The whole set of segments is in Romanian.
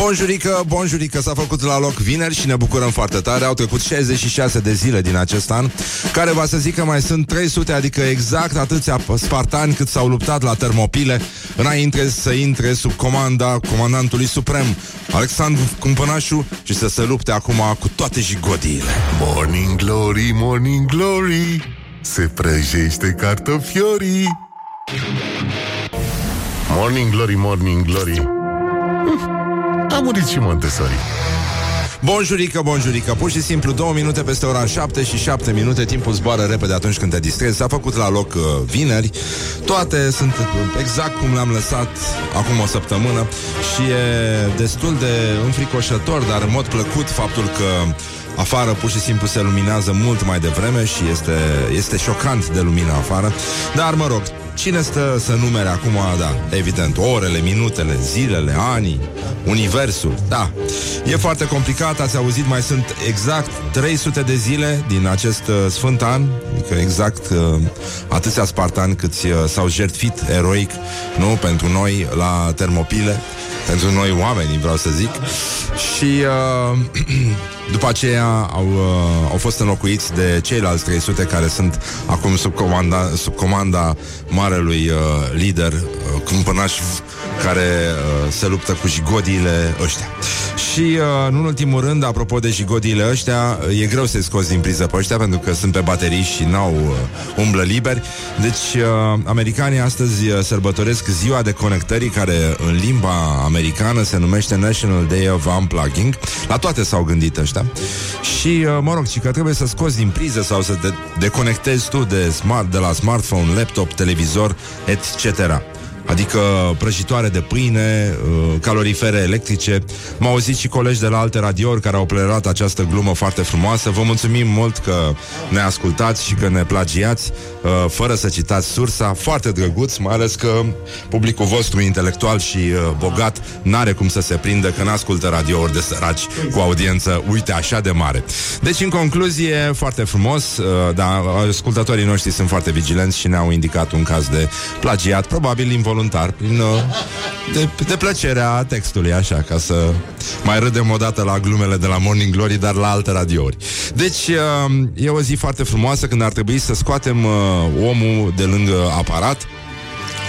Bonjurică, bonjurică, s-a făcut la loc vineri și ne bucurăm foarte tare. Au trecut 66 de zile din acest an, care va să zic că mai sunt 300, adică exact atâția spartani cât s-au luptat la termopile înainte să intre sub comanda comandantului suprem, Alexandru Cumpănașu, și să se lupte acum cu toate jigodiile. Morning Glory, Morning Glory Se prăjește cartofiorii Morning Glory, Morning Glory Uf, A murit și Montessori. Bonjurică, bonjurică, pur și simplu două minute peste ora 7 și 7 minute. Timpul zboară repede atunci când te distrezi. S-a făcut la loc uh, vineri. Toate sunt exact cum le-am lăsat Acum o săptămână. Și e destul de înfricoșător Dar în mod plăcut faptul că Afară pur și simplu se luminează mult mai devreme și este, este șocant de lumină afară. Dar, mă rog, cine stă să numere acum, da, evident, orele, minutele, zilele, anii, universul, da. E foarte complicat, ați auzit, mai sunt exact 300 de zile din acest uh, sfânt an, adică exact uh, atâția spartani câți uh, s-au jertfit eroic, nu, pentru noi la termopile, pentru noi oameni, vreau să zic. Și uh, după aceea au, uh, au fost înlocuiți de ceilalți 300 care sunt acum sub comanda, sub comanda marelui uh, lider, uh, cumpănaș care uh, se luptă cu jigodiile ăștia. Și, uh, în ultimul rând, apropo de jigodiile ăștia, uh, e greu să-i scoți din priză pe ăștia pentru că sunt pe baterii și n-au uh, umblă liberi. Deci, uh, americanii astăzi uh, sărbătoresc ziua de conectării care în limba americană se numește National Day of Unplugging. La toate s-au gândit ăștia. Și, uh, mă rog, și că trebuie să scoți din priză sau să te deconectezi tu de, smart, de la smartphone, laptop, televizor, etc adică prăjitoare de pâine, uh, calorifere electrice. M-au auzit și colegi de la alte radiouri care au plerat această glumă foarte frumoasă. Vă mulțumim mult că ne ascultați și că ne plagiați, uh, fără să citați sursa. Foarte drăguț, mai ales că publicul vostru intelectual și uh, bogat n-are cum să se prindă că n-ascultă radiouri de săraci cu audiență, uite, așa de mare. Deci, în concluzie, foarte frumos, da, ascultătorii noștri sunt foarte vigilenți și ne-au indicat un caz de plagiat, probabil involuntar voluntar, prin, uh, de, de plăcerea textului, așa, ca să mai râdem o dată la glumele de la Morning Glory, dar la alte radiouri. Deci, uh, e o zi foarte frumoasă când ar trebui să scoatem uh, omul de lângă aparat,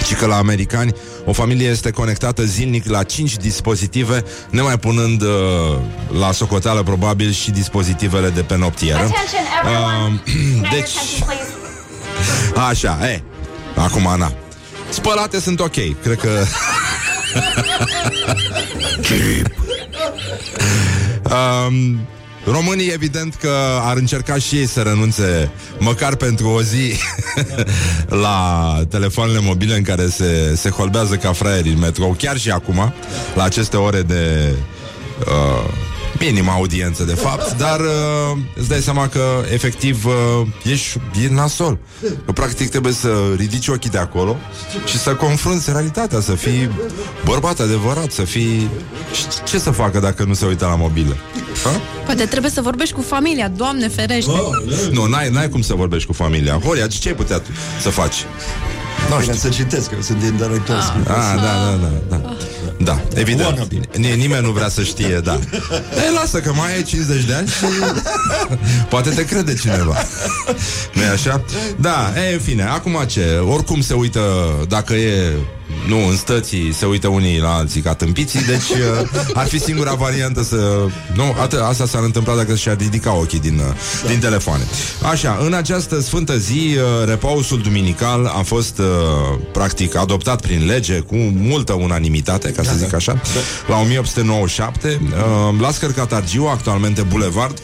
și că la americani o familie este conectată zilnic la 5 dispozitive, nemai punând uh, la socoteală probabil și dispozitivele de pe noptieră. Uh, deci, așa, e, acum, Ana, Spălate sunt ok, cred că... um, Românii evident că ar încerca și ei să renunțe măcar pentru o zi la telefoanele mobile în care se, se holbează ca fraieri în metrou, chiar și acum, la aceste ore de uh, minimă audiență, de fapt, dar uh, îți dai seama că, efectiv, uh, ești e nasol. Că, practic, trebuie să ridici ochii de acolo și să confrunți realitatea, să fii bărbat adevărat, să fii... Ce să facă dacă nu se uită la mobilă? Ha? Poate trebuie să vorbești cu familia, Doamne ferește. Oh, nu, n-ai, n-ai cum să vorbești cu familia. Horia, ce ai putea să faci? Nu știu. să citesc, eu sunt din director. Ah, ah, da, da, da, da. Da, evident. N- nimeni nu vrea să știe, da. E, lasă că mai ai 50 de ani și poate te crede cineva. nu e așa? Da, e, în fine, acum ce? Oricum se uită, dacă e nu, în stății se uită unii la alții ca tâmpiții, deci uh, ar fi singura variantă să... Nu, atât, asta s-ar întâmpla dacă și-ar ridica ochii din, uh, din telefoane. Așa, în această sfântă zi, uh, repausul duminical a fost uh, practic adoptat prin lege cu multă unanimitate, ca să zic așa, la 1897. Uh, Lascăr Catargiu, actualmente Boulevard,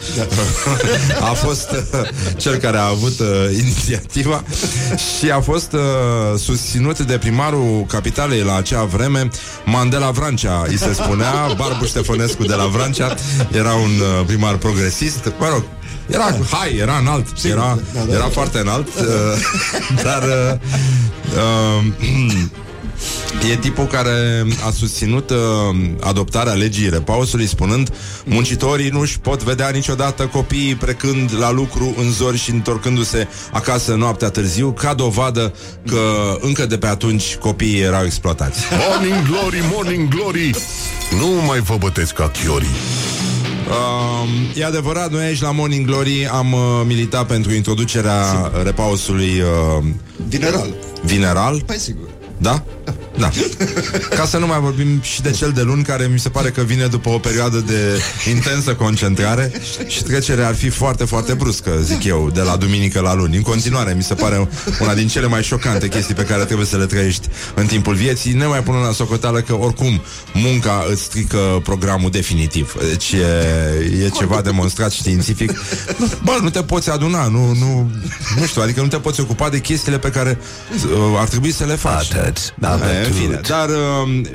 a fost uh, cel care a avut uh, inițiativa și a fost uh, susținut de primarul capitalei la acea vreme, Mandela Vrancea, îi se spunea, Barbu Ștefănescu de la Vrancea, era un uh, primar progresist, mă rog, era hai, era înalt, era, da, da, era da. foarte înalt, uh, dar uh, uh, E tipul care a susținut uh, adoptarea legii repausului spunând muncitorii nu-și pot vedea niciodată copiii precând la lucru în zori și întorcându-se acasă noaptea târziu ca dovadă că încă de pe atunci copiii erau exploatați. Morning glory, morning glory Nu mai vă bătesc ca chiorii Uh, e adevărat, noi aici la Morning Glory am uh, militat pentru introducerea repausului uh, Vineral. vineral. Păi sigur. Da? Da. Ca să nu mai vorbim și de cel de luni, care mi se pare că vine după o perioadă de intensă concentrare și trecerea ar fi foarte, foarte bruscă, zic eu, de la duminică la luni. În continuare, mi se pare una din cele mai șocante chestii pe care trebuie să le trăiești în timpul vieții, ne mai punând la socoteală că oricum munca îți strică programul definitiv. Deci e, e ceva demonstrat științific. Bă, nu te poți aduna, nu, nu, nu știu, adică nu te poți ocupa de chestiile pe care uh, ar trebui să le faci. Atât. Da, Atât. În fine. Dar um,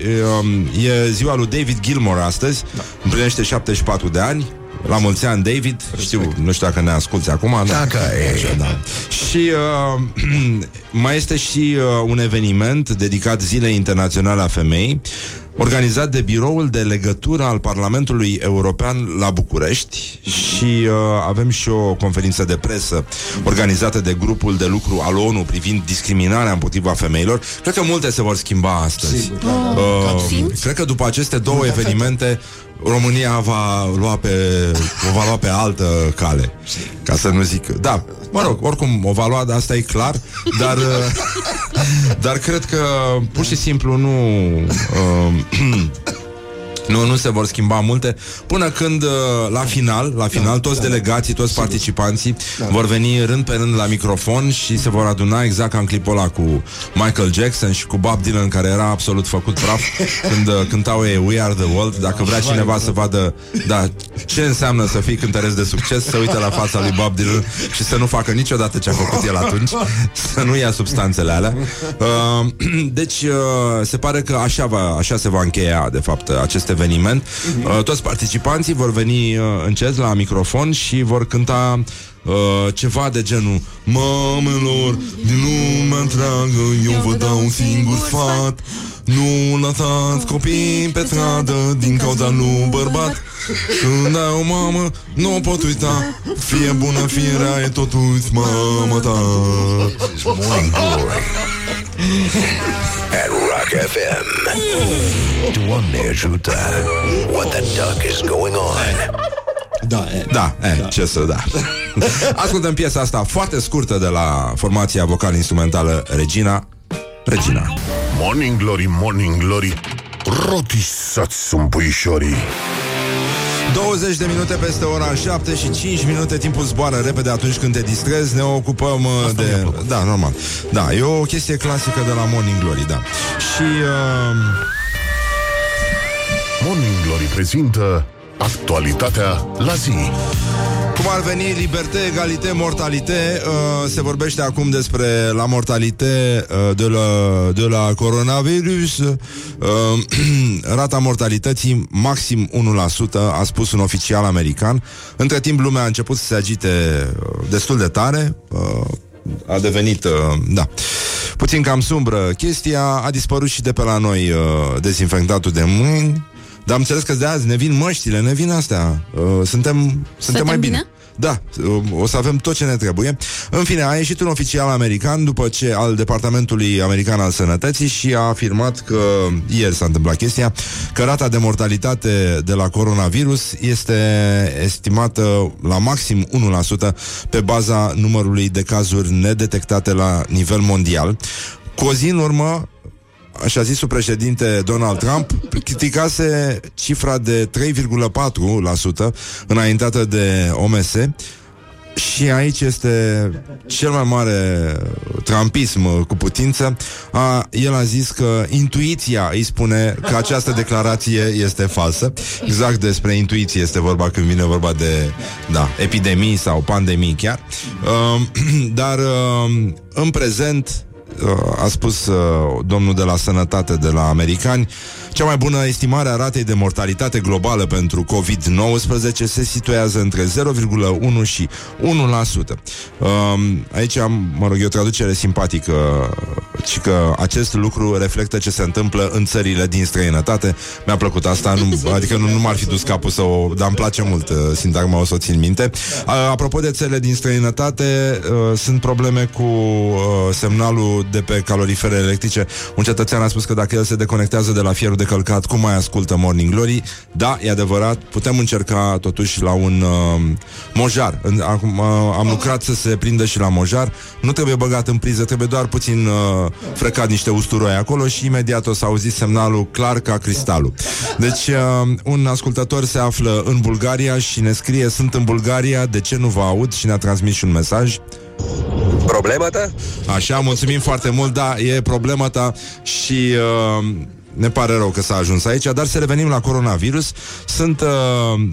um, e ziua lui David Gilmore astăzi da. Împlinește 74 de ani la mulți ani, David Știu, nu știu dacă ne asculti acum da. Dacă e. Așa, da. Și uh, mai este și uh, un eveniment Dedicat Zilei Internaționale a Femeii Organizat de Biroul de Legătură al Parlamentului European la București și uh, avem și o conferință de presă organizată de grupul de lucru al ONU privind discriminarea împotriva femeilor. Cred că multe se vor schimba astăzi. Sigur, Uh, Simți? cred că după aceste două evenimente România va lua pe o va lua pe altă cale. Ca să nu zic. Da, mă rog, oricum o va lua, dar asta e clar, dar uh, dar cred că pur și simplu nu uh, Nu, nu se vor schimba multe. Până când, uh, la final La final, toți delegații, toți participanții Vor veni rând pe rând la microfon Și se vor aduna exact ca în clipul ăla Cu Michael Jackson și cu Bob Dylan Care era absolut făcut praf Când uh, cântau ei We Are The World. Dacă vrea cineva să vadă da, Ce înseamnă să fii cântăresc de succes Să uite la fața lui Bob Dylan Și să nu facă niciodată ce a făcut el atunci Să nu ia substanțele alea. Uh, Deci uh, se pare că așa, va, așa se va încheia De fapt acest eveniment. Uh, Toți participanții vor veni uh, încet la microfon Și vor cânta Uh, ceva de genul Mamelor din lumea întreagă Eu vă dau un singur sfat Nu lăsați copii pe stradă Din cauza lui bărbat Când ai o mamă Nu o pot uita Fie bună, fie rea E totuși mama ta Morning Glory at Rock FM. Doamne ajută. What the duck is going on? Da, e. Da, e, ce să da Ascultăm piesa asta foarte scurtă De la formația vocal-instrumentală Regina Regina Morning glory, morning glory Rotisați sunt puișorii. 20 de minute peste ora 7 și 5 minute Timpul zboară repede atunci când te distrezi. Ne ocupăm uh, de... Da, normal. Da, e o chestie clasică de la Morning Glory, da. Și... Uh... Morning glory prezintă Actualitatea la zi. Cum ar veni liberté, egalité, mortalité uh, Se vorbește acum despre la mortalité uh, de, la, de la coronavirus. Uh, Rata mortalității maxim 1% A spus un oficial american. Între timp lumea a început să se agite uh, destul de tare. Uh, a devenit, uh, da, puțin cam sumbră chestia, a dispărut și de pe la noi uh, dezinfectatul de mâini, dar am înțeles că de azi ne vin măștile, ne vin astea, uh, suntem, suntem mai bine. bine? Da, uh, o să avem tot ce ne trebuie. În fine, a ieșit un oficial american după ce al Departamentului American al Sănătății și a afirmat că ieri s-a întâmplat chestia, că rata de mortalitate de la coronavirus este estimată la maxim 1% pe baza numărului de cazuri nedetectate la nivel mondial. Cu o zi în urmă, așa zisul președinte Donald Trump criticase cifra de 3,4% înaintată de OMS și aici este cel mai mare trampism cu putință. A, el a zis că intuiția îi spune că această declarație este falsă. Exact despre intuiție este vorba când vine vorba de da, epidemii sau pandemii chiar. Uh, dar uh, în prezent uh, a spus uh, domnul de la sănătate de la americani Cea mai bună estimare a ratei de mortalitate globală pentru COVID-19 se situează între 0,1 și 1%. Um, aici am, mă rog, e o traducere simpatică și că acest lucru reflectă ce se întâmplă în țările din străinătate. Mi-a plăcut asta, nu, adică nu, nu m-ar fi dus capul să o... Dar îmi place mult uh, sintagma, o să o țin minte. Uh, apropo de țările din străinătate, uh, sunt probleme cu uh, semnalul de pe calorifere electrice. Un cetățean a spus că dacă el se deconectează de la fierul de călcat, cum mai ascultă Morning Glory? Da, e adevărat, putem încerca totuși la un uh, mojar. În- Acum uh, am lucrat să se prindă și la mojar. Nu trebuie băgat în priză, trebuie doar puțin uh, frecat niște usturoi acolo și imediat o să auziți semnalul clar ca cristalul. Deci, uh, un ascultător se află în Bulgaria și ne scrie Sunt în Bulgaria, de ce nu vă aud? Și ne-a transmis și un mesaj. Problema ta? Așa, mulțumim foarte mult, da, e problema ta și uh, ne pare rău că s-a ajuns aici, dar să revenim la coronavirus. Sunt, uh,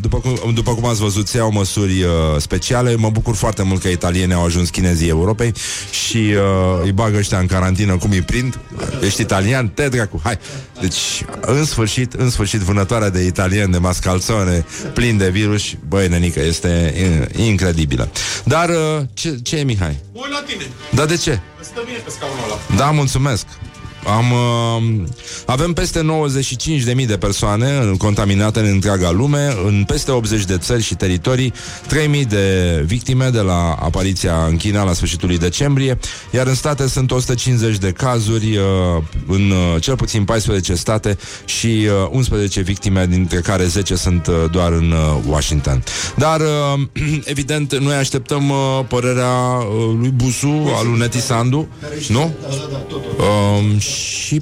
după, cum, după cum ați văzut, se iau măsuri uh, speciale. Mă bucur foarte mult că italienii au ajuns chinezii Europei și uh, îi bagă ăștia în carantină cum îi prind. Ești italian? Te dracu, hai! Deci, în sfârșit, în sfârșit, vânătoarea de italien, de mascalzone, plin de virus, băi, nenică, este uh, incredibilă. Dar, uh, ce, ce e, Mihai? Mă uit la tine. Da, de ce? Stă bine pe scaunul ăla. Da, mulțumesc. Am, uh, avem peste 95.000 de persoane uh, contaminate în întreaga lume, în peste 80 de țări și teritorii, 3.000 de victime de la apariția în China la sfârșitul lui decembrie, iar în state sunt 150 de cazuri, uh, în uh, cel puțin 14 state și uh, 11 victime, dintre care 10 sunt uh, doar în uh, Washington. Dar, uh, evident, noi așteptăm uh, părerea uh, lui Busu, al lui Neti Sandu, nu? Um, și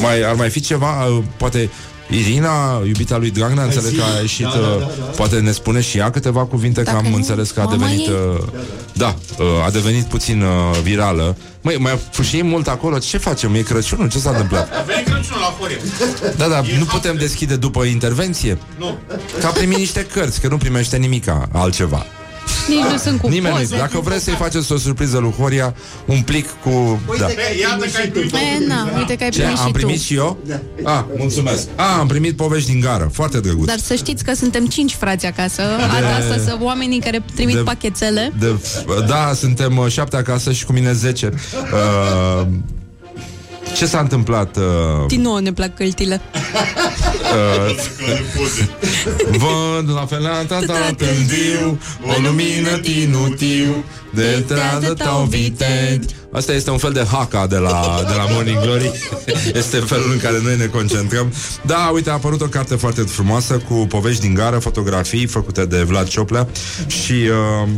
mai, ar mai fi ceva, uh, poate Irina, iubita lui Dragnea, înțeleg că a ieșit, uh, poate ne spune și ea câteva cuvinte, că Dacă am nu, înțeles că a mama devenit, ei. uh, da, uh, a devenit puțin uh, virală. Măi, mai fâșiem mult acolo, ce facem? E Crăciunul? Ce s-a întâmplat? A venit Crăciunul la Horia. Da, da, nu putem deschide după intervenție? Nu. Că a primit niște cărți, că nu primește nimica altceva. Nici nu sunt cu Nimeni nu poze. Dacă vreți să-i faceți o surpriză lui Horia, un plic cu... Da. Be, iată că ai primit E, na, uite că ai Ce? primit Am și primit tu. și eu? Ah, mulțumesc. Ah, am primit povești din gară. Foarte drăguț. Dar să știți că suntem cinci frați acasă. De... Asta să oamenii care trimit de- pachetele. De, da, suntem uh, șapte acasă și cu mine zece. Uh, ce s-a întâmplat? Uh, Din nou ne plac căltile. Văd la felata ta târziu O lumină tinutiu De trează tău vitendi Asta este un fel de haka de la, de la Morning Glory Este felul în care noi ne concentrăm Da, uite, a apărut o carte foarte frumoasă Cu povești din gară, fotografii Făcute de Vlad Cioplea Și uh,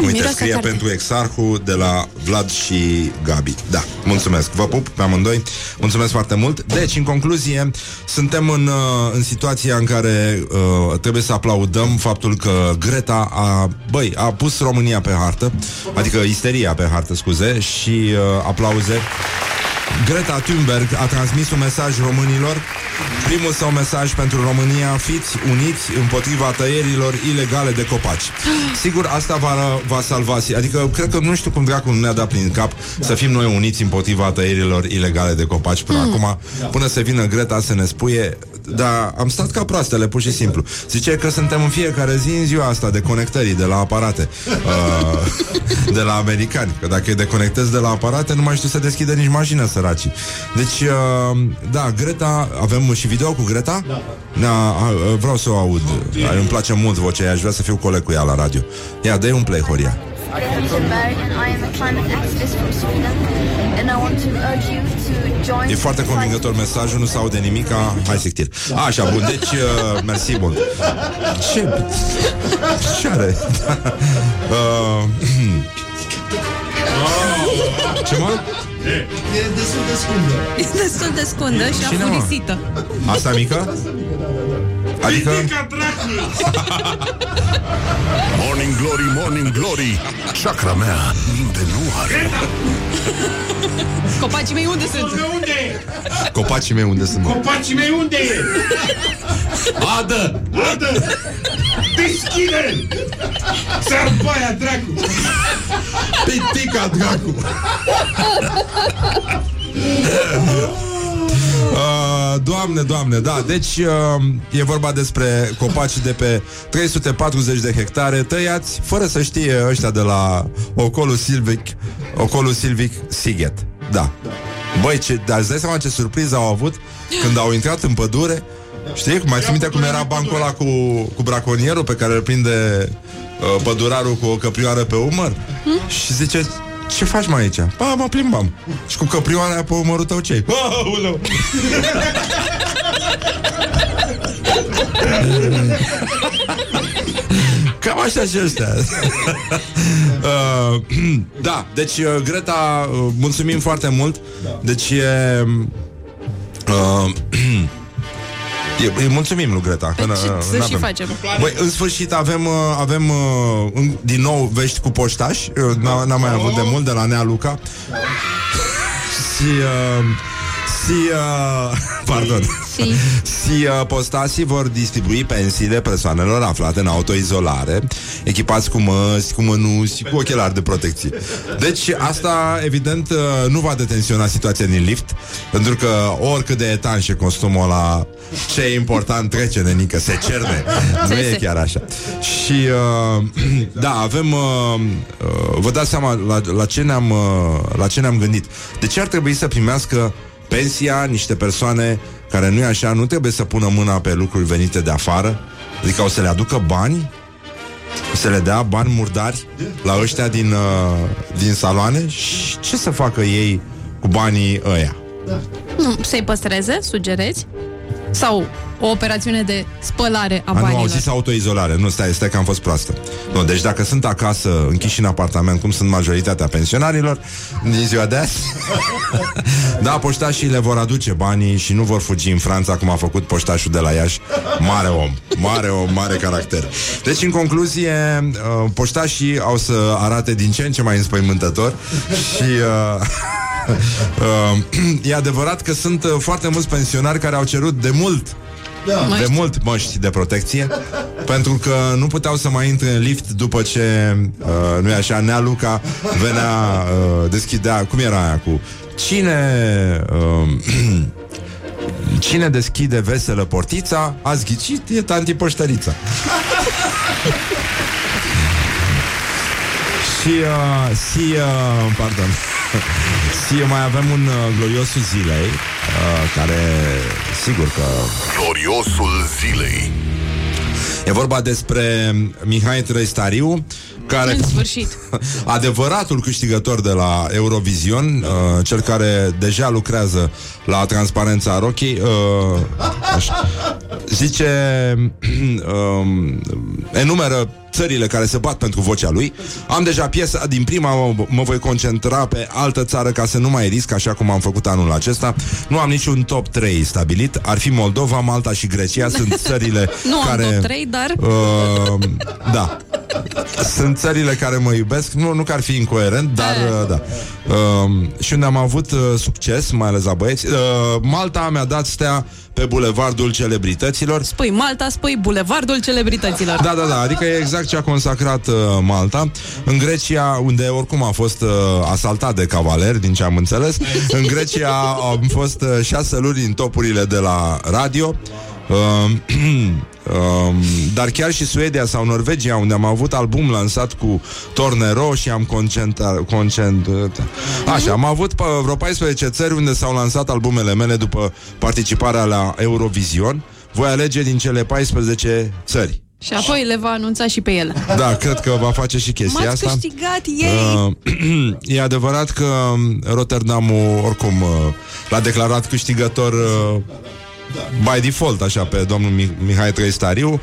Uite, miroase scrie carte. pentru Exarhu De la Vlad și Gabi. Da, mulțumesc, vă pup pe amândoi. Mulțumesc foarte mult. Deci, în concluzie, suntem în, uh, în situația în care uh, Trebuie să aplaudăm faptul că Greta a, băi, a pus România pe hartă Adică isteria pe hartă, scuze Și uh, aplauze Greta Thunberg a transmis un mesaj românilor. Primul său mesaj pentru România Fiți uniți împotriva tăierilor ilegale de copaci. Sigur, asta va, va salva Adică, cred că nu știu cum dracu nu ne-a dat prin cap Să fim noi uniți împotriva tăierilor ilegale de copaci Până acum, până să vină Greta să ne spuie Dar am stat ca proastele, pur și simplu. Zice că suntem în fiecare zi în ziua asta De conectării de la aparate. Uh, De la americani. Că dacă îi deconectezi de la aparate Nu mai știu să deschide nici mașină săracii. Deci, uh, da, Greta Avem și video cu Greta? Da, da Vreau să o aud. Îmi place mult vocea ei, Aș vrea să fiu coleg cu ea la radio. Ia, dă un play, Horia Greta Thunberg and I am a climate activist from Sweden and I want to urge you to join E foarte the fight convingător mesajul, nu se aude nimica Hai sectir Așa, bun, deci, uh, mersi mult Ce? Ce are? uh, ce mă? E destul de scundă. E destul de scundă și Cine, mă? afurisită. Asta mică? Adică Ca dracului. Morning Glory, Morning Glory Chakra mea minte nu are Copacii mei unde sunt? Pe unde e? copacii mei unde sunt? mă? Copacii mei unde e? Adă! Adă! Deschide! Ți-ar baia, dracu! Pitica, dracu! uh, doamne, doamne, da. Deci uh, e vorba despre copaci de pe 340 de hectare tăiați fără să știe ăștia de la Ocolu Silvic, Ocolu Silvic Sighet. Da. Băi, ce, dar îți dai seama ce surpriză au avut când au intrat în pădure? Știi? Mai ții minte cum era bancul ăla cu, cu braconierul pe care îl prinde uh, pădurarul cu o căprioară pe umăr? Și zice, ce faci mai aici? Ba, mă plimbam. Și cu căprioara aia pe umărul tău ce Aoleu! Cam așa și ăștia uh, Da, deci uh, Greta uh, Mulțumim foarte mult Deci e uh, E, îi mulțumim lui Greta că Deci, n- să n-avem. și facem. Băi, în sfârșit avem, uh, avem uh, în- din nou vești cu poștași Uh, n- N-am mai avut de mult de la Nea Luca Și uh, Si, uh, pardon Si. Si uh, postații vor distribui pensiile persoanelor aflate în autoizolare Echipați cu măști, cu mănuși, cu ochelari de protecție. Deci asta evident uh, nu va detensiona situația din lift Pentru că oricât de etanș e costumul ăla Ce e important trece, nenică, se cerne. Nu e Se- chiar așa. Și uh, da, avem uh, uh, Vă dați seama la, la, ce ne-am, uh, la ce ne-am gândit. De ce ar trebui să primească pensia niște persoane care nu e așa, nu trebuie să pună mâna pe lucruri venite de afară Adică o să le aducă bani o să le dea bani murdari la ăștia din, uh, din saloane și ce să facă ei cu banii ăia? Nu, să-i păstreze, sugerezi? Sau o operațiune de spălare a A, nu, banilor? au zis autoizolare. Nu, stai, stai că am fost proastă. Nu, deci dacă sunt acasă, închiși în apartament, cum sunt majoritatea pensionarilor, din ziua de azi, da, poștașii le vor aduce banii și nu vor fugi în Franța, cum a făcut poștașul de la Iași. Mare om, mare om, mare caracter. Deci, în concluzie, uh, poștașii au să arate din ce în ce mai înspăimântător și... Uh, Uh, e adevărat că sunt uh, foarte mulți pensionari care au cerut de mult Da. de mult măști de protecție Pentru că nu puteau să mai intre în lift După ce, uh, nu e așa, Nea Luca venea, uh, deschidea Cum era aia cu Cine uh, Cine deschide veselă portița Ați ghicit, e tanti păștărița Și, uh, si, uh, pardon Si, mai avem un uh, gloriosul zilei uh, Care, sigur că Gloriosul zilei. E vorba despre Mihai Trăistariu care În sfârșit. adevăratul câștigător de la Eurovision, uh, cel care deja lucrează la transparența Rocky, uh, așa, zice, um, enumeră țările care se bat pentru vocea lui. Am deja piesa din prima, mă, mă voi concentra pe altă țară ca să nu mai risc, așa cum am făcut anul acesta. Nu am niciun top 3 stabilit. Ar fi Moldova, Malta și Grecia. Sunt țările Nu care... am top 3, dar... Uh, da. Sunt țările care mă iubesc Nu, nu că ar fi incoerent, dar uh, da uh, Și unde am avut uh, succes Mai ales la băieți uh, Malta mi-a dat stea pe bulevardul celebrităților. Spui Malta, spui Bulevardul Celebrităților. da, da, da, adică e exact ce a consacrat uh, Malta. În Grecia, unde oricum a fost uh, asaltat de cavaleri, din ce am înțeles În Grecia am fost uh, șase luni în topurile de la radio uh, Um, dar chiar și Suedia sau Norvegia Unde am avut album lansat cu Tornero Și am concentrat concentrat. Așa, am avut pe vreo 14 țări Unde s-au lansat albumele mele După participarea la Eurovision Voi alege din cele 14 țări Și apoi le va anunța și pe ele. da, cred că va face și chestia M-ați asta. câștigat ei! Uh, e adevărat că um, Rotterdamul, oricum, uh, l-a declarat câștigător uh, by default, așa, pe domnul Mi- Mihai Trăistariu.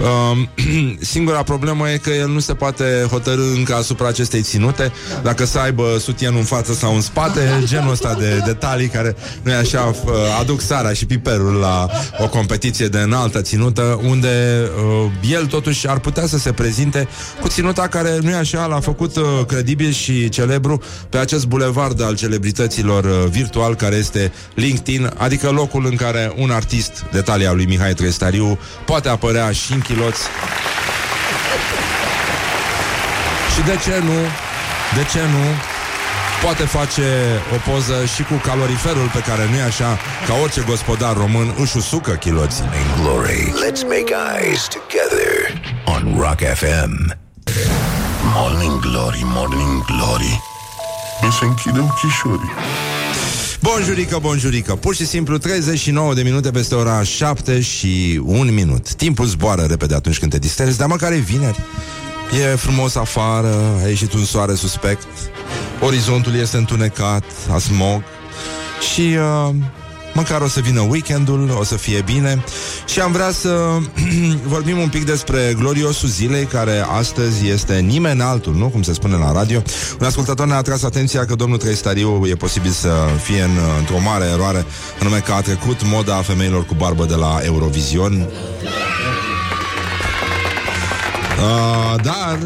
Uh, singura problemă e că el nu se poate hotărâ încă asupra acestei ținute, dacă să aibă sutienul în față sau în spate, genul ăsta de detalii care, nu e așa, uh, aduc sarea și piperul la o competiție de înaltă ținută, unde uh, el totuși ar putea să se prezinte cu ținuta care, nu e așa, l-a făcut uh, credibil și celebru pe acest bulevard al celebrităților uh, virtual care este LinkedIn, adică locul în care un artist de talia lui Mihai Trestariu poate apărea și în chiloți. Și de ce nu? De ce nu? poate face o poză și cu caloriferul pe care nu e așa ca orice gospodar român își usucă chiloții. Glory. Let's make eyes together on Rock FM. Morning Glory, Morning Glory Mi se închide ochișorii Bonjurică, bonjurică. Pur și simplu 39 de minute peste ora 7 și 1 minut. Timpul zboară repede atunci când te distrezi Dar măcar e vineri. E frumos afară, a ieșit un soare suspect. Orizontul este întunecat, a smog. Și uh, măcar o să vină weekendul, o să fie bine. Și am vrea să vorbim un pic despre gloriosul zilei Care astăzi este nimeni altul, nu? Cum se spune la radio. Un ascultător ne-a atras atenția că domnul Trăistariu E posibil să fie în, într-o mare eroare. Anume că a trecut moda femeilor cu barbă de la Eurovision Uh, dar,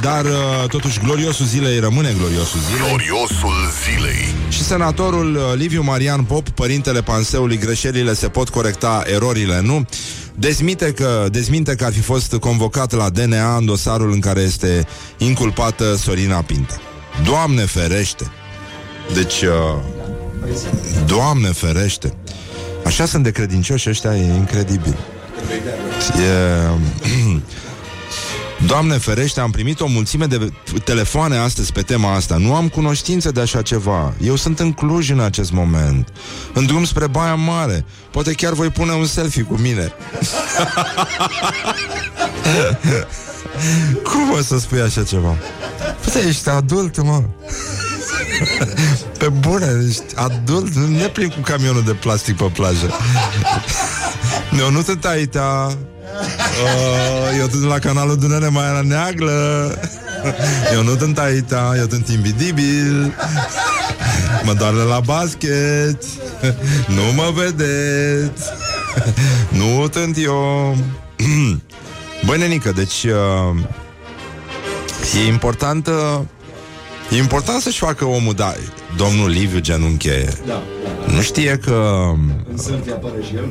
dar uh, totuși gloriosul zilei rămâne gloriosul zilei Gloriosul zilei și senatorul uh, Liviu Marian Pop, părintele panseului, greșelile se pot corecta, erorile nu, dezmite că, dezminte că ar fi fost convocat la DNA în dosarul în care este inculpată Sorina Pinta. Doamne ferește! Deci, uh, Doamne ferește! Așa sunt de credincioși ăștia, e incredibil. E... Doamne ferește, am primit o mulțime de telefoane astăzi pe tema asta. Nu am cunoștință de așa ceva. Eu sunt în Cluj în acest moment. În drum spre Baia Mare. Poate chiar voi pune un selfie cu mine. Cum o să spui așa ceva? Păi, ești adult, mă. Pe bune, ești adult, nu ne plimbi cu camionul de plastic pe plajă. Eu nu sunt aici. Uh, eu sunt la canalul Dunăre mai la neaglă. Eu nu sunt aici, eu sunt invidibil. Mă doare la basket. Nu mă vedeți. Nu sunt eu. Băi, nenică, deci uh, e important uh, E important să-și facă omul, da, domnul Liviu Genunche Da, nu știe că Selfie apare și el.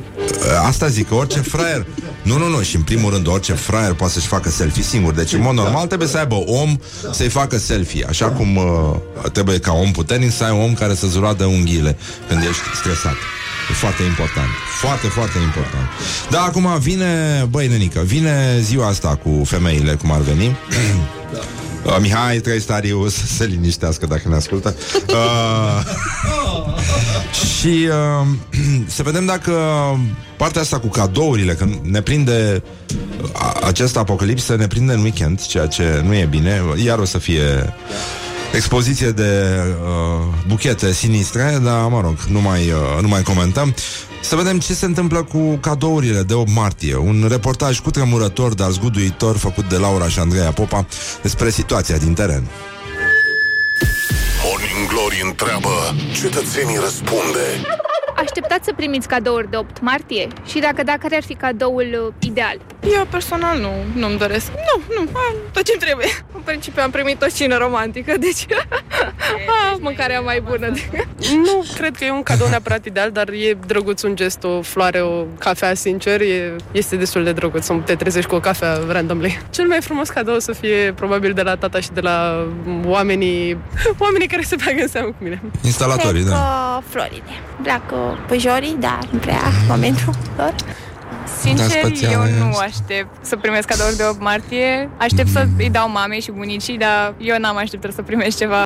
Asta zic, că orice fraier Nu, nu, nu, și în primul rând orice fraier Poate să-și facă selfie singur. Deci în mod normal trebuie să aibă om Să-i facă selfie Așa cum uh, trebuie ca om puternic Să ai un om care să-ți roadă unghiile Când ești stresat. E foarte important. Foarte, foarte important. Da, acum vine, băi nenică Vine ziua asta cu femeile Cum ar veni Uh, Mihai Trăistariu să se liniștească dacă ne ascultă. Uh, Și uh, să vedem dacă partea asta cu cadourile Că ne prinde a, acest apocalipsă Ne prinde în weekend Ceea ce nu e bine. Iar o să fie expoziție de uh, buchete sinistre Dar mă rog, nu mai, uh, nu mai comentăm să vedem ce se întâmplă cu cadourile de 8 martie. Un reportaj cu tremurător, dar zguduitor, făcut de Laura și Andreea Popa despre situația din teren. Morning Glory întreabă Cetățenii răspunde Așteptați să primiți cadouri de 8 martie? Și dacă da, care ar fi cadoul uh, ideal? Eu personal nu, nu-mi doresc. Nu, nu, am tot ce trebuie. În principiu am primit o cină romantică, deci ah, mâncarea mai bună. nu cred că e un cadou neapărat ideal, dar e drăguț un gest, o floare, o cafea, sincer, e, este destul de drăguț să te trezești cu o cafea randomly. Cel mai frumos cadou o să fie probabil de la tata și de la oamenii, oamenii care se bagă în seamă cu mine. Instalatorii, Cred da. că florile. Dacă păjorii, da, nu prea momentul lor. Sincer, Da, spațială eu e nu asta. aștept să primesc cadouri de 8 martie. Aștept să îi dau mamei și bunicii, dar eu n-am așteptat să primesc ceva.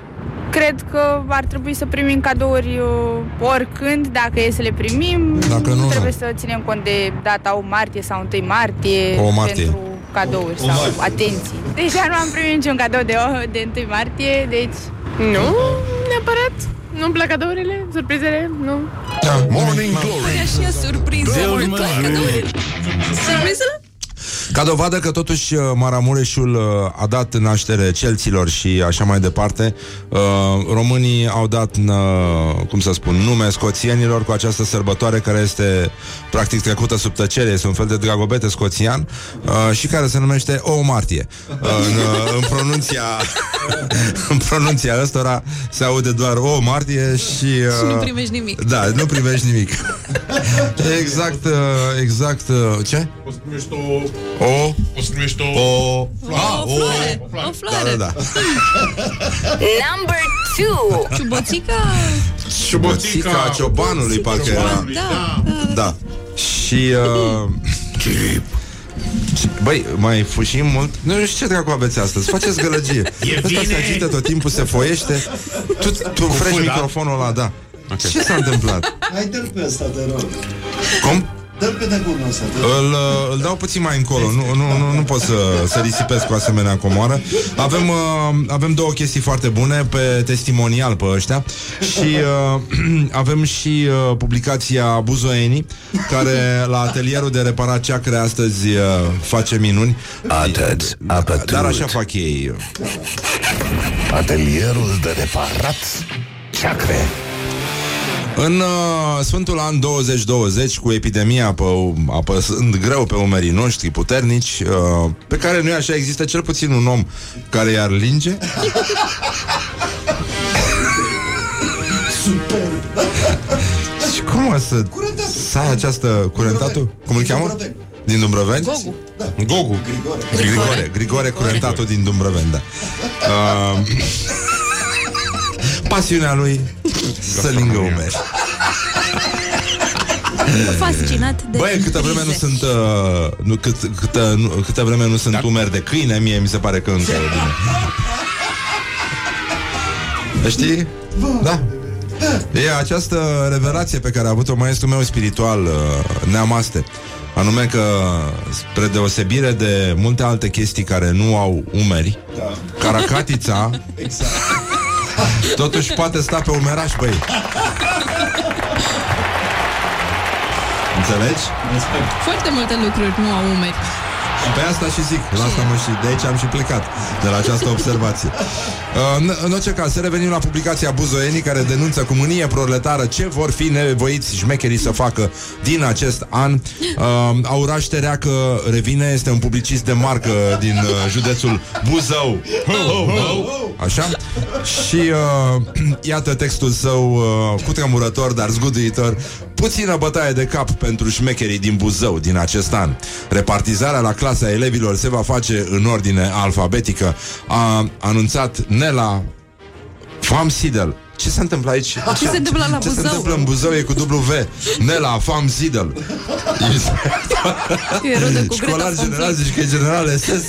Cred că ar trebui să primim cadouri uh, oricând, dacă e să le primim. Dacă nu, trebuie nu. să ținem cont de data 8 martie sau 1 martie, O martie. pentru cadouri sau atenții. Deja nu am primit niciun cadou de, de 1 martie, deci... Nu, neapărat. Nu-mi plac cadourile, surprizele, nu. da. Morning Glory Așa surpriză, mult Surpriză? Ca dovadă că totuși uh, Maramureșul uh, a dat naștere celților și așa mai departe, uh, românii au dat, uh, cum să spun, nume scoțienilor cu această sărbătoare care este practic trecută sub tăcere, este un fel de dragobete scoțian uh, și care se numește O Martie. Uh, în, uh, în pronunția în pronunția ăstora se aude doar O Martie și... Uh, Și nu primești nimic. Da, nu primești nimic. exact, uh, exact, uh, ce? O să primești o, O O să numești o... O O floare. O Da, floare. da, da Number two. Ciuboțica? Ciuboțica ciobanului parcă era Ciobanului, Da. Da Și uh, Băi, mai fușim mult? Nu știu ce dracu aveți astăzi Faceți gălăgie E Ăsta bine. se agită tot timpul, se foiește Tu, tu frești fâna. microfonul ăla, da okay. Ce s-a întâmplat? Hai, dă-l pe ăsta, te rog. Cum? Dă-l pe nebunul ăsta, te rog. Îl, uh, îl dau puțin mai încolo Nu, nu, nu, nu pot să, să risipesc cu asemenea comoară Avem, uh, avem două chestii foarte bune Pe testimonial pe ăștia Și uh, avem și uh, publicația Buzoenii Care la atelierul de reparat ceacre Astăzi uh, face minuni Atât, apătut. Dar așa fac ei Atelierul de reparat ceacre. În uh, Sfântul An 2020, cu epidemia pe, apăsând greu pe umerii noștri puternici, uh, pe care nu așa există cel puțin un om care i-ar linge. Super. Și cum o să, să ai această curentatul? Cum îl cheamă? Dumbrăveni. Din Dumbrăveni? Gogu. Gogu. Grigore. Grigore, Grigore curentatul din Dumbrăveni, da. Uh, pasiunea lui să lingă umeri. Fascinat de Băi, câtă vreme nu crize. sunt uh, nu, cât, câtă, nu, câtă vreme nu sunt Da. umeri de câine, mie mi se pare că încă e bine. Știi? Da. E această revelație pe care a avut-o maestrul meu spiritual, uh, Neamaste. Anume că, spre deosebire de multe alte chestii care nu au umeri, Da. caracatița Exact. Totuși poate sta pe umeraș, băi. Înțelegi? Respect. Foarte multe lucruri nu au umeri. Pe asta și zic, la asta mă și, de aici am și plecat, de la această observație. Uh, în, în orice caz, să revenim la publicația Buzoenii, care denunță cu mânie proletară ce vor fi nevoiți șmecherii să facă din acest an. Uh, Auraș Tereacă revine, este un publicist de marcă din uh, județul Buzău. Ho, ho, ho. Așa? Și uh, iată textul său uh, cu tremurător, dar zguduitor. Puțină bătaie de cap pentru șmecherii din Buzău din acest an. Repartizarea la clasa elevilor se va face în ordine alfabetică, a anunțat Nela Fam Sidel. Ce se întâmplă aici? Ce, se întâmplă la ce se Buzău? întâmplă în Buzău e cu W. Nela Fam Sidel. E rudă cu Greta Școlar Van general, Fleet. zici că e general SS.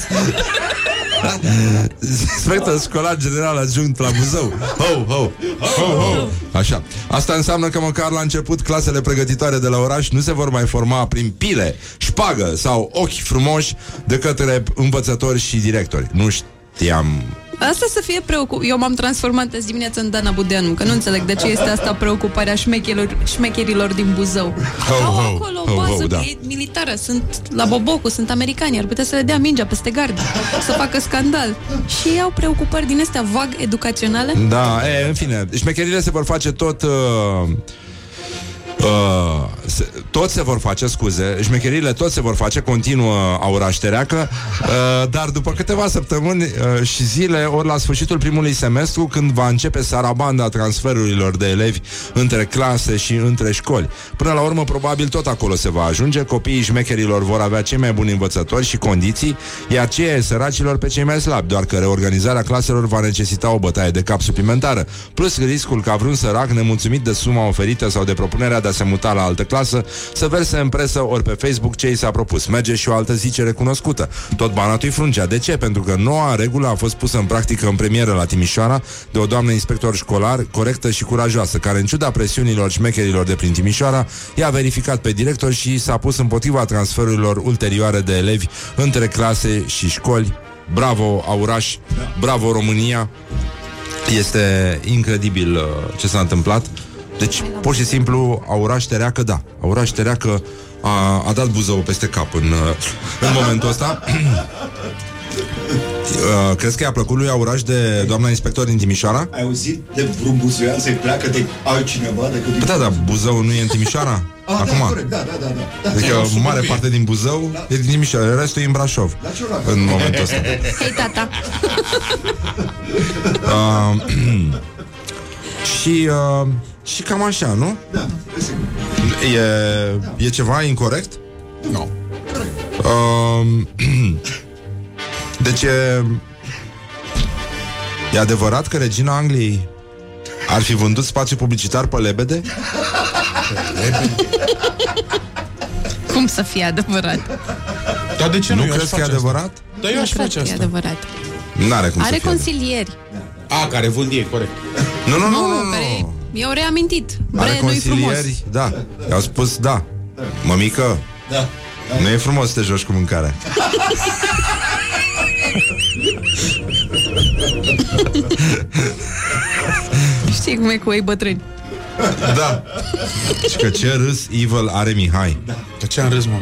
Inspector școlar general adjunct la Buzău. Ho, ho, ho, ho. Așa, asta înseamnă că măcar la început Clasele pregătitoare de la oraș Nu se vor mai forma prin pile, șpagă Sau ochi frumoși De către învățători și directori. Nu știam Asta să fie preocup... Eu m-am transformat azi dimineața în Dana Budeanu, că nu înțeleg de ce este asta preocuparea șmecherilor, șmecherilor din Buzău. Ho, Au ho, acolo ho, o bază ho, da. e militară, sunt la Bobocu, sunt americani, ar putea să le dea mingea peste gard, să facă scandal. Și ei au preocupări din astea vag educaționale? Da, e, în fine Șmecherile se vor face tot uh, Uh, se, tot se vor face, scuze Șmecherile tot se vor face, continuă Auraș Ștereacă uh, Dar după câteva săptămâni uh, și zile Ori la sfârșitul primului semestru Când va începe sarabanda transferurilor de elevi Între clase și între școli. Până la urmă, probabil tot acolo se va ajunge Copiii șmecherilor vor avea cei mai buni învățători și condiții Iar cei ai săracilor pe cei mai slabi Doar că reorganizarea claselor va necesita o bătaie de cap suplimentară. Plus riscul ca vreun sărac nemulțumit de suma oferită Sau de propunerea de a se muta la altă clasă Să verse în presă ori pe Facebook ce i s-a propus Merge și o altă zicere cunoscută Tot banatul frungea. De ce? Pentru că noua regulă a fost pusă în practică în premieră la Timișoara De o doamnă inspector școlar corectă și curajoasă Care în ciuda presiunilor șmecherilor de prin Timișoara I-a verificat pe director și s-a pus împotriva transferurilor ulterioare de elevi Între clase și școli Bravo, Auraș! Bravo, România! Este incredibil uh, ce s-a întâmplat. Deci, pur și simplu, Auraș Tereacă, da. Auraș Tereacă a, a dat Buzău peste cap în, uh, în momentul ăsta. Uh, crezi că i-a plăcut lui Auraș de doamna inspector din Timișoara? Ai auzit de vreun buzuian să-i pleacă de altcineva decât din... Păi da, da, Buzău nu e în Timișoara? Ah, Acum. da, corect, da, da, da, da. da. Adică Da, mare super parte din Buzău Da. e din Timișoara, restul e în Brașov. La ce oraș? În momentul ăsta. Hei, tata! Uh, și, uh, și cam așa, nu? Da, desigur. E, e ceva incorrect? Nu. Uh, Um, deci e, e adevărat că regina Angliei ar fi vândut spațiu publicitar pe lebede? Cum să fie adevărat? Dar de ce nu nu? Eu aș crezi că e face adevărat? asta. Dar eu nu aș cred face că e asta. adevărat. N-are cum Are să fie. consilieri. A, care vând ei, corect. Nu, nu, nu, nu, care nu. I-au reamintit. Are Bre, nu-i frumos. consilieri, da. I-au spus da. Mămică, Da. nu e frumos să te joci cu mâncarea. Știi cum e cu ei bătrâni. Da. Și că ce râs evil are Mihai. De ce am râs, mă?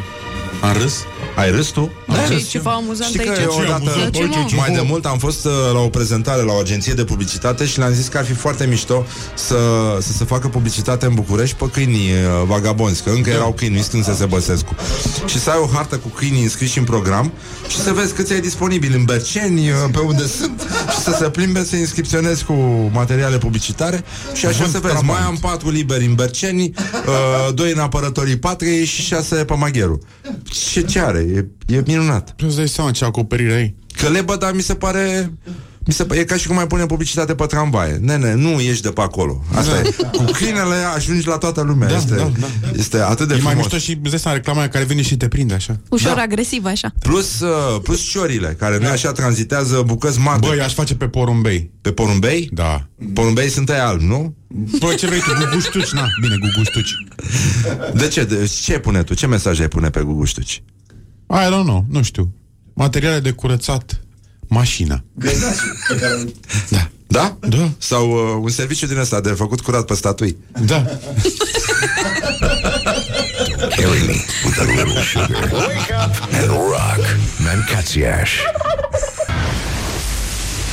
Am râs? Ai râs tu? Da, ce, ceva amuzant Știi că aici. eu odată, Ce, mă? mai de mult am fost uh, la o prezentare la o agenție de publicitate și le-am zis că ar fi foarte mișto să, să se facă publicitate în București pe câinii uh, vagabonzi, că încă erau câini, nu când se Săbăsescu. Și să ai o hartă cu câinii înscriși în program și să vezi câți ai disponibil în Berceni, uh, pe unde sunt, și să se plimbe să inscripționezi cu materiale publicitare și așa Vând să vezi, trabant. mai am patru liberi în Berceni, uh, doi în apărătorii patriei și șase pe Magheru. Ce, ce are? E, e minunat. Tu îți dai seama ce acoperire ai? Că lebă, dar mi se pare... Mi se, e ca și cum mai pune publicitate pe tramvaie. Nene, nu ieși de pe acolo. Asta Da. e. Cu câinele ajungi la toată lumea. Da, este, da, da. este atât de E mai frumos. mișto și îți dai seama reclama aia care vine și te prinde așa. Ușor Da. agresiv, așa. Plus, uh, plus ciorile, care nu așa tranzitează bucăți mari. Băi, aș face pe porumbei. Pe porumbei? Da. Porumbei sunt ai albi, nu? Bă, ce vrei tu? Guguștuci? Na, bine, guguștuci. De ce? De, ce pune tu? Ce mesaj ai pune pe guguștuci? I don't know, nu știu. Materiale de curățat mașina. Găinați pe care Da. Da? Da. Sau uh, un serviciu din ăsta de făcut curat pe statui. Da. Carry me with a little sugar and rock. Mancațiaș.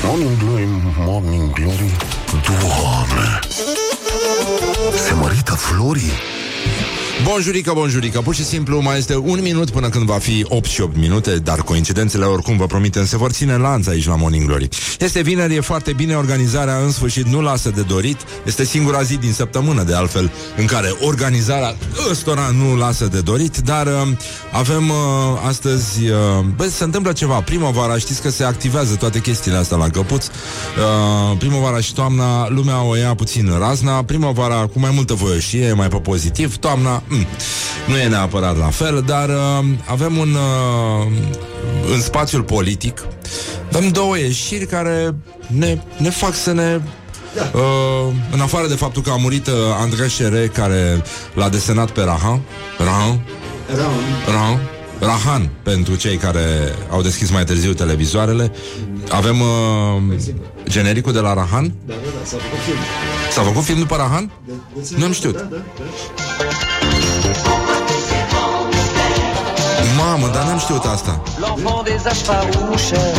Morning glory, morning glory. Doamne! Se mărită florii? Bonjurică, bonjurică, pur și simplu mai este un minut până când va fi 8 și 8 minute, dar coincidențele oricum vă promitem se vor ține lanț aici la Morning Glory. Este vineri, e foarte bine, organizarea în sfârșit nu lasă de dorit, este singura zi din săptămână de altfel în care organizarea ăstora nu lasă de dorit, dar uh, avem uh, astăzi, uh, bă, se întâmplă ceva, primăvara, știți că se activează toate chestiile astea la căpuț, uh, primăvara și toamna, lumea o ia puțin razna, primăvara cu mai multă voioșie, mai pe pozitiv, toamna, mm, nu e neapărat la fel, dar uh, avem un, uh, în spațiul politic, avem două ieșiri care ne, ne fac să ne Uh, în afară de faptul că a murit uh, Andrei Șere care l-a desenat pe Rahan Rahan? Rahan. Rahan. Pentru cei care au deschis mai târziu televizoarele. Avem uh, genericul de la Rahan? Da, da, da, s-a făcut film. S-a făcut film după Rahan? Nu am știut. Da, da, da. Mamă, dar n-am știut asta. L'enfant des âges farouches.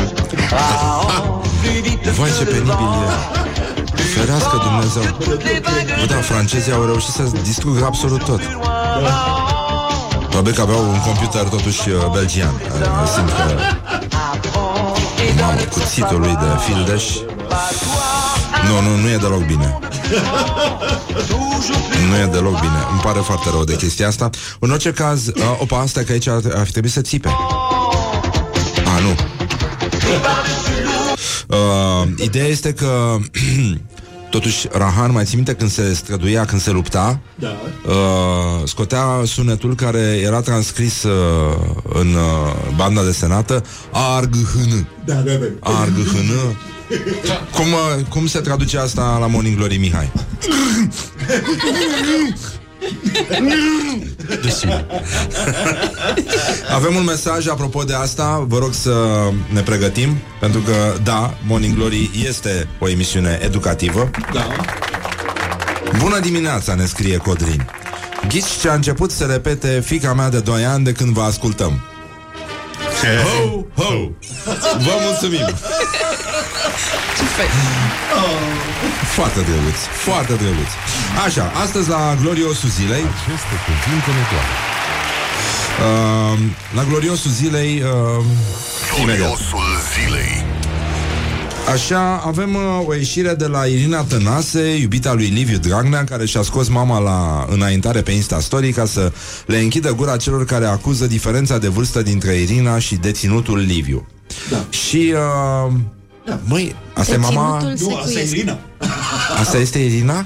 Ah, plus vite Vai ce que le penibil vent e. Ferească Dumnezeu. Toutes les vagues Bă, da, francezii au reușit să distrugă absolut tot Probabil că aveau un computer totuși uh, belgian Uh, Simt că Mamă, cuțitul lui de fildeș. Nu, nu, nu e deloc bine. Nu e deloc bine. Îmi pare foarte rău de chestia asta. În orice caz, uh, opa, asta că aici ar, ar trebui să țipe. A, nu. Uh, Ideea este că Totuși, Rahan, mai ții minte când se străduia, când se lupta Da. uh, Scotea sunetul care era transcris uh, În uh, banda desenată Arghhn Da, da, da. Arghhn cum, uh, cum se traduce asta la Morning Glory, Mihai? Avem un mesaj apropo de asta. Vă rog să ne pregătim Pentru că, da, Morning Glory este o emisiune educativă. Da. Bună dimineața, ne scrie Codrin. Ghici ce a început să repete fica mea de 2 ani de când vă ascultăm Ho, ho. Vă mulțumim. Foarte drăguț, foarte drăguț. Așa, astăzi la gloriosul zilei Aceste cuvinte ne doar. uh, La gloriosul zilei uh, Imediat. Gloriosul zilei. Așa, avem uh, o ieșire de la Irina Tănase, iubita lui Liviu Dragnea, care și-a scos mama la înaintare pe Insta Story ca să le închidă gura celor care acuză diferența de vârstă dintre Irina și deținutul Liviu. Da. Și, uh, Da. măi, asta e mama... Deținutul Nu, asta e secuiesc. Irina. Asta este Irina?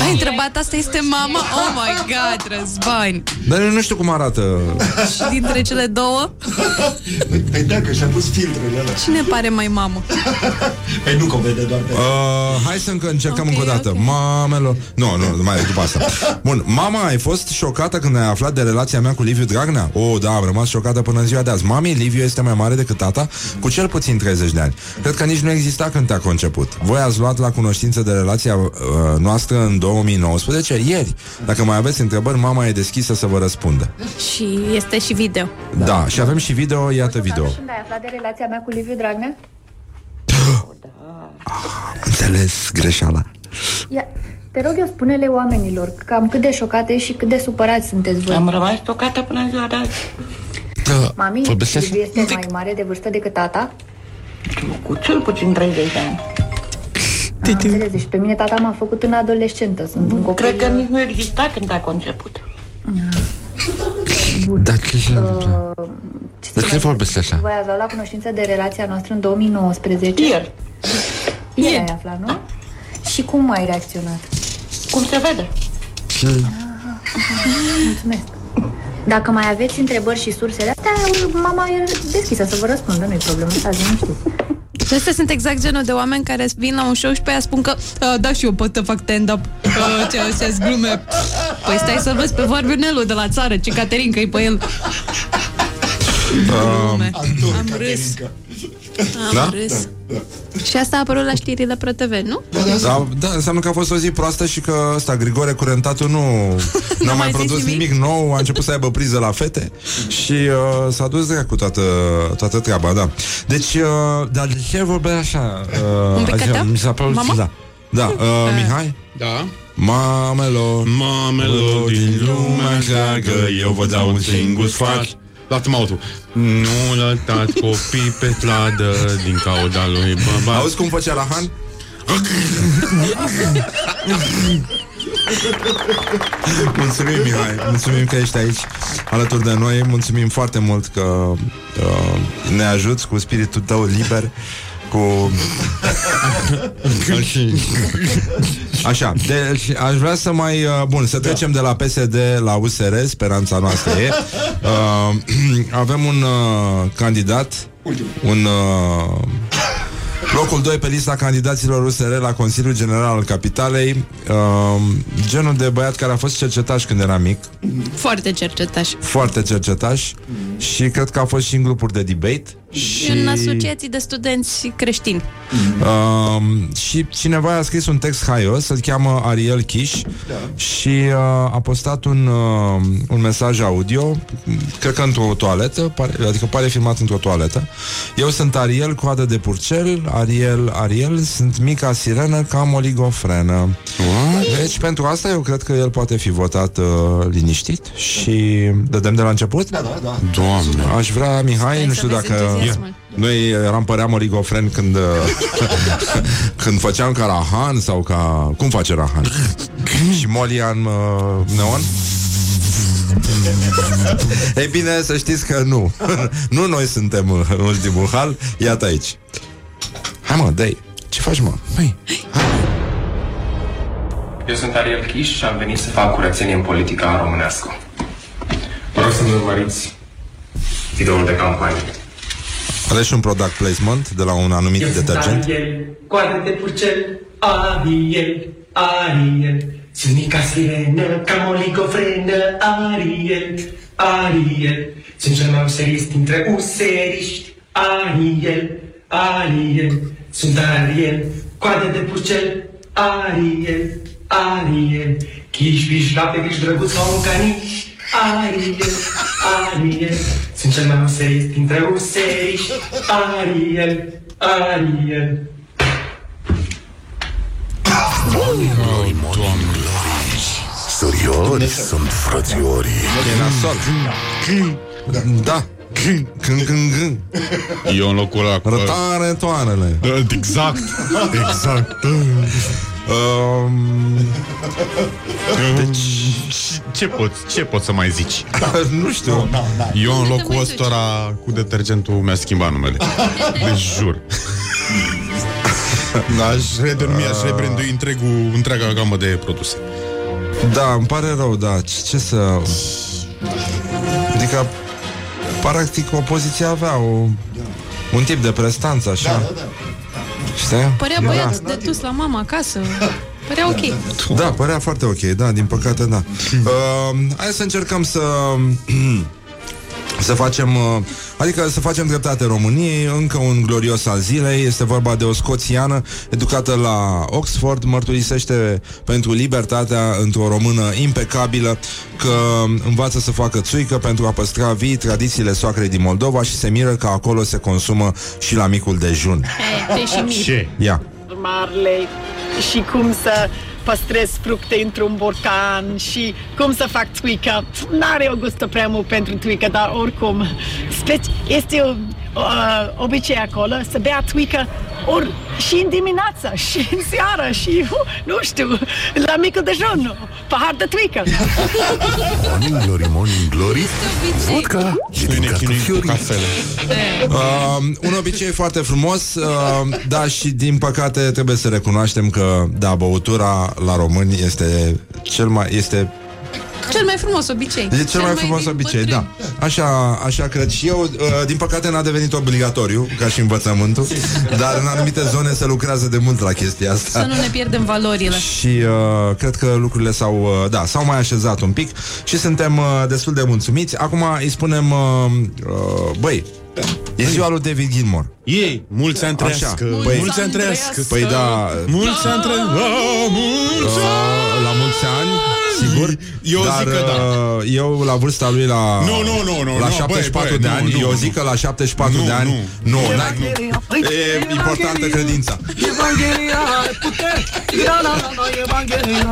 Ai întrebat, asta este mama? Oh my god, Răzvan Dar eu nu știu cum arată. Și dintre cele două, Păi da, că și-a pus filtrele alea. cine pare mai mamă? Păi nu că o vede doar pe... Uh, hai să încă încercăm Ok, încă o dată. ok. Mamelor. Nu, nu, mai după asta. Bun, mama, ai fost șocată când ai aflat de relația mea cu Liviu Dragnea? Oh, da, am rămas șocată până în ziua de azi. Mami, Liviu este mai mare decât tata, cu cel puțin 30 de ani. Cred că nici nu exista când te-a conceput. Voi ați luat la cunoștință de relația uh, noastră în 2019, ieri. Dacă mai aveți întrebări, mama e deschisă să vă răspundă. Și este și video Da, da și avem și video, iată video. Când ai aflat de relația mea cu Liviu Dragnea? Înțeles greșeala. Ia, te rog eu, spune-le oamenilor cam cât de șocate și cât de supărați sunteți voi. Am rămas tocată până în ziua de azi. Da, Mami, vorbesc Liviu este mai mare de vârstă decât tata? Cu cel puțin 30 de ani. Am înțeles, deci pe mine tata m-a făcut în adolescentă. Sunt un copil... Cred că nici nu exista când a conceput. Dar ce se întâmplă? Uh, De ce vorbești așa? Voi ați luat la cunoștință de relația noastră în 2019? Ieri. Ieri ai aflat, nu? Și cum ai reacționat? Cum se vede? Mulțumesc. Dacă mai aveți întrebări și sursele astea, mama e deschisă să vă răspundă, nu-i problemă, stați liniștiți. Și astea sunt exact genul de oameni care vin la un show și pe aia spun că "A, Da, și eu pot să fac stand-up. A, Ce astea glume Păi stai să vezi pe Varbiu Nelu de la țară Ce Caterin, că e pe el. Glume. Am râs Am Da? râs Și asta a apărut la știrile Pro TV, nu? Da, da, înseamnă că a fost o zi proastă și că ăsta, Grigore Curentatu nu n-a mai mai zis produs nimic? nimic? nou, a început să aibă priză la fete și uh, s-a dus direct cu toată, toată treaba, da. Deci, uh, dar de ce vorbea așa? Uh, Un pic așa, căteam? mi s-a părut, Mama? da. Da, uh, Mihai? Da. Mamelor, Mamelor din lumea întreagă Eu vă dau un singur sfat Lasă-mă autul Nu lăsați copii pe stradă Din cauda lui baba. Auzi cum făcea la Han? Mulțumim, Mihai, mulțumim că ești aici alături de noi, mulțumim foarte mult că uh, ne ajuți cu spiritul tău liber, cu... Așa, deci aș vrea să mai... Uh, bun, să trecem de la PSD la USR, speranța noastră e. Uh, avem un uh, candidat, un... Uh, Locul 2 pe lista candidaților USR la Consiliul General al Capitalei. Uh, Genul de băiat care a fost cercetaș când era mic. Foarte cercetaș. Foarte cercetaș. Și cred că a fost și în grupuri de debate și... În asociații de studenți creștini Uh, și cineva a scris un text haios, îl cheamă Ariel Kish da. și uh, a postat un, uh, un mesaj audio, cred că într-o toaletă, pare, adică pare filmat într-o toaletă. Eu sunt Ariel, coadă de purcel, Ariel, Ariel, sunt mica sirenă, cam oligofrenă. Deci pentru asta eu cred că el poate fi votat uh, liniștit și dădem de la început? Da, da, da. Doamne. Aș vrea, Mihai, Stai nu să știu vezi dacă... entuziasmul. Noi eram păream oligofren când uh, Când făceam ca Rahan Sau ca... Cum face Rahan? Și Molian uh, Neon? Ei bine, să știți că nu Nu noi suntem uh, în ultimul hal Iată aici Hai mă, dai Ce faci mă? Hai Eu sunt Ariel Chiș și am venit să fac curățenie în politica românească. Vă rog să-mi urmăriți videoul de campanie. Aleși un product placement De la un anumit detergent? Ariel, coadă de purcel, Ariel, Ariel. Sunt mica sirenă, cam oligofrenă, Ariel, Ariel. Sunt cel mai userist dintre useriști, Ariel, Ariel. Sunt Ariel, coadă de purcel, Ariel, Ariel. Chiși, piși, lapte, griși, drăguț, sau un caniș Ariel, Ariel Sunt cel mai userist dintre useriști, Ariel, Ariel Suriori sunt frățiorii E nasol Da, Când, când, când. Eu în locul ăla cu... Rătare toarele. Da, Exact. Exact. Um, Deci, ce pot, ce pot să mai zici? nu știu. Eu în locul ăstora cu detergentul mi-a schimbat numele. Deci jur. Da, aș redenumi, aș rebrandui întregul, întreaga gamă de produse. Da, îmi pare rău, da. Ce, ce să... Adică, practic, opoziția avea o, un tip de prestanță, așa. Da, da, da. Știi? Părea băiat de dus la mama acasă. Părea ok. Da, părea foarte ok, da, din păcate, da. Uh, hai să încercăm să... Să facem, uh, adică să facem dreptate României Încă un glorios al zilei. Este vorba de o scoțiană educată la Oxford Mărturisește pentru libertatea Într-o română impecabilă Că învață să facă țuică Pentru a păstra vii tradițiile soacrei din Moldova Și se miră că acolo se consumă Și la micul dejun. Te și mic. Ia. Marle și cum să păstrez fructe într-un borcan și cum să fac tuică. N-are o gustă prea mult pentru tuică, dar oricum speci- este o, uh, obicei acolo să bea tuică ori și în dimineața și în seara și, uh, nu știu, la micul dejun, pahar de tuică. Morning Glory, Morning Glory. Vodka și din cartofiori Uh, un obicei foarte frumos, uh, da, și din păcate trebuie să recunoaștem că, da, băutura la români este cel mai, este Cel mai frumos obicei. E cel mai frumos obicei, da. Așa, așa cred și eu. Uh, Din păcate n-a devenit obligatoriu, ca și învățământul, dar în anumite zone se lucrează de mult la chestia asta. Să nu ne pierdem valorile. Și uh, cred că lucrurile s-au, uh, da, s-au mai așezat un pic și suntem uh, destul de mulțumiți. Acum îi spunem, uh, uh, băi, e ziua lui David Gilmore. Ei, mulți ani trăiască. Așa. Păi, mulți ani trăiască. Păi da, Mulți ani trăiască. Mulți uh, la mulți ani, sigur. Eu dar, zic că da. uh, Eu la vârsta lui la Nu, nu, nu, nu, La nu, 74 băi, băi, de nu, ani nu, Eu nu. zic că la 74 Nu, de ani nu. Nu, n-ai- E importantă credința. Evanghelia are putere La la la la Evanghelia.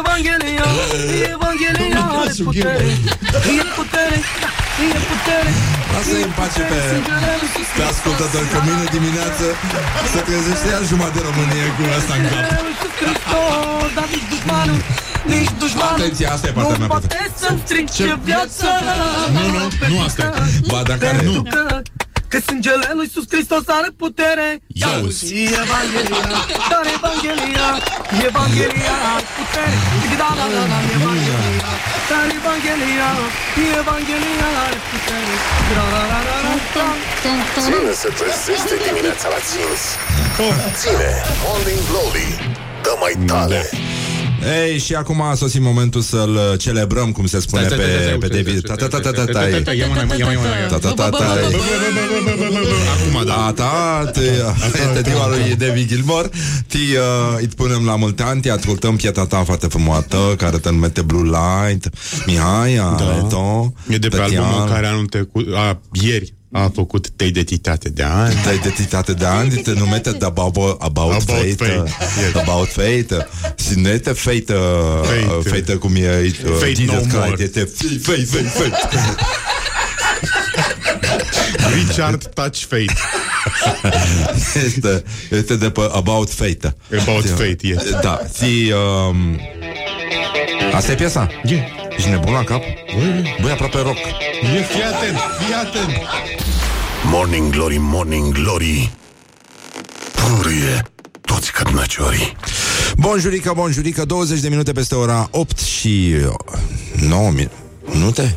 Evanghelia Evanghelia are putere E putere E putere. Lasă-i în pace pe, pe ascultători Că mâine dimineață Se trezește iar jumătate de Românie Cu asta în cap. Hristos Dar nici dușmanul Nici dușmanul Atenție, asta e partea mea Nu poate să-mi strice viața. Nu, nu, nu asta e. Ba, dacă are Pentru că Că sângele lui Iisus Hristos are putere. Ia uzi. Și Evanghelia Dar Evanghelia Evanghelia are putere. Da, da, da, da, Evanghelia Dar Evanghelia Evanghelia are putere. Da, da, da, da, da, da. Cine se trezește dimineața la țins? Ține Morning Glory. Dă mai tale Ei, și acum a sosit momentul să-l celebrăm, cum se spune Stai, stai, stai, pe, stai, pe stai, David. stai, Ta ta ta ta ta stai, stai, stai, ia mâna, ia mâna, ia mâna. ta ta ta ta Acum, da. A ta, te, este ziua lui David Gilmore Ti, uh, îi punem la multe ani Ti ascultăm pieta ta foarte frumoasă Care te numește Blue Light Mihai, Areto E de pe albumul care anul trecut, a, ieri, a făcut Te identitate de ani. Te identitate de ani Te numește de About, about, About Fate, Fate, yes. About Fate Și nu este Fate Fate. uh, Fate cum e uh, Fate Jesus no Christ more. Este Fate, Fate, Fate Richard Touch Fate. este, este de pe About Fate About Fate, yes. Da, ți, um, Asta e piesa? E. Ești nebun la cap? Băi, aproape rock E, fii atent, fii atent. Morning Glory, Morning Glory Purie toți cărnăciorii Bonjurică, bonjurică 20 de minute peste ora 8 și 9 mi- minute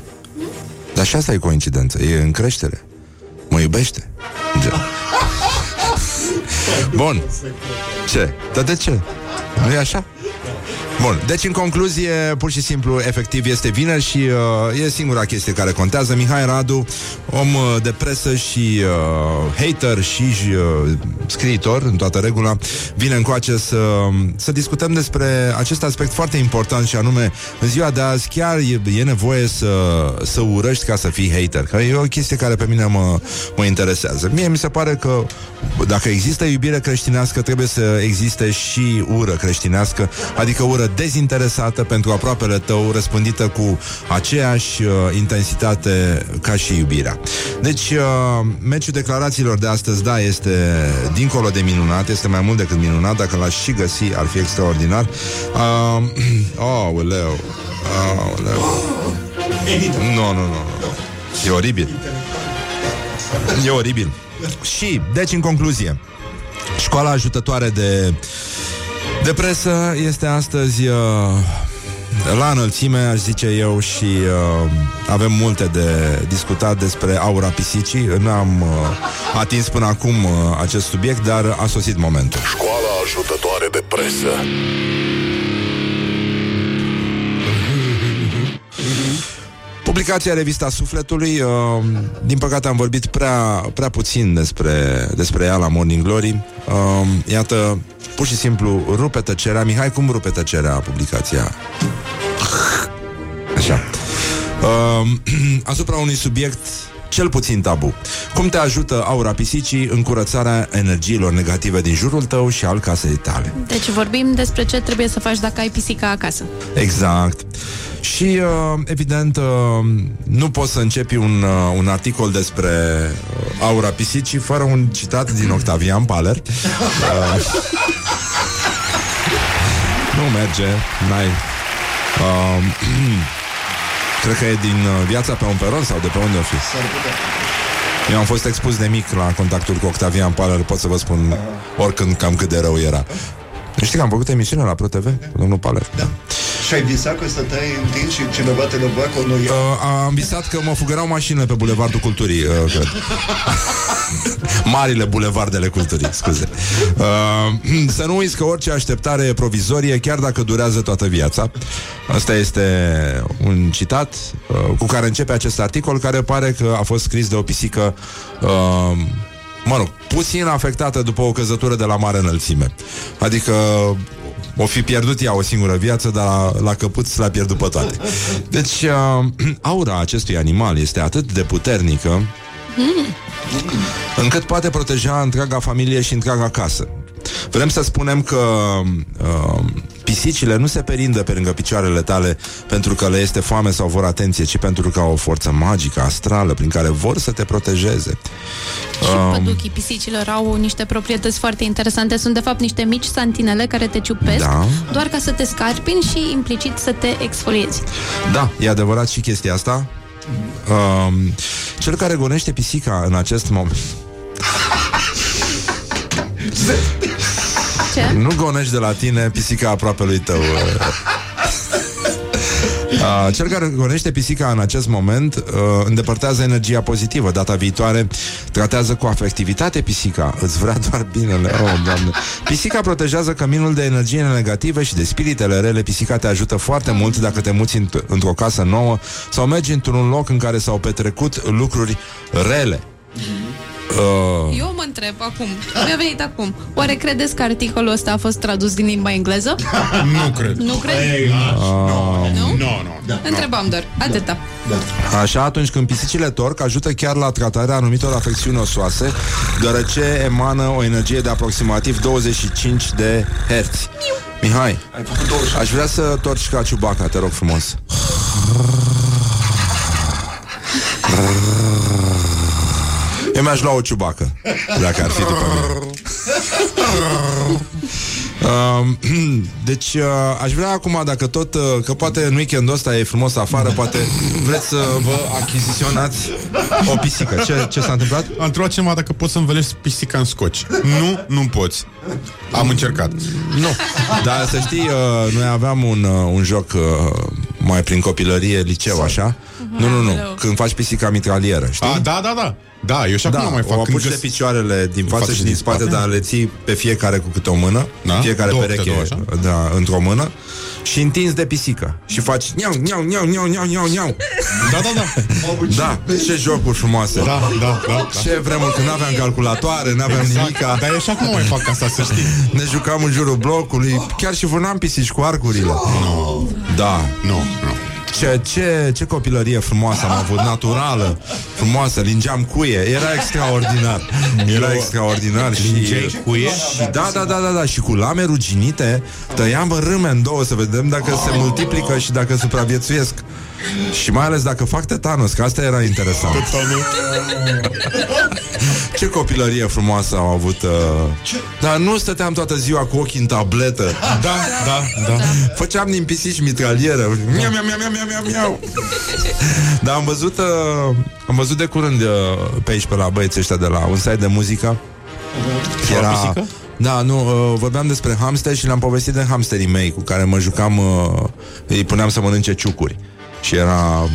Dar și asta e coincidență E în creștere Mă iubește Ge- Bun Ce? Dar de ce? Nu e așa? Bun, deci în concluzie, pur și simplu, efectiv, este vineri și uh, e singura chestie care contează. Mihai Radu, om uh, de presă și uh, hater și uh, scriitor, în toată regula, vine încoace să, să discutăm despre acest aspect foarte important și anume, în ziua de azi chiar e, e nevoie să, să urăști ca să fii hater, că e o chestie care pe mine mă, mă interesează. Mie mi se pare că dacă există iubire creștinească, trebuie să existe și ură creștinească, adică ură iubită dezinteresată pentru aproapele tău, răspândită cu aceeași uh, intensitate ca și iubirea. Deci, uh, meciul declarațiilor de astăzi, da, este dincolo de minunat, este mai mult decât minunat, dacă l-aș și găsi, ar fi extraordinar. Uh, oh, uleu, oh, uleu. Nu, nu, nu. E oribil. E oribil. Și, deci, în concluzie, școala ajutătoare de, de presă este astăzi uh, la înălțime, aș zice eu, și uh, avem multe de discutat despre aura pisicii. Nu am uh, atins până acum uh, acest subiect, dar a sosit momentul. Școala ajutătoare de presă. Publicația Revista Sufletului uh, Din păcate am vorbit prea, prea puțin despre, despre ea la Morning Glory. Uh, Iată, pur și simplu rupe tăcerea. Mihai, cum rupe tăcerea publicația? Așa. Uh, Asupra unui subiect cel puțin tabu. Cum te ajută aura pisicii în curățarea energiilor negative din jurul tău și al casei tale? Deci vorbim despre ce trebuie să faci dacă ai pisica acasă. Exact. Și, uh, evident, uh, nu poți să începi un, uh, un articol despre uh, aura pisicii fără un citat din Octavian Paler. Uh, nu merge, n-ai... Uh, cred că e din uh, viața pe un peron sau de pe unde o fi. Eu am fost expus de mic la contactul cu Octavian Paler, pot să vă spun oricând cam cât de rău era. Știi că am făcut emisiune la ProTV cu domnul Paler? Da. Și ai visat că stăteai în timp și cineva te lăba cu o noiă? Uh, am visat că mă fugărau mașinile pe Bulevardul Culturii, uh, cred. Marile bulevardele culturii, scuze. Uh, să nu uiți că orice așteptare e provizorie, chiar dacă durează toată viața. Asta este un citat uh, cu care începe acest articol, care pare că a fost scris de o pisică uh, mă rog, puțin afectată după o căzătură de la mare înălțime. Adică o fi pierdut ea o singură viață, dar la, la căpuț l-a pierdut pe toate. Deci, uh, aura acestui animal este atât de puternică încât poate proteja întreaga familie și întreaga casă. Vrem să spunem că uh, pisicile nu se perindă pe lângă picioarele tale pentru că le este foame sau vor atenție, ci pentru că au o forță magică, astrală, prin care vor să te protejeze. Și Um, păduchii pisicilor au niște proprietăți foarte interesante. Sunt de fapt niște mici santinele care te ciupesc Da. doar ca să te scarpini și implicit să te exfoliezi. Da, e adevărat și chestia asta. Um, cel care gonește pisica în acest moment Ce? Nu gonești de la tine pisica aproape lui tău Uh, cel care gonește pisica în acest moment uh, îndepărtează energia pozitivă. Data viitoare tratează cu afectivitate pisica. Îți vrea doar binele. Oh, doamne. Pisica protejează căminul de energie negative și de spiritele rele. Pisica te ajută foarte mult dacă te muți înt- într-o casă nouă sau mergi într-un loc în care s-au petrecut lucruri rele. Uh, Eu mă întreb acum, mi-a venit acum, oare credeți că articolul ăsta a fost tradus din limba engleză? Nu cred. Nu cred? uh, Nu? Nu, nu. Da. Întrebam doar, atâta. Așa, atunci când pisicile torc, ajută chiar la tratarea anumitor afecțiuni osoase, deoarece emană o energie de aproximativ 25 de herți. Mihai, aș vrea să torci ca ciubaca, te rog frumos. Eu mi-aș lua o ciubacă, dacă ar fi după mine. Uh, deci uh, aș vrea acum dacă tot uh, Că poate în weekendul ăsta e frumos afară Poate vreți să vă achiziționați O pisică Ce, ce s-a întâmplat? Am întrebat cineva dacă poți să învelești pisica în scoci. Nu, nu poți. Am încercat. Nu Dar să știi, uh, noi aveam un, uh, un joc uh, Mai prin copilărie, liceu, așa Nu, nu, nu, când faci pisica mitralieră Știi? A, da, da, da. Da, eu și acum Da, mai o fac. apuci când de picioarele din față și din spate, dar le ții pe fiecare cu câte o mână, Da? fiecare Două pereche câte două, așa? da, într-o mână și întinzi de pisică și faci niau, niau, niau, niau, niau, niau, niau. Da, da, da. Da, ce jocuri frumoase. Da, da, da. da. Ce vremuri când n-aveam calculatoare, n-aveam Exact. nimica. Dar eu și acum mai fac asta, să știi. Ne jucam în jurul blocului, chiar și vânam pisici cu arcurile. Nu. Da. Nu, nu. Ce, ce, ce copilărie frumoasă am avut, naturală, frumoasă, lingeam cuie, era extraordinar. Era extraordinar și... Lingeai cuie? Și da, da, da, da, da, și cu lame ruginite tăiam râme în două să vedem dacă se multiplică și dacă supraviețuiesc. Și mai ales dacă fac tetanus, că asta era interesant. Ce copilărie frumoasă am avut uh... Dar nu stăteam toată ziua cu ochii în tabletă. Da, da, da. Făceam din pisici mitralieră. Miau, miau, miau, miau, miau, miau Dar am văzut uh, Am văzut de curând uh, pe aici Pe la băieții ăștia de la un site de muzică. O pisică? Da, nu, uh, vorbeam despre hamster și le-am povestit de hamsterii mei cu care mă jucam, uh, îi puneam să mănânce ciucuri. Și era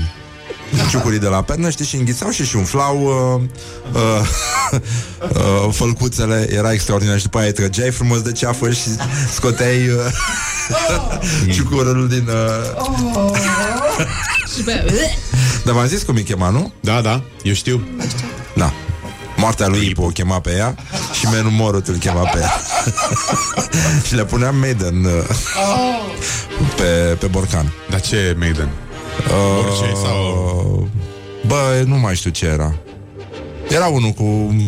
ciucurii de la pernă, știi, și înghițau și și umflau uh, uh, uh, fălcuțele, era extraordinar și după aia îi trăgeai frumos de ceafă și scoteai uh, ciucurul din... Uh... Și pe... Dar v-am zis cum îi chema, nu? Da, da, eu știu Da. Moartea lui Ipo o chema pe ea și menumorul îl chema pe ea. și le puneam Maiden uh, pe, pe borcan. Dar ce Maiden? Uh, Orice sau... Bă, nu mai știu ce era. Era unul cu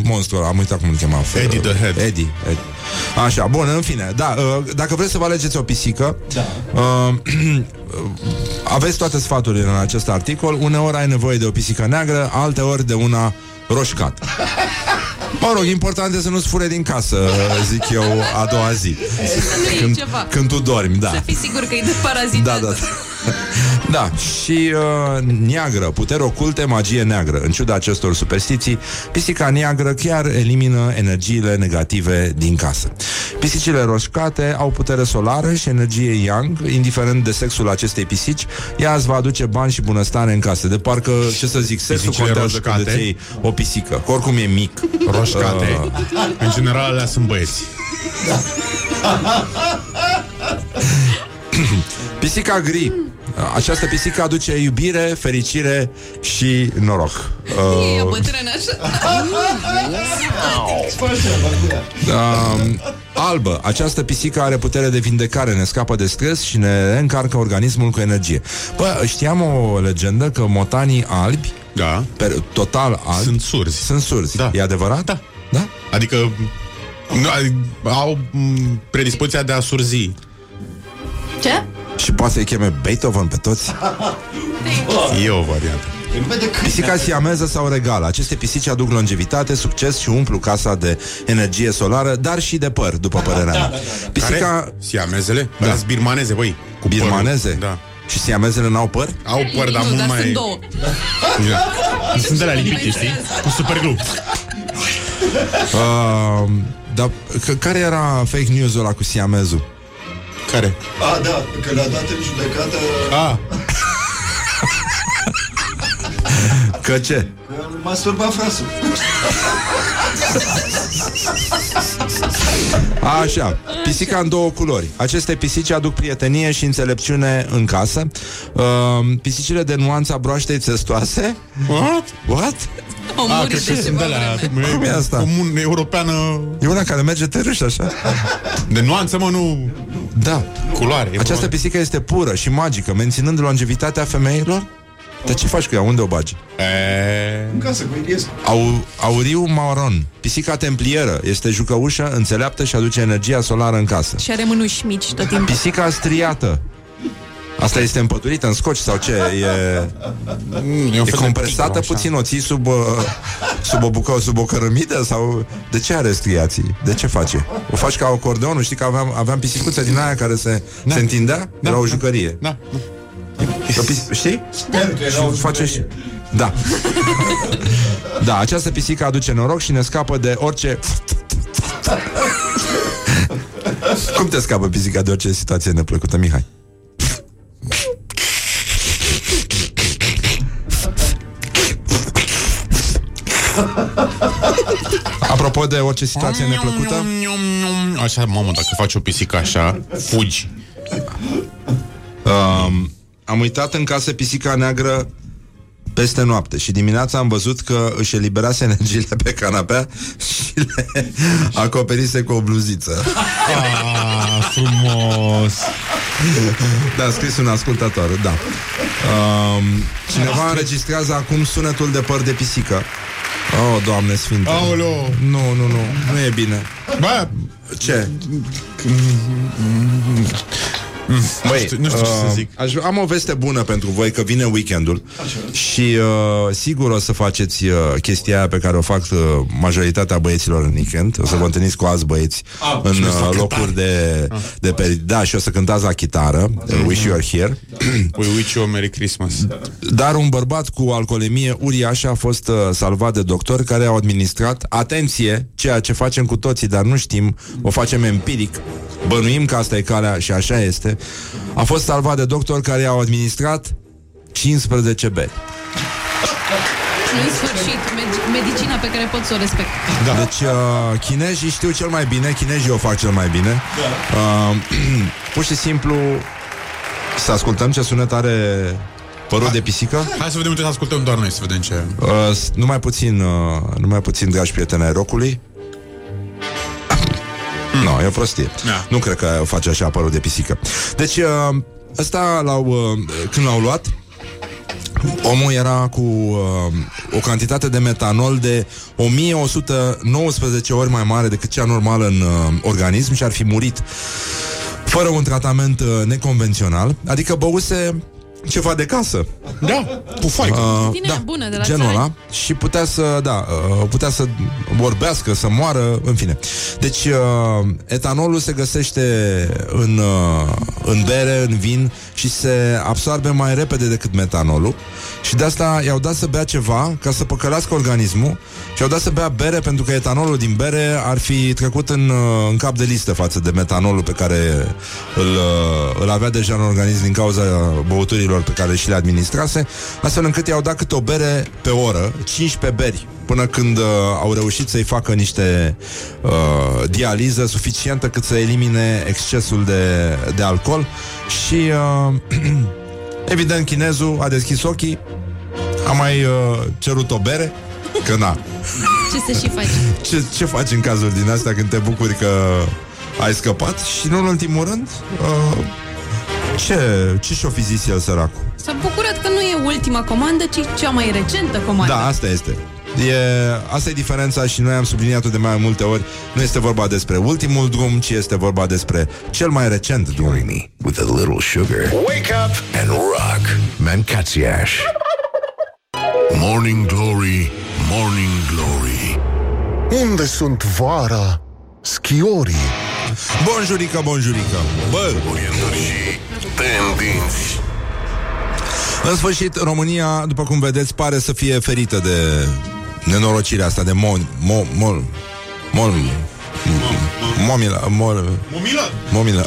monstru, am uitat cum îl chema. Eddie the Head. Eddie. Eddie. Așa, bun, în fine. Da, uh, dacă vreți să vă alegeți o pisică, Da. uh, aveți toate sfaturile în acest articol. Uneori ai nevoie de o pisică neagră, alteori de una roșcată. Mă rog, important este să nu-ți fure din casă, zic eu, a doua zi. nu e Când, ceva. când tu dormi, da. Să fii sigur că e de parazit. Da, da, da. Da, și uh, neagră, puteri oculte, magie neagră. În ciuda acestor superstiții, pisica neagră chiar elimină energiile negative din casă. Pisicile roșcate au putere solară și energie yang, indiferent de sexul acestei pisici, ea îți va aduce bani și bunăstare în casă. De parcă, ce să zic, sexul Pisicile contează când roșcate? îți iei o pisică, că oricum e mic. Roșcate Uh, În general alea sunt băieți Pisica gri. Această pisică aduce iubire, fericire și noroc. E Uh, bătrân așa. Um, albă. Această pisică are putere de vindecare, ne scapă de stres și ne reîncarcă organismul cu energie. Bă, știam o legendă că motanii albi, Da per, total albi, Sunt surzi sunt surzi. Da. E adevărat? Da. Da? Adică nu, adi- au m, predispoziția de a surzi Ce? Și poate să-i cheme Beethoven pe toți? E o variantă Pisica siameză sau regală. Aceste pisici aduc longevitate, succes și umplu casa de energie solară, dar și de păr, după părerea mea. Pisica... Care? Siamezele? Da. Dar birmaneze, băi cu Birmaneze? părul. Da Și siamezele n-au păr? Au păr, dar nu, mult dar mai... sunt două. Da. Sunt de la lipite, știi? Cu superglue Uh, dar c- care era fake news-ul ăla cu siamezul? Care? A, da, că l-a dat în judecată A, Că ce? că m-a sturbat frasul. Așa, pisica în două culori. Aceste pisici aduc prietenie și înțelepciune în casă. Uh, pisicile de nuanța broaștei testoase. what? What? Au A, murit cred că de sunt ceva de la vreme. Cum e asta? Comun, europeană E una care merge tărâș, așa? De nuanță, mă, nu Da. culoare e Această vorba- pisică este pură și magică, menținând longevitatea femeilor. Dar ce faci cu ea? Unde o bagi? E... În casă cu Iliescu. Au, auriu maron. Pisica templieră. Este jucăușă, înțeleaptă și aduce energia solară în casă. Și are mânuși mici tot timpul. Pisica striată. Asta este împăturită în scoci sau ce? E, Mm, e, un e fel de compresată tigru, așa. puțin, o ții sub, uh, sub, o bucă, sub o cărămidă? Sau de ce are striații? De ce face? O faci ca acordeonul? Știi că aveam, aveam pisicuță din aia care se, Da. se întindea? Da. Era o jucărie. Da, O pis- Știi? Sper că era o Și face și... Da. da, această pisică aduce noroc și ne scapă de orice... Cum te scapă pisica de orice situație neplăcută, Mihai? Apropo de orice situație neplăcută Așa, mamă, dacă faci o pisică așa Fugi um, Am uitat în casă pisica neagră peste noapte și dimineața am văzut că își eliberase energiile pe canapea și le acoperise cu o bluziță. ah, Frumos Da, a scris un ascultător, da. Um, cineva înregistrează acum sunetul de păr de pisică. Oh, Doamne Sfinte. Aoleo. Nu, nu, nu. Nu e bine. Bă, Ce? Nu știu, nu știu ce să uh, zic. Aș, am o veste bună pentru voi că vine weekendul și uh, sigur o să faceți uh, chestia aia pe care o fac uh, majoritatea băieților în weekend. O să vă întâlniți cu alți băieți Ah, în și o să uh, cântați. locuri de, de pe, da, și o să cântați la chitară. Uh, Wish you are here. We wish you a Merry Christmas. Dar un bărbat cu alcoolemie uriașă a fost uh, salvat de doctori care au administrat, atenție, ceea ce facem cu toții, dar nu știm, o facem empiric, bănuim că asta e calea și așa este, a fost salvat de doctori care au administrat 15 beri. În sfârșit, med- medicina pe care pot să o respect. Da. Deci uh, chinezii știu cel mai bine, chinezii o fac cel mai bine. Uh, pur și simplu să ascultăm ce sunet are părul de pisică. Hai să vedem ce ascultăm doar noi, să vedem ce... Uh, s- numai puțin, uh, numai puțin, dragi prieteni ai rocului. Nu, no, e o prostie. Da. Nu cred că face așa părul de pisică. Deci, uh, ăsta l-au, uh, când l-au luat, omul era cu uh, o cantitate de metanol de 1119 ori mai mare decât cea normală în uh, organism și ar fi murit fără un tratament uh, neconvențional, adică băuse ceva de casă. Da, cu foaică. Uh, Tine da, bună de la genul țarani. ăla și putea să, da, uh, putea să vorbească, să moară, în fine. Deci, uh, etanolul se găsește în, uh, în bere, în vin și se absorbe mai repede decât metanolul și de asta i-au dat să bea ceva ca să păcălească organismul și au dat să bea bere pentru că etanolul din bere ar fi trecut în, uh, în cap de listă față de metanolul pe care îl, uh, îl avea deja în organism din cauza băuturilor pe care și le administrase, astfel încât i-au dat câte o bere pe oră, 15 beri, până când uh, au reușit să-i facă niște uh, dializă suficientă cât să elimine excesul de, de alcool. Și uh, evident chinezul a deschis ochii, a mai uh, cerut o bere, că na, Ce să și faci? ce, ce faci în cazuri din astea când te bucuri că ai scăpat și nu în ultimul rând uh, ce, ce și-o fi zis el săracul? S-a bucurat că nu e ultima comandă, ci cea mai recentă comandă. Da, asta este. E, asta e diferența și noi am subliniat-o de mai multe ori. Nu este vorba despre ultimul drum, ci este vorba despre cel mai recent drum. With a little sugar. Wake up And rock. Mancațiaș. Morning Glory, Morning Glory. Unde sunt vara? Schiorii Bonjurică, bonjurică. Bă, Orientări și tendinți în sfârșit, România, după cum vedeți, pare să fie ferită de nenorocirea asta de mon, mo, mol, mol, momila, mol, Momila! momila,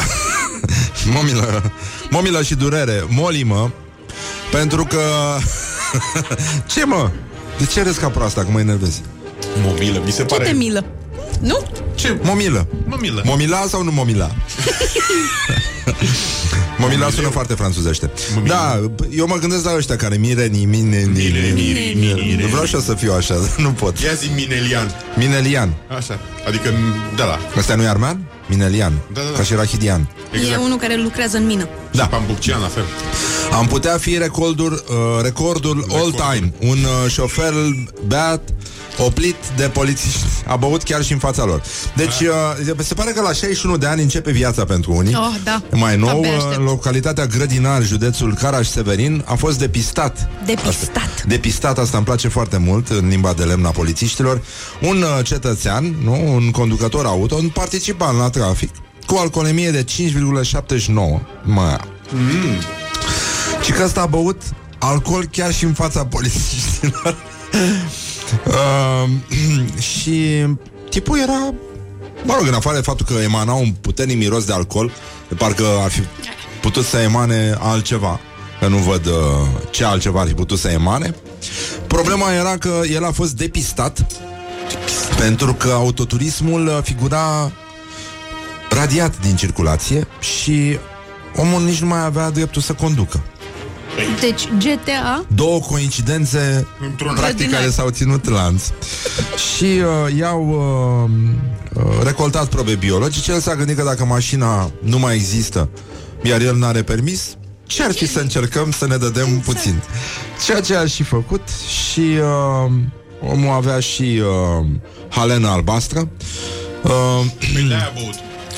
momila, momila și durere, molimă, pentru că... ce mă? De ce râzi ca proasta, că mă enervezi? Momilă, mi se Ce pare... te milă? Nu? Ce? Momilă. Momilă. Momila sau nu momila? Momila sună foarte franțuzește. Da, eu mă gândesc la ăștia care mireni, mine, Mire, mire, mire. Vreau și eu să fiu așa, dar nu pot. Ia zi Minelian. Minelian. Așa. Adică, de la. Ăsta nu e armean? Minelian. Da, da, da. Ca și Rahidian. E unul care lucrează în mină. Da. Pambuccean, la fel. Am putea fi recordul, uh, recordul all time. Un uh, șofer beat oprit de polițiști. A băut chiar și în fața lor. Deci, uh, se pare că la 61 de ani începe viața pentru unii. Oh, da. Mai nou, Abia uh, aștept. localitatea Grădinar, județul Caraș-Severin, a fost depistat. Depistat. Depistat, asta îmi place foarte mult în limba de lemn a polițiștilor. Un uh, cetățean, nu, un conducător auto, un participant la trafic, cu alcoolemie de 5,79. Mă. Mm. Și că ăsta a băut alcool chiar și în fața polițiștilor. uh, și tipul era Mă rog, în afară de faptul că emana un puternic miros de alcool, de parcă ar fi putut să emane altceva, că nu văd uh, ce altceva ar fi putut să emane. Problema era că el a fost depistat pentru că autoturismul uh, figura radiat din circulație și omul nici nu mai avea dreptul să conducă. Deci GTA Două coincidențe practic Ordinare. care s-au ținut lanț Și uh, i-au uh, uh, recoltat probe biologice El s-a gândit că dacă mașina nu mai există Iar el n-are permis ce ar fi să încercăm să ne dădem puțin? Ceea ce a și făcut și uh, omul avea și uh, halenă albastră. Uh,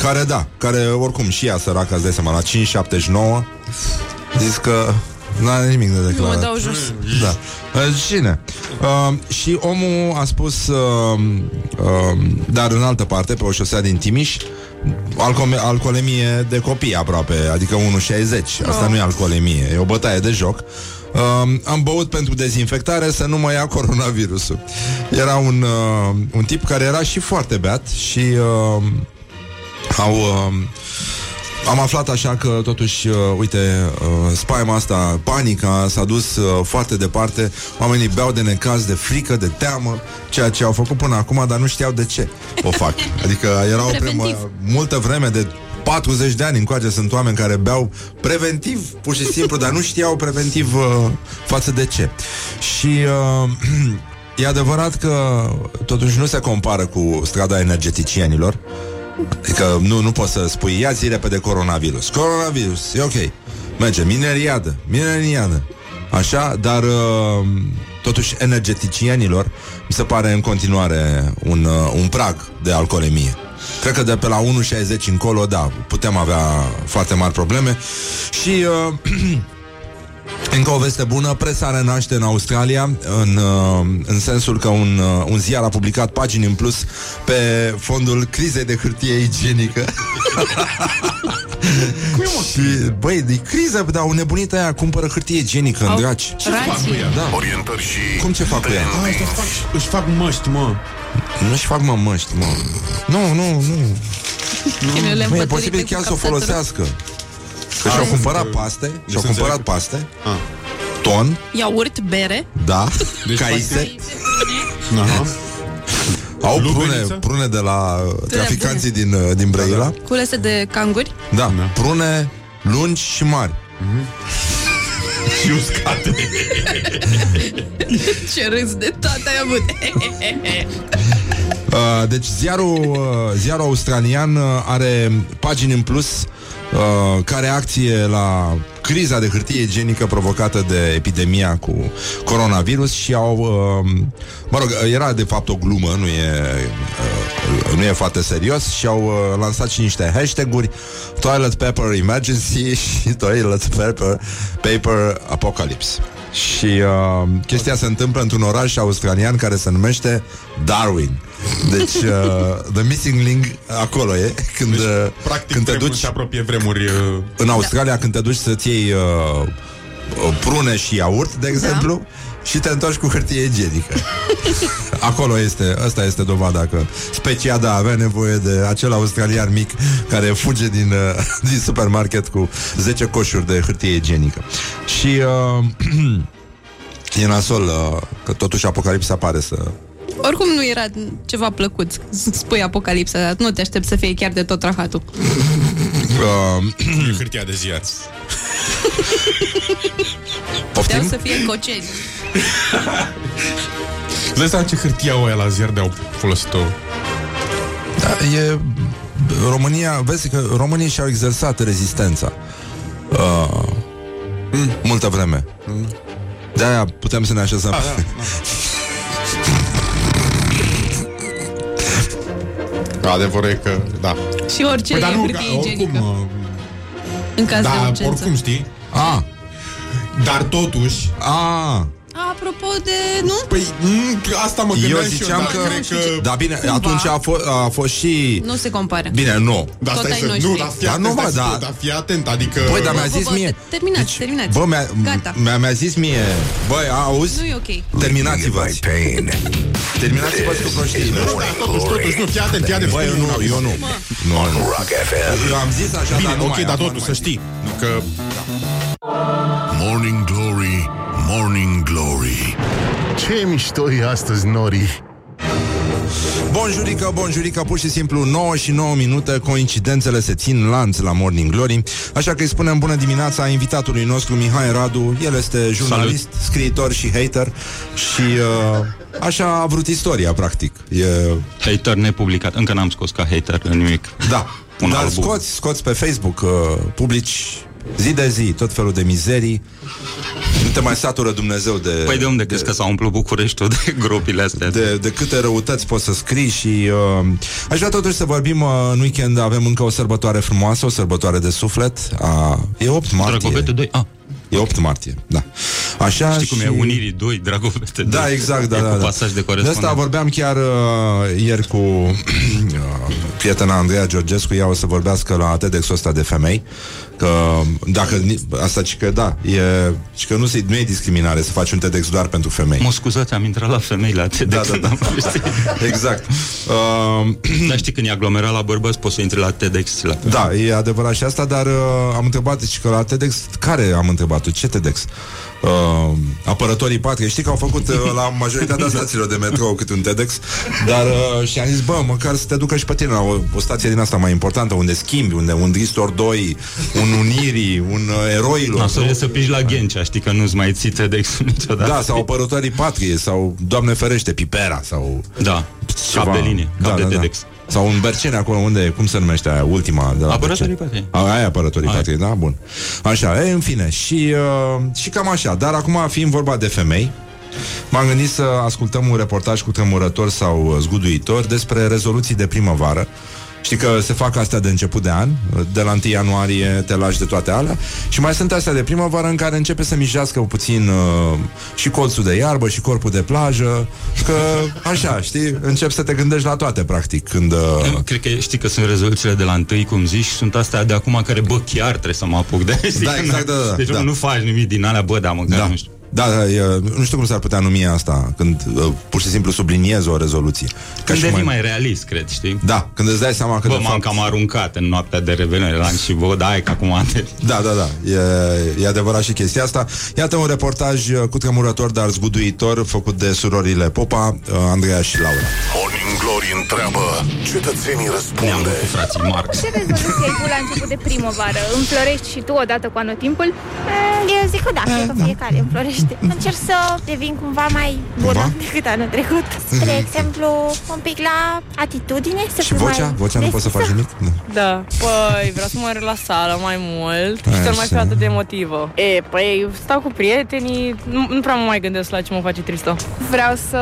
care da, care oricum și ea săracă, îți dai seama, la 5,79 Zis că N-are nimic de declarat. mă dau jos. Da. Uh, Cine? Uh, și omul a spus, uh, uh, dar în altă parte, pe o șosea din Timiș, alcome- alcoolemie de copii aproape, adică 1,60. Asta Oh. nu e alcoolemie, e o bătaie de joc. Uh, am băut pentru dezinfectare să nu mă ia coronavirusul. Era un, uh, un tip care era și foarte beat și uh, au... Uh, am aflat așa că totuși, uh, uite, uh, spaima asta, panica s-a dus uh, foarte departe, oamenii beau de necaz, de frică, de teamă, ceea ce au făcut până acum, dar nu știau de ce o fac. Adică era o primă, Preventiv. multă vreme de 40 de ani încoace sunt oameni care beau preventiv, pur și simplu, dar nu știau preventiv uh, față de ce. Și uh, e adevărat că totuși nu se compară cu strada energeticienilor, Adică nu, nu poți să spui Ia zi repede coronavirus. Coronavirus, e ok. Merge, mineriadă, mineriadă. Așa, dar uh, Totuși energeticienilor Mi se pare în continuare un, uh, un prag de alcoolemie. Cred că de pe la 1,60 încolo, da, putem avea foarte mari probleme. Și uh, Încă o veste bună, presa renaște în Australia în, uh, în sensul că un, uh, un ziar a publicat pagini în plus pe fondul crizei de hârtie igienică. Și, băi, de criză, dar o nebunită aia cumpără hârtie igienică în draci. Ce fac cu ea? Da. Orientări și Cum ce fac cu ea? Ah, ăștia fac, își fac măști, mă. Nu-și fac mă măști, mă. Nu, nu, nu. Cine le Mă, e împăturite posibil cu chiar să o capsatură? folosească. Că și-au Ah, cumpărat că- paste, și-au sunt cumpărat înțeleg. paste, Ah. ton, Iaurt, bere. da, Deci, caise, Aha. au prune, Lubeniță? prune de la uh, traficanții din, uh, din Brăila. Culese de canguri. Da, prune lungi și mari. Și uscate. Ce râs de toate ai avut. Uh, deci ziarul, uh, ziarul australian uh, are pagini în plus uh, ca reacție la criza de hârtie igienică provocată de epidemia cu coronavirus și au, uh, mă rog, era de fapt o glumă, nu e, uh, nu e foarte serios și au uh, lansat și niște hashtag-uri Toilet Paper Emergency și Toilet Paper, paper Apocalypse. Și uh, chestia se întâmplă într-un oraș australian care se numește Darwin. Deci, uh, The Missing Link acolo e Când, deci, Practic, când te vremuri duci se apropie vremuri... uh, În Australia când te duci să-ți iei uh, uh, Prune și iaurt, de exemplu Și te întorci cu hârtie igienică. Acolo este, asta este dovada că Speciada avea nevoie de acel australian mic Care fuge din, uh, din supermarket cu 10 coșuri de hârtie igienică. Și uh, E nasol uh, Că totuși apocalipsa pare să Oricum nu era ceva plăcut să spui apocalipsa, dar nu te aștept să fie chiar de tot rahatul. uh, Hârtia de ziar. Puteau să fie coceni. Îți dai seama ce hârtie au aia la ziar de au folosit-o? Da, e România, vezi că românii și-au exersat rezistența uh, mm. multă vreme. Mm. De-aia putem să ne așezăm. Ah, da, da. Adevărul e că, da. Și orice Păi, dar nu, hârtie ca- oricum, igienică. uh, În caz de da, urgență. oricum știi. A. Dar totuși... A. Apropo de... Nu? Păi, m- asta mă Eu gândeam și ziceam eu, că, dar cred că... Da, bine, Cumva. atunci a, fost a fost și Nu se compare. Bine, nu Da, Tot stai ai să... noștri. Nu, dar fii Dar atent, nu, mă, stai să- da. dar fii atent, adică... Băi, dar mi-a Bă, bă, zis bă, mie Terminați, Deci, terminați. Bă, mi-a, Gata. mi-a, mi-a zis mie Băi, auzi? Nu e ok. Terminați-vă Terminați-vă cu proștiile Nu, dar totuși, totuși, nu, fii atent, fii atent. Băi, eu spune nu, una. eu nu Nu, nu Rock FM Eu am zis așa, Bine, dar nu ok, mai, dar acum totuși nu să mai. știi că Morning Glory Morning Glory Ce mișto e astăzi, Nori Bonjurică, bonjurică, pur și simplu 9 și 9 minute Coincidențele se țin lanț la Morning Glory Așa că îi spunem bună dimineața Invitatului nostru Mihai Radu El este jurnalist, Salut. scriitor și hater Și uh, așa a vrut istoria practic e... Hater nepublicat. Încă n-am scos ca hater nimic. Da, Un dar album. scoți, scoți pe Facebook uh, Publici zi de zi, tot felul de mizerii. Nu te mai satură Dumnezeu de... Păi de unde crezi că s-a umplut Bucureștiul de gropile astea? De, de câte răutăți poți să scrii și... Uh, aș vrea totuși să vorbim uh, în weekend, avem încă o sărbătoare frumoasă, o sărbătoare de suflet. Uh, e 8 martie. Dragobete 2, ah. E 8 martie, da. Așa Știi și... cum e Unirii 2, Dragobete 2. Da, exact, da, e da, cu da. pasaj de De corespondență. asta vorbeam chiar uh, ieri cu uh, prietena Andreea Georgescu, ea o să vorbească la TEDx-ul ăsta de femei, că dacă, ni- asta și că da, e, și că nu, se, nu e discriminare să faci un TEDx doar pentru femei. Mă scuzați, am intrat la femei la TEDx. Da, da, da. exact. Uh, Dar știi, când e aglomerat la bărbați, poți să intri la TEDx. La Da, e adevărat și asta, dar uh, am întrebat și că la TEDx, care am întrebat tu? Ce TEDx? Uh, apărătorii patriei. Știi că au făcut uh, la majoritatea stațiilor de metrou câte un TEDx, dar uh, și am zis, bă, măcar să te ducă și pe tine la o, o stație din asta mai importantă, unde schimbi, unde un Ristor 2, un Unirii, un uh, Eroilor. Nasol e să piși la Ghencea, știi că nu-ți mai ții TEDx niciodată. Da, sau apărătorii patriei, sau, Doamne ferește, Pipera, sau... Da, cap de linie, cap de TEDx. Sau un Bercene acolo, unde, cum se numește aia, ultima de la Apărătorii Berceni? patriei. A, aia apărătorii Aia. patriei, da, bun. Așa, e, în fine, și, uh, și cam așa. Dar acum, fiind vorba de femei, m-am gândit să ascultăm un reportaj cu tremurător sau uh, zguduitor despre rezoluții de primăvară. Știi că se fac astea de început de an, de la 1 ianuarie te lași de toate alea și mai sunt astea de primăvară în care începe să mijească puțin uh, și colțul de iarbă și corpul de plajă, că așa, știi, încep să te gândești la toate, practic, când... Uh, Nu, Cred că știi că sunt rezoluțiile de la întâi, cum zici, și sunt astea de acum care, bă, chiar trebuie să mă apuc de știi Da, că exact, nu- da, da, Deci da. nu faci nimic din alea, bă, da, măcar, Da. nu știu. Da, da, e, nu știu cum s-ar putea numi asta Când uh, pur și simplu subliniezi o rezoluție Când și devii mai realist, cred, știi? Da, când îți dai seama că Bă, de m-am fapt... cam aruncat în noaptea de revenire la și bă, da, hai că acum te... Da, da, da, e, e adevărat și chestia asta Iată un reportaj uh, cu tremurător, dar zguduitor Făcut de surorile Popa, uh, Andreea și Laura Morning Glory întreabă, cetățenii răspunde. frații Marx. Ce rezoluție ai tu la început de primăvară? Înflorești și tu odată cu anotimpul? Eu zic că da, cred că fiecare înflorește. Încerc să devin cumva mai bună Cumva? decât anul trecut. Spre exemplu, un pic la atitudine, să Și fiu vocea? mai Vocea nu poți să faci deschisă. nimic? Nu. Da. Păi, vreau să mă la sală mai mult și să nu mai Așa. fiu atât de emotivă. E, păi, stau cu prietenii, nu, nu prea mă mai gândesc la ce mă face tristă. Vreau să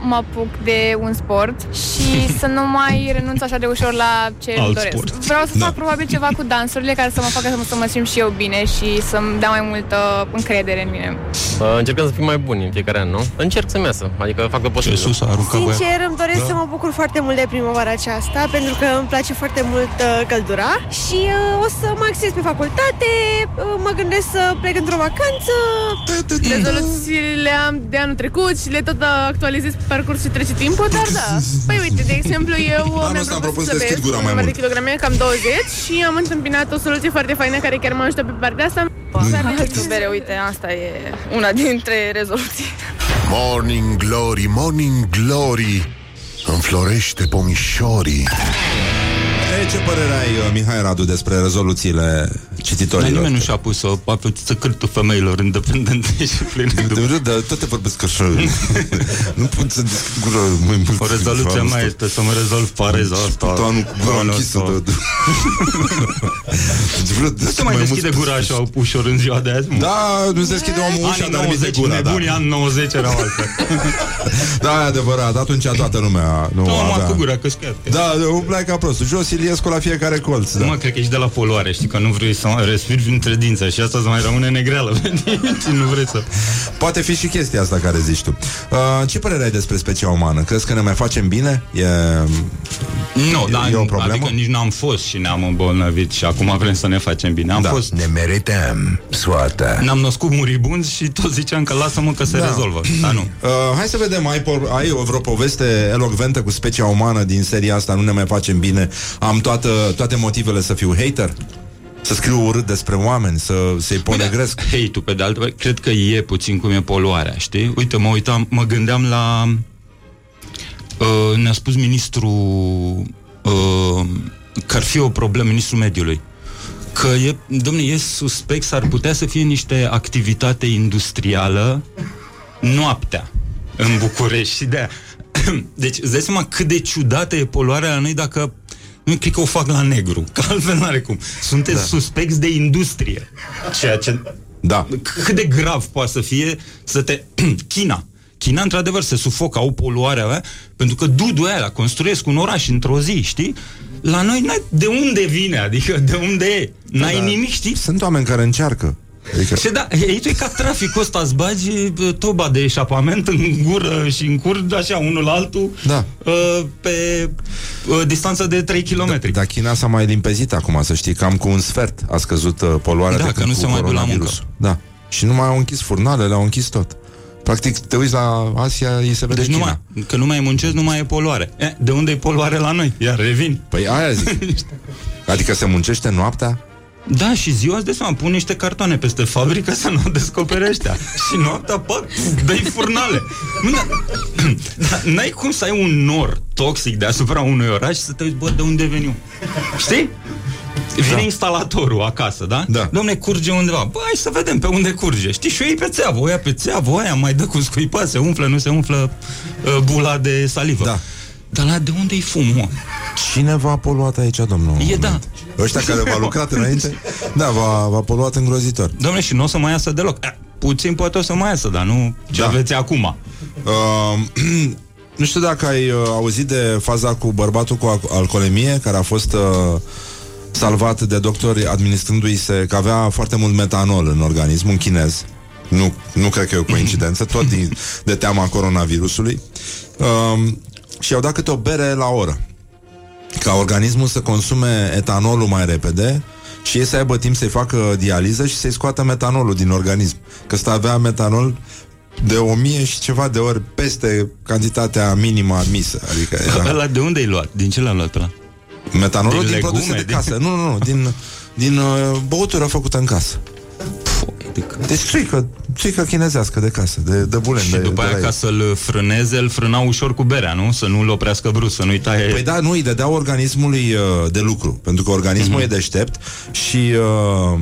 mă apuc de un sport și să nu mai renunț așa de ușor la ce îmi Alt doresc. sport. Vreau să Da. fac probabil ceva cu dansurile care să mă facă să mă, să mă simt și eu bine și să-mi dea mai multă încredere în mine. Uh, încercăm să fim mai buni în fiecare an, nu? Încerc să-mi iasă, adică fac tot posibil. sus, aruncă Sincer, îmi doresc Da. să mă bucur foarte mult de primăvara aceasta Pentru că îmi place foarte mult uh, căldura Și uh, o să mă axez pe facultate uh, Mă gândesc să plec într-o vacanță Rezoluțiile am de anul trecut și le tot actualizez pe parcurs și trece timpul, dar da. Păi uite, de exemplu, eu Anul mi-am ăsta am propus propus să să deschid slăbesc gura un mai număr de mult. kilograme, cam 20 și am întâmpinat o soluție foarte faină care chiar mă ajută pe partea asta. Să bere, uite, asta e una dintre rezoluții. Morning Glory, Morning Glory, înflorește pomișorii. E, ce părere ai, uh, Mihai Radu, despre rezoluțiile Dar cititorilor? nimeni nu și-a pus o papetiță cârtul femeilor independente și pline de Da, toate vorbesc așa Nu pot să deschid gura mai mult O rezoluție mai este să mă rezolv pareza asta. Anul cu gura închisă de- de- Deci vreau Nu se mai mai deschide mult- gura așa ușor în ziua de azi? mă? Da, nu se deschide omul ușa, Anii dar emite 90, gura, da. nebunii anii 90 erau altfel. Da, e adevărat, atunci toată lumea nu Nu, mă, avea cu gura căscat. Da, umplai ca prostul Jos Iliescu la fiecare colț Da. da. Mă, cred că ești de la poluare, știi că nu vrei să respiri printre dinți și asta să mai rămâne negreală pe dinți, nu vrei să... Poate fi și chestia asta care zici tu uh, Ce părere ai despre specia umană? Crezi că ne mai facem bine? E... Nu, e, dar e o problemă? adică nici n-am fost și ne-am îmbolnăvit și acum vrem să ne facem bine. Am Da. fost... Ne merităm soarta. Ne-am născut muribunzi și tot ziceam că lasă-mă că se Da. rezolvă. Dar nu. Uh, hai să vedem, ai, por- ai o vreo poveste elocventă cu specia umană din seria asta, nu ne mai facem bine, am toată, toate motivele să fiu hater? Să scriu urât despre oameni, să, să-i ponegresc? Hei, tu pe de altă parte, cred că e puțin cum e poluarea, știi? Uite, mă uitam, mă gândeam la... Uh, ne-a spus ministrul uh, că ar fi o problemă, ministrul mediului. Că e, domne, e suspect, s-ar putea să fie niște activitate industrială noaptea în București și de Deci îți dai seama cât de ciudată e poluarea la noi dacă Nu cred că o fac la negru, că altfel n-are cum. Sunteți Da. da. suspecți de industrie. Ceea ce... Da. Cât de grav poate să fie să te... China. China, într-adevăr, se sufocă, au poluarea aia, pentru că dudul aia construiesc un oraș într-o zi, știi? La noi, n-ai, de unde vine? Adică, de unde e? N-ai Da, nimic, știi? Sunt oameni care încearcă. Adică... Și da, aici e ca traficul ăsta, îți bagi bă, toba de eșapament în gură și în cur, așa, unul la altul, Da. uh, pe uh, distanță de 3 km. Dar China s-a mai limpezit acum, să știi, cam cu un sfert a scăzut uh, poluarea Da, de că când nu cu se mai duc la coronavirusul. Da. Și nu mai au închis furnalele, au închis tot. Practic, te uiți la Asia, îi se vede Deci nu China. mai, că nu mai muncesc, nu mai e poluare. E, de unde e poluare la noi? Iar revin. Păi aia zic. adică se muncește noaptea? Da, și ziua îți dai seama, pun niște cartoane peste fabrică să nu o descopere ăștia. și noaptea, pac, dă-i furnale. Nu, da, da, n-ai cum să ai un nor toxic deasupra unui oraș și să te uiți, bă, de unde veniu? Știi? Vine da. instalatorul acasă, da? Da. Domne, curge undeva. Bă, hai să vedem pe unde curge. Știi, și o iei pe țeavă, o ia pe țeavă, aia mai dă cu scuipa, se umflă, nu se umflă uh, bula de salivă. Da. Dar la de unde-i fumul, mă? Cine v-a poluat aici, domnul? E da. Ăștia care v-a lucrat înainte? Da, v-a, v-a poluat îngrozitor. Domnule, și nu o să mai iasă deloc. Eh, Puțin poate o să mai iasă, dar nu ce Da. aveți acum. Uh, nu știu dacă ai uh, auzit de faza cu bărbatul cu al- alcoolemie, care a fost uh, salvat de doctori administrându-i se că avea foarte mult metanol în organism, un chinez. Nu, nu cred că e o coincidență, tot din, de teama coronavirusului. Uh, și i-au dat câte o bere la oră ca organismul să consume etanolul mai repede și ei să aibă timp să-i facă dializă și să-i scoată metanolul din organism. Că ăsta avea metanol de o mie și ceva de ori peste cantitatea minimă admisă. Adică era... Ăla de unde ai luat? Din ce l-a luat ăla? Metanolul din, Din produse legume, de din- casă. Nu, nu, nu, din, din uh, băutură făcută în casă. Deci țuică, țuică chinezească de casă, de, de bulen. Și de, după de aia, la ca ei. să-l frâneze, îl frâna ușor cu berea, nu? Să nu-l oprească brusc, să nu-i taie... Păi da, nu, îi dădeau organismului uh, de lucru, pentru că organismul Mhm. e deștept și uh,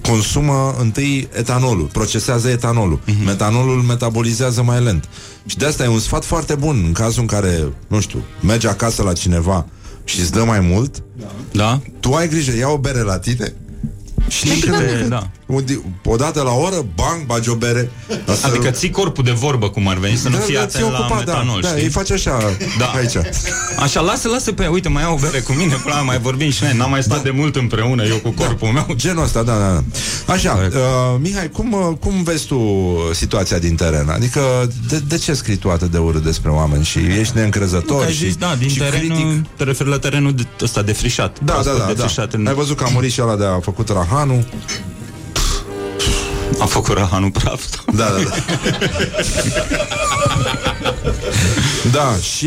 consumă întâi etanolul, procesează etanolul. Mhm. Metanolul îl metabolizează mai lent. Și de asta e un sfat foarte bun în cazul în care, nu știu, mergi acasă la cineva și îți dă mai mult, da? tu ai grijă, ia o bere la tine și din când în când, da. O dată la oră, bang, bagi o bere. Asta- Adică ții corpul de vorbă, cum ar veni, să nu Da, fie da, atent ți-ai la ocupat, da, metanol, da, știi? îi faci așa, aici. Așa, lasă, lasă pe ea, uite, mai iau o bere cu mine, până la urmă mai vorbim și noi, n-am mai stat de mult împreună, eu cu corpul meu. Genul ăsta, da, da, da. Așa, uh, Mihai, cum, uh, cum vezi tu situația din teren? Adică, de, de ce scrii tu atât de urât despre oameni și ești Nu, neîncrezător că ai și, zis, da, din și teren, critic? te referi la terenul de, ăsta defrișat. Da, da, proaspăt da, da. defrișat în... Ai văzut că a murit și ăla de a făcut Rahanu? A făcut rahanul praf. Da, da, da. Da, și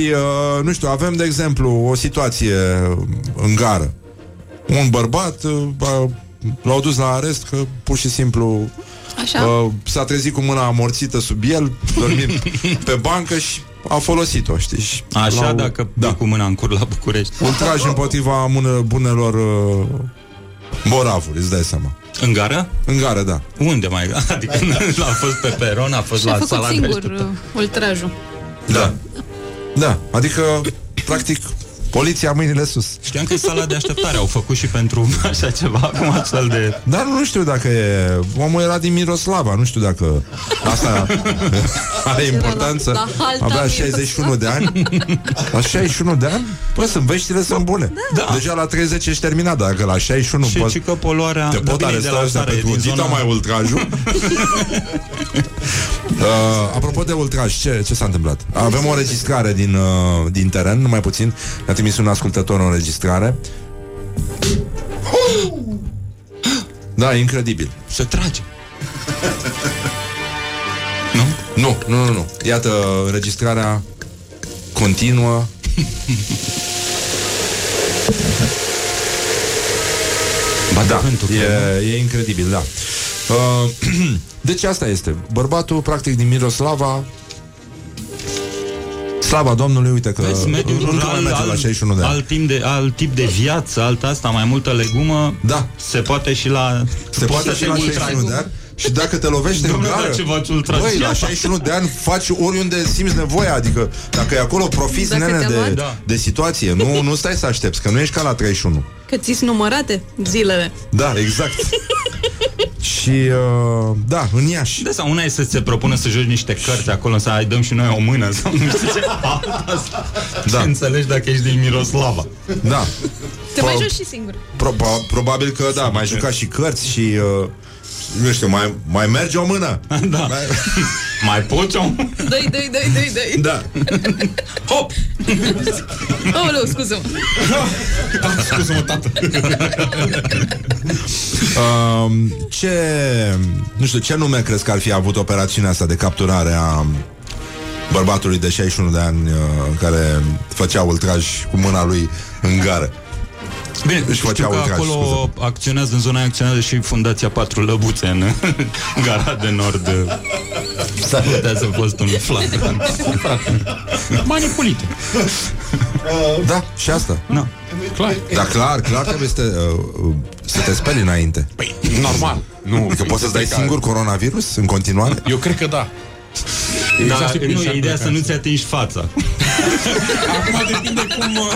uh, nu știu, avem de exemplu o situație în gară. Un bărbat uh, a- l-au dus la arest că pur și simplu Așa? uh, s-a trezit cu mâna amorțită sub el, dormind pe bancă și a folosit-o, știi? Și Așa, l-au- dacă da. cu mâna în cur la București. Ultraj împotriva mână, bunelor uh, moravuri, îți dai seama. În gară? În gară, da. Unde mai? Adică a fost pe peron, a fost Și a la făcut sala de singur așteptare. uh, ultrajul. Da. Da, adică, practic, poliția mâinile sus. Știam că e sala de așteptare, au făcut și pentru așa ceva, acum astfel de... Dar nu știu dacă e... Omul era din Miroslava, nu știu dacă asta are importanță. la halta Avea Miroslava. 61 de ani. La 61 de ani? Păi sunt veștile sunt bune. Da. Deja la 30 ești terminat, dacă la 61 Și poți... ci că poluarea... Te da, pot bine, e de aresta la ăștia țară, e pentru din dita zona- mai ultrajul. uh, apropo de ultraj, ce, ce s-a întâmplat? Avem o înregistrare din, uh, din teren, numai puțin. Ne-a trimis un ascultător o înregistrare. Da, incredibil. Se trage. Nu, nu, nu, nu. Iată, înregistrarea continuă. Ba da, vântul, e, e incredibil, da. Uh, deci asta este. Bărbatul, practic, din Miroslava Slava Domnului, uite că Vezi, mediul încă mai rural, merge la alt, 61 de ani. alt, timp de, alt tip de viață, alt asta, mai multă legumă, da. se poate și la... Se poate și la 61 de ani. Și dacă te lovește în Domnule, gară dar ce faci ultra Băi, la ceapa? 61 de ani faci oriunde simți nevoia Adică dacă e acolo profiți Dacă nene te-a luat. de, Da. de situație nu, nu stai să aștepți, că nu ești ca la 31 Că ți numărate zilele. Da, exact Și uh, da, în Iași De sau una e să se propună să joci niște cărți acolo, să ai dăm și noi o mână sau nu știu ce. Asta, Da. Ce înțelegi dacă ești din Miroslava. Da Te mai joci și singur. Proba- Probabil că da, mai juca și cărți și uh, nu știu, mai, mai merge o mână. Da. Mai, mai poți o Doi, doi, doi, doi, doi. Da. Hop! Aoleu, scuză-mă. Scuze-mă, tată. Um, ce, nu știu, ce nume crezi că ar fi avut operațiunea asta de capturare a bărbatului de 61 de ani uh, care făcea ultraj cu mâna lui în gară? Bine, Își știu făcea că ultraj, acolo scuze. acționează, în zona aia acționează și Fundația Patru Lăbuțe în Gara de Nord. S-ar putea să fost un flagrant. Manipulite. Da, și asta. No. Clar. Da, clar, clar trebuie să te, uh, să te speli înainte. Păi, normal. Nu, Că poți să-ți dai singur coronavirus în continuare? Eu cred că da. Da, Exact, nu, exact, e ideea exact. să nu-ți atingi fața. Acum depinde cum... uh,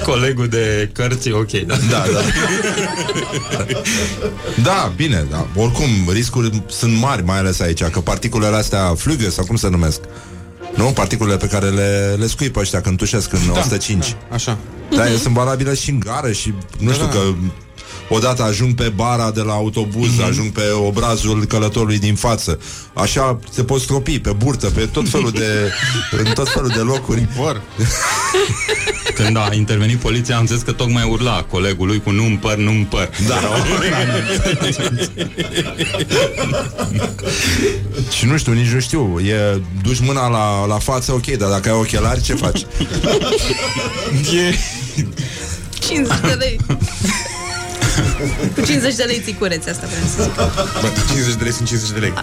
Colegul de cărți, e ok, da. Da, da. Da, bine, da. Oricum, riscuri sunt mari, mai ales aici, că particulele astea flugă, sau cum se numesc? Nu? Particulele pe care le, le scuipă ăștia când tușesc în Da, 105. da, așa. Da, ele sunt valabile și în gară și nu Da, știu da. că odată ajung pe bara de la autobuz, Mhm. ajung pe obrazul călătorului din față. Așa se pot stropi pe burtă, pe tot felul de în tot felul de locuri. Păr. Când a intervenit poliția, am zis că tocmai urla colegul lui cu nu-mi păr, nu-mi păr. Da. Și nu știu, nici nu știu E, duci mâna la, la față, ok Dar dacă ai ochelari, ce faci? E... 50 de lei. Cu 50 de lei ți cureți asta, vreau să zic. Bă, 50 de lei sunt 50 de lei.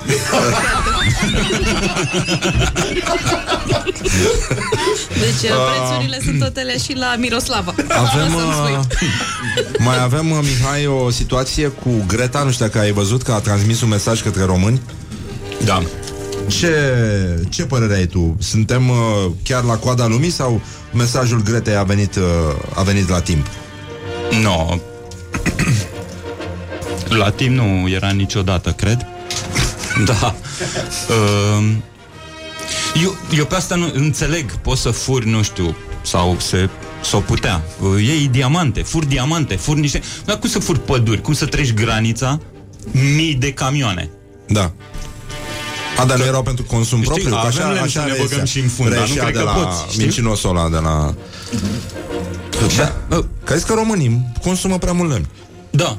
Deci Ah. prețurile sunt totele și la Miroslava. Avem, Lăsăm uh, spui. mai avem, uh, Mihai, o situație cu Greta Nu știu dacă ai văzut că a transmis un mesaj către români Da. Ce, ce părere ai tu? Suntem uh, chiar la coada lumii sau mesajul Gretei a venit, uh, a venit la timp? No. La timp nu era niciodată, cred. Da. Um, eu, eu pe asta nu înțeleg. Poți să furi, nu știu, sau să s-o putea. Uh, Iei diamante, furi diamante, furi niște... Dar cum să furi păduri? Cum să treci granița? Mii de camioane. Da. A, dar nu erau pentru consum Știi, propriu, că avem așa, lemn așa să ne reiese- băgăm și în fund, dar nu reieșea cred de că la poți, știi? mincinosul ăla de la... Da. Crezi că românii consumă prea mult lemn? Da.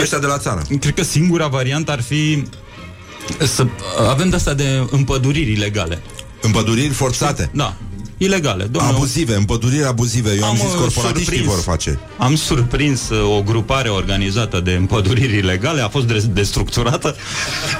Ăștia de la țară. Cred că singura variantă ar fi să avem de asta de împăduriri ilegale. Împăduriri forțate? Da. Ilegale. Domnule, Abuzive, împăduriri abuzive. Eu am, Am, zis uh, corporatiștii surprins. vor face. Am surprins uh, o grupare organizată de împăduriri ilegale, a fost de- destructurată,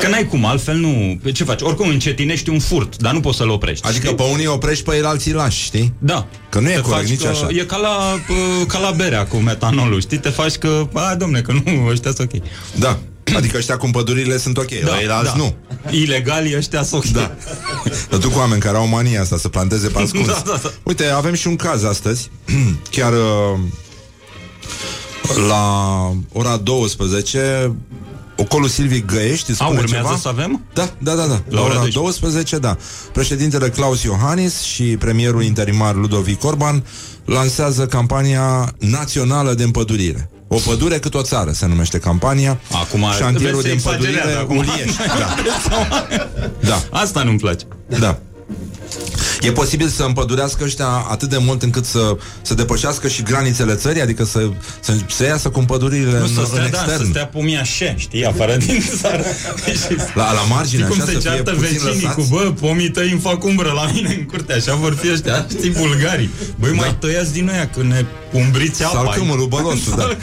că n-ai cum, altfel nu... Pe Ce faci? Oricum încetinești un furt, dar nu poți să-l oprești. Adică știi? pe unii oprești, pe el alții lași, știi? Da. Că nu e Te corect faci nici că, așa. E ca la, uh, ca la berea cu metanolul, știi? Te faci că, a, domne, că nu, ăștia sunt ok. Da. Adică ăștia cu împădurile sunt ok, da, dar alți nu. Ilegali ăștia sunt ok. Da. Dar tu cu oameni care au mania asta să planteze pe ascuns. Da, da, da. Uite, avem și un caz astăzi. Chiar uh, la ora 12 Ocolul Silvic Găiești îți A, spune urmează ceva? să avem? Da, da, da, da. La, ora ora 12. 12, da. Președintele Claus Iohannis și premierul interimar Ludovic Orban lansează campania națională de împădurire. O pădure cât o țară se numește campania. Acum, Șantierul vezi, de se împădurire exagerează acum. Uliești. Da. da. Asta nu-mi place. Da. E posibil să împădurească ăștia atât de mult încât să, să depășească și granițele țării, adică să, să, să iasă cu împădurile Nu în, să în stea, da, să extern. stea pomii așa, știi, afară din țară. La, la margine, Știi cum așa, se să fie ceartă puțin vecinii lăsați? cu, bă, pomii tăi îmi fac umbră la mine în curte, așa vor fi ăștia, știi, bulgarii. Băi, mai tăiați din aia când ne umbriți apa. Salcâmul, bălosul, da.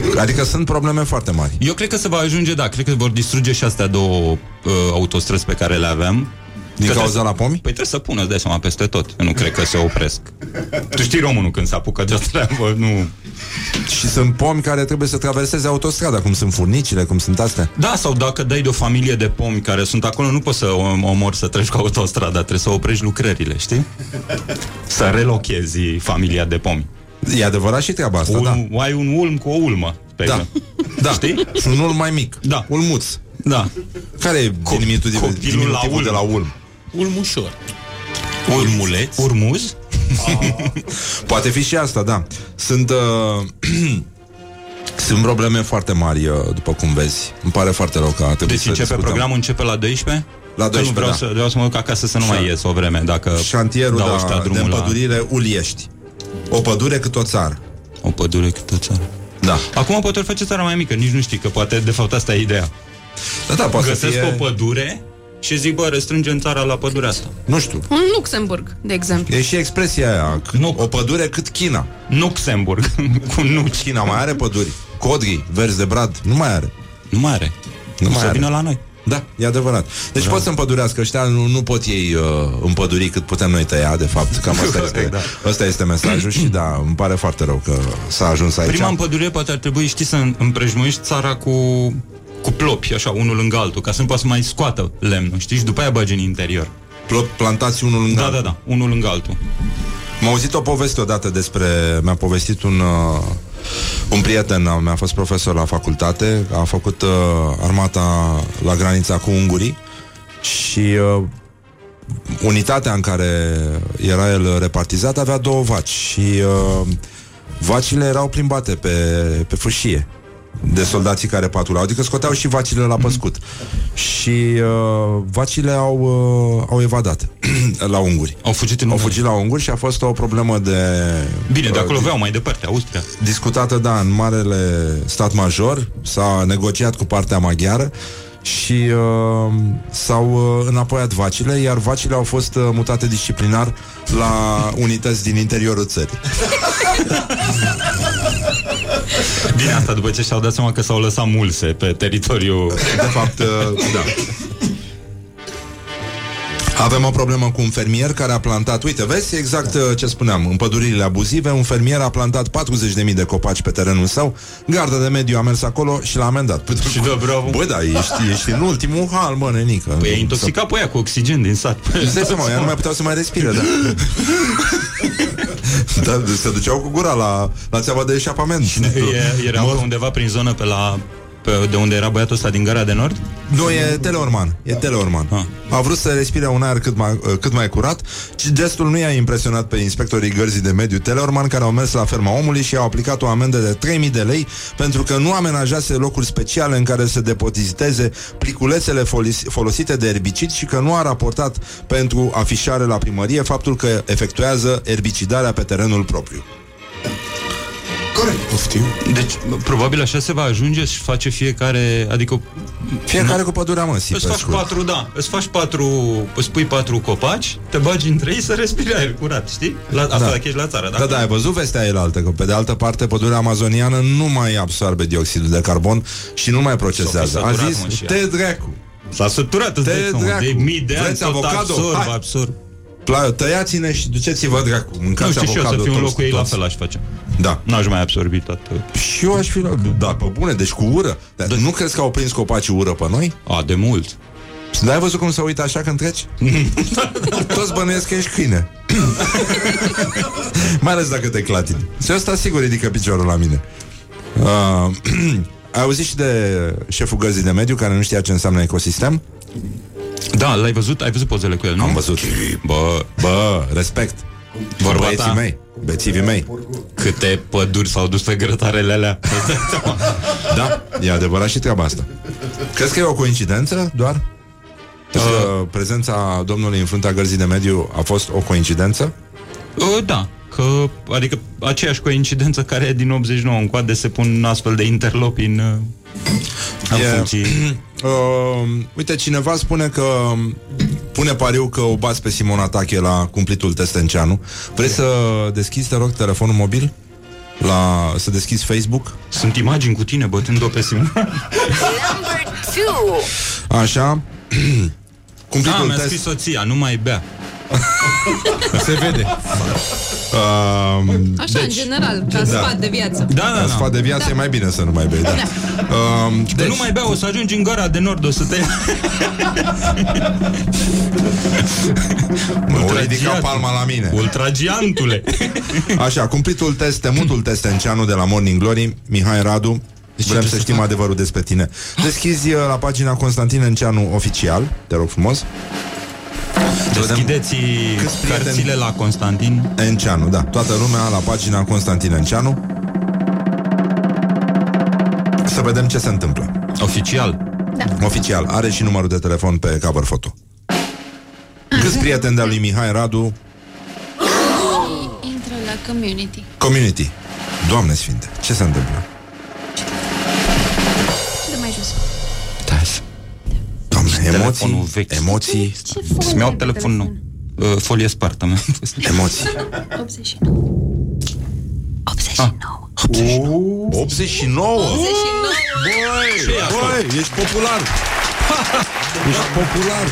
Că- Adică sunt probleme foarte mari. Eu cred că se va ajunge, da, cred că vor distruge și astea două uh, autostrăzi pe care le aveam. Din cauza la pomi? Păi trebuie să pună, îți dai seama, peste tot. Eu nu cred că se opresc. Tu știi românul când se apucă de o treabă, nu... Și sunt pomi care trebuie să traverseze autostrada, cum sunt furnicile, cum sunt astea. Da, sau dacă dai de o familie de pomi care sunt acolo, nu poți să o omori să treci cu autostrada, trebuie să oprești lucrările, știi? Să relochezi familia de pomi. E adevărat și treaba asta, un, da. Ai un ulm cu o ulmă, pe Da. exemplu. Da. Știi? Și un ulm mai mic. Da. Ulmuț. Da. Care e diminutul, copilul diminutivul la ulm. de la ulm? Ulmușor. Urmuleț? Urmuz? Poate fi și asta, da. Sunt uh, Sunt probleme foarte mari, uh, după cum vezi. Îmi pare foarte rău că a trebuit Deci să începe discutăm. programul, începe la 12? La Că nu 12, vreau, da. să, vreau să mă duc acasă să nu mai Șa- ies o vreme dacă Șantierul dau da, ăștia de drumul la... împădurire Uliești. O pădure cât o țară. O pădure cât o țară. Da. Acum poate ori face țara mai mică, nici nu știi, că poate de fapt asta e ideea. Da, da, poate Găsesc să fie... o pădure și zic, bă, restrângem țara la pădurea asta. Nu știu. Un Luxemburg, de exemplu. E și expresia aia. C- O pădure cât China. Luxemburg. Cu nuci. China mai are păduri. Codri, verzi de brad. Nu mai are. Nu mai are. Nu O mai să are. vină la noi. Da, e adevărat. Deci Da. pot să împădurească ăștia, nu, nu pot ei uh, împăduri cât putem noi tăia, de fapt. Cam asta este, da. asta este mesajul și da, îmi pare foarte rău că s-a ajuns aici. Prima împădurire poate ar trebui, știi, să împrejmuiești țara cu cu plopi, așa, unul lângă altul, ca să nu poată să mai scoată lemnul, știi? Și după aia bagi în interior. Plop, plantați unul lângă Da, altul. da, da, unul lângă altul. M-a auzit o poveste odată despre... Mi-a povestit un, uh, un prieten, uh, mi-a fost profesor la facultate, a făcut uh, armata la granița cu ungurii și uh, unitatea în care era el repartizat avea două vaci și uh, vacile erau plimbate pe, pe fâșie de soldații care patrulau, adică scoteau și vacile la păscut. Și uh, vacile au, uh, au evadat la unguri. Au fugit în Au Ungaria. fugit la unguri și a fost o problemă de... Bine, de uh, acoloveau mai departe, Austria. discutată, da, în marele stat major, s-a negociat cu partea maghiară și uh, s-au uh, înapoiat vacile, iar vacile au fost uh, mutate disciplinar la unități din interiorul țării. Bine, asta după ce și-au dat seama că s-au lăsat mulse pe teritoriul... De fapt, uh, da. Avem o problemă cu un fermier care a plantat, uite, vezi exact uh, ce spuneam, în pădurile abuzive, un fermier a plantat 40.000 de copaci pe terenul său, garda de mediu a mers acolo și l-a amendat. Și dă bravo. Bă, da, ești, ești în ultimul hal, mă, nenică. Păi e intoxicat pe aia cu oxigen din sat. Îți dai seama, ea nu mai puteau să mai respire, da. da, se duceau cu gura la, la țeava de eșapament. E, erau pe undeva prin zonă pe la pe de unde era băiatul ăsta din Gara de Nord? Nu, e Teleorman. E Teleorman. Ah. A vrut să respire un aer cât mai, uh, cât mai curat și gestul nu i-a impresionat pe inspectorii gărzii de mediu Teleorman care au mers la ferma omului și au aplicat o amendă de 3000 de lei pentru că nu amenajase locuri speciale în care să depoziteze pliculețele folis- folosite de erbicid și că nu a raportat pentru afișare la primărie faptul că efectuează erbicidarea pe terenul propriu. Corect. Poftim. Deci, probabil așa se va ajunge și face fiecare, adică... Fiecare cu pădurea măsii, Îți pe faci scurt. patru, da, îți faci patru, îți pui patru copaci, te bagi între ei să respiri aer curat, știi? La, asta Da. dacă ești la țară, da? Da, da, ai văzut vestea elaltă, că pe de altă parte pădurea amazoniană nu mai absorbe dioxidul de carbon și nu mai procesează. S-o fi A săturat, zis, mă, și te ea. dracu. S-a săturat, îți Te dai seama, dracu. de mii de ani Vreți tot avocado? absorb, Hai. absorb. Pla- Tăiați-ne și duceți-vă dracu. Nu Mâncați știu și eu să avocado fiu în toți, locul ei la toți. fel aș face. Da. N-aș mai absorbi tot. Și eu aș fi la... Da, pe bune, deci cu ură. Dar nu crezi că au prins copacii ură pe noi? A, de mult. Dar ai văzut cum se uită așa când treci? Toți bănuiesc că ești câine. Mai ales dacă te clatini. Și ăsta sigur ridică piciorul la mine. Uh, ai auzit și de șeful gărzii de mediu care nu știa ce înseamnă ecosistem? Da, l-ai văzut? Ai văzut pozele cu el, nu? Am văzut. Bă, bă, respect. Vorba Băieții ta. mei, bețivii mei. Câte păduri s-au dus pe grătarele alea. Da, e adevărat și treaba asta. Crezi că e o coincidență doar? Crezi că prezența domnului în fruntea gărzii de mediu a fost o coincidență? Uh, da, că, adică aceeași coincidență care e din 89 încoade se pun astfel de interlopi în, uh, în E- funcții. Uh, uite, cineva spune că pune pariu că o bați pe Simona Tache la cumplitul Testenceanu. Vrei să deschizi, te rog, telefonul mobil? La, să deschizi Facebook? Sunt imagini cu tine bătând-o pe Simona. Așa. Cumplitul Ah, mi-a test scris soția, nu mai bea. se vede. Uh, Așa, în general, ca sfat de viață. Da, da, Ca da. sfat de viață Da. e mai bine să nu mai bei, da. Uh, Deci... Că nu mai bea, o să ajungi în gara de nord, o să te... Mă, o ridica palma la mine. Ultragiantule. Așa, cumplitul test, temutul test Enceanu de la Morning Glory, Mihai Radu. Vrem să știm adevărul despre tine. Deschizi uh, la pagina Constantin Enceanu oficial, te rog frumos. Deschideți Câți prieteni- cărțile la Constantin. Enceanu, da, toată lumea la pagina Constantin Enceanu. Să vedem ce se întâmplă. Oficial. Oficial. Are și numărul de telefon pe cover foto. Câți prieteni de-al lui Mihai Radu Intră la community. Community. Doamne sfinte, ce se întâmplă? Doamne, Telefonul emoții, vechi. emoții, Să-mi iau telefonul nou. Uh, folie spartă mea. emoții. 89. 89. 89? 89. Băi, băi, ești popular. Ești popular.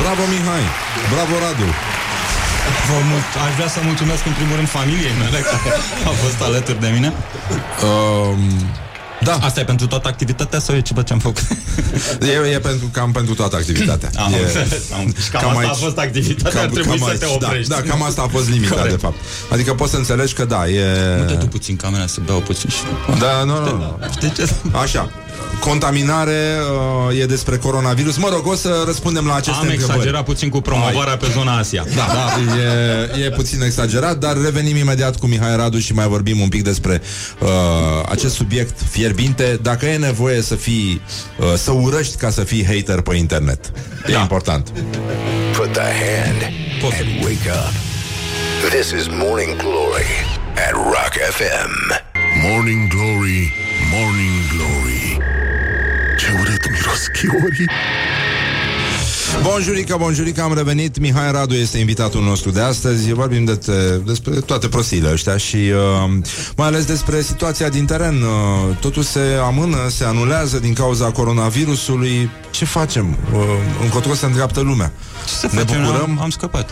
Bravo, Mihai. Bravo, Radu. Vă mult, aș vrea să mulțumesc în primul rând familiei mele care au fost alături de mine. Um, da. Asta e pentru toată activitatea sau e ceva ce am făcut? E, e pentru, cam pentru toată activitatea. Am e, înțeles, am- și cam asta a fost activitatea, ar trebui să te oprești. Da, da, cam asta a fost limita, Corect. de fapt. Adică poți să înțelegi că da, e... Dă tu puțin camera să beau puțin și... Da, nu, nu, nu. Știi ce? Așa. Contaminare uh, e despre coronavirus. Mă rog, o să răspundem la aceste Am întrebări. exagerat puțin cu promovarea pe zona Asia. Da, da, e, e puțin exagerat, dar revenim imediat cu Mihai Radu și mai vorbim un pic despre uh, acest subiect fierbinte. Dacă e nevoie să fii, uh, să urăști ca să fii hater pe internet. E Da. important. Put the hand and wake up. This is Morning Glory at Rock FM. Morning Glory, Morning Glory. Ce urât miros chiorii. Bonjurica, bonjurica, am revenit Mihai Radu este invitatul nostru de astăzi Vorbim de te, despre toate prostiile ăștia Și uh, mai ales despre situația din teren uh, Totul se amână, se anulează din cauza coronavirusului Ce facem? Uh, încotro se îndreaptă lumea Ce să Ne facem? bucurăm? Am, am scăpat.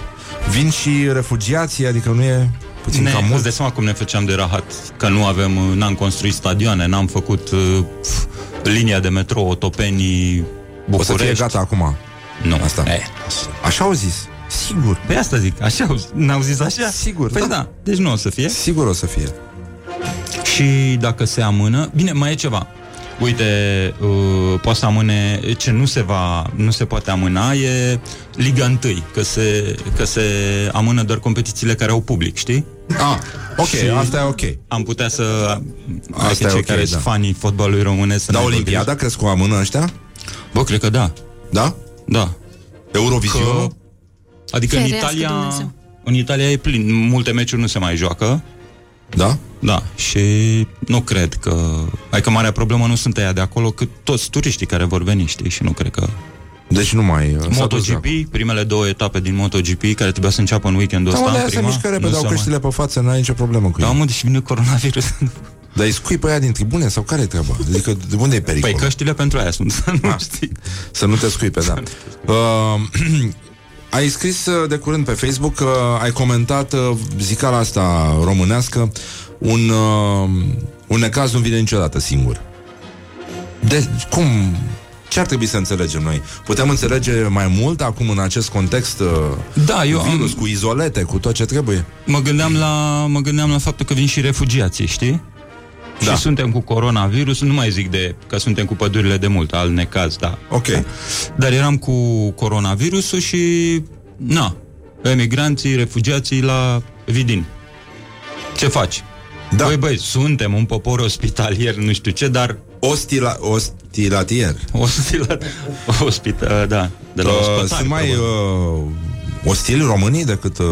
Vin și refugiații, adică nu e puțin ne, cam îți mult dai seama cum ne făceam de rahat Că nu avem, uh, n-am construit stadioane N-am făcut uh, pf, linia de metrou Otopenii, O să fie București. gata acum. Nu, Asta. E. Așa au zis. Sigur. Păi asta zic, așa au- n-au zis așa? Sigur, Păi da. da. da, deci nu o să fie? Sigur o să fie. Și dacă se amână? Bine, mai e ceva Uite, uh, poate să amâne Ce nu se va, nu se poate amâna E Liga 1 Că se, că se amână doar competițiile care au public, știi? Ah, ok, Și asta e ok Am putea să Asta Asta e cei ok, care da. sunt fanii fotbalului românesc să Dar ne Olimpiada crezi că o amână ăștia? Bă, cred că da Da? Da Eurovisionul? Că- Adică în Ferească Italia Dumnezeu. În Italia e plin Multe meciuri nu se mai joacă Da? Da, și nu cred că... Adică marea problemă nu sunt aia de acolo, cât toți turiștii care vor veni, știi? Și nu cred că... Deci nu mai... uh, s-a dus MotoGP, dracu. primele două etape din MotoGP, care trebuia să înceapă în weekendul Da, ăsta, mă, în de se prima, mișcă repede, nu au se mai- căștile pe față, n-ai nicio problemă cu Da, ei. mă, deci vine coronavirus. Dar îi scui pe aia din tribune sau care e treaba? Adică de unde e pericol? Păi căștile pentru aia sunt, să nu știi. Să nu te scui pe da. Uh, ai scris uh, de curând pe Facebook că ai comentat uh, zicala asta românească un, uh, un necaz nu vine niciodată singur. De, cum? Ce ar trebui să înțelegem noi? Putem înțelege mai mult acum în acest context uh, Da, eu cu am- virus, cu izolete, cu tot ce trebuie? Mă gândeam la, mă gândeam la faptul că vin și refugiații, știi? Da. Și suntem cu coronavirus, nu mai zic de că suntem cu pădurile de mult, al necaz, da. Ok. Dar eram cu coronavirusul și, na, emigranții, refugiații la Vidin. Ce faci? Da. Băi, băi, suntem un popor ospitalier, nu știu ce, dar... Ostila, ostilatier. Ostilat, ospita, da, de la Uh, ospătari, sunt mai probabil. uh, ostili românii decât uh,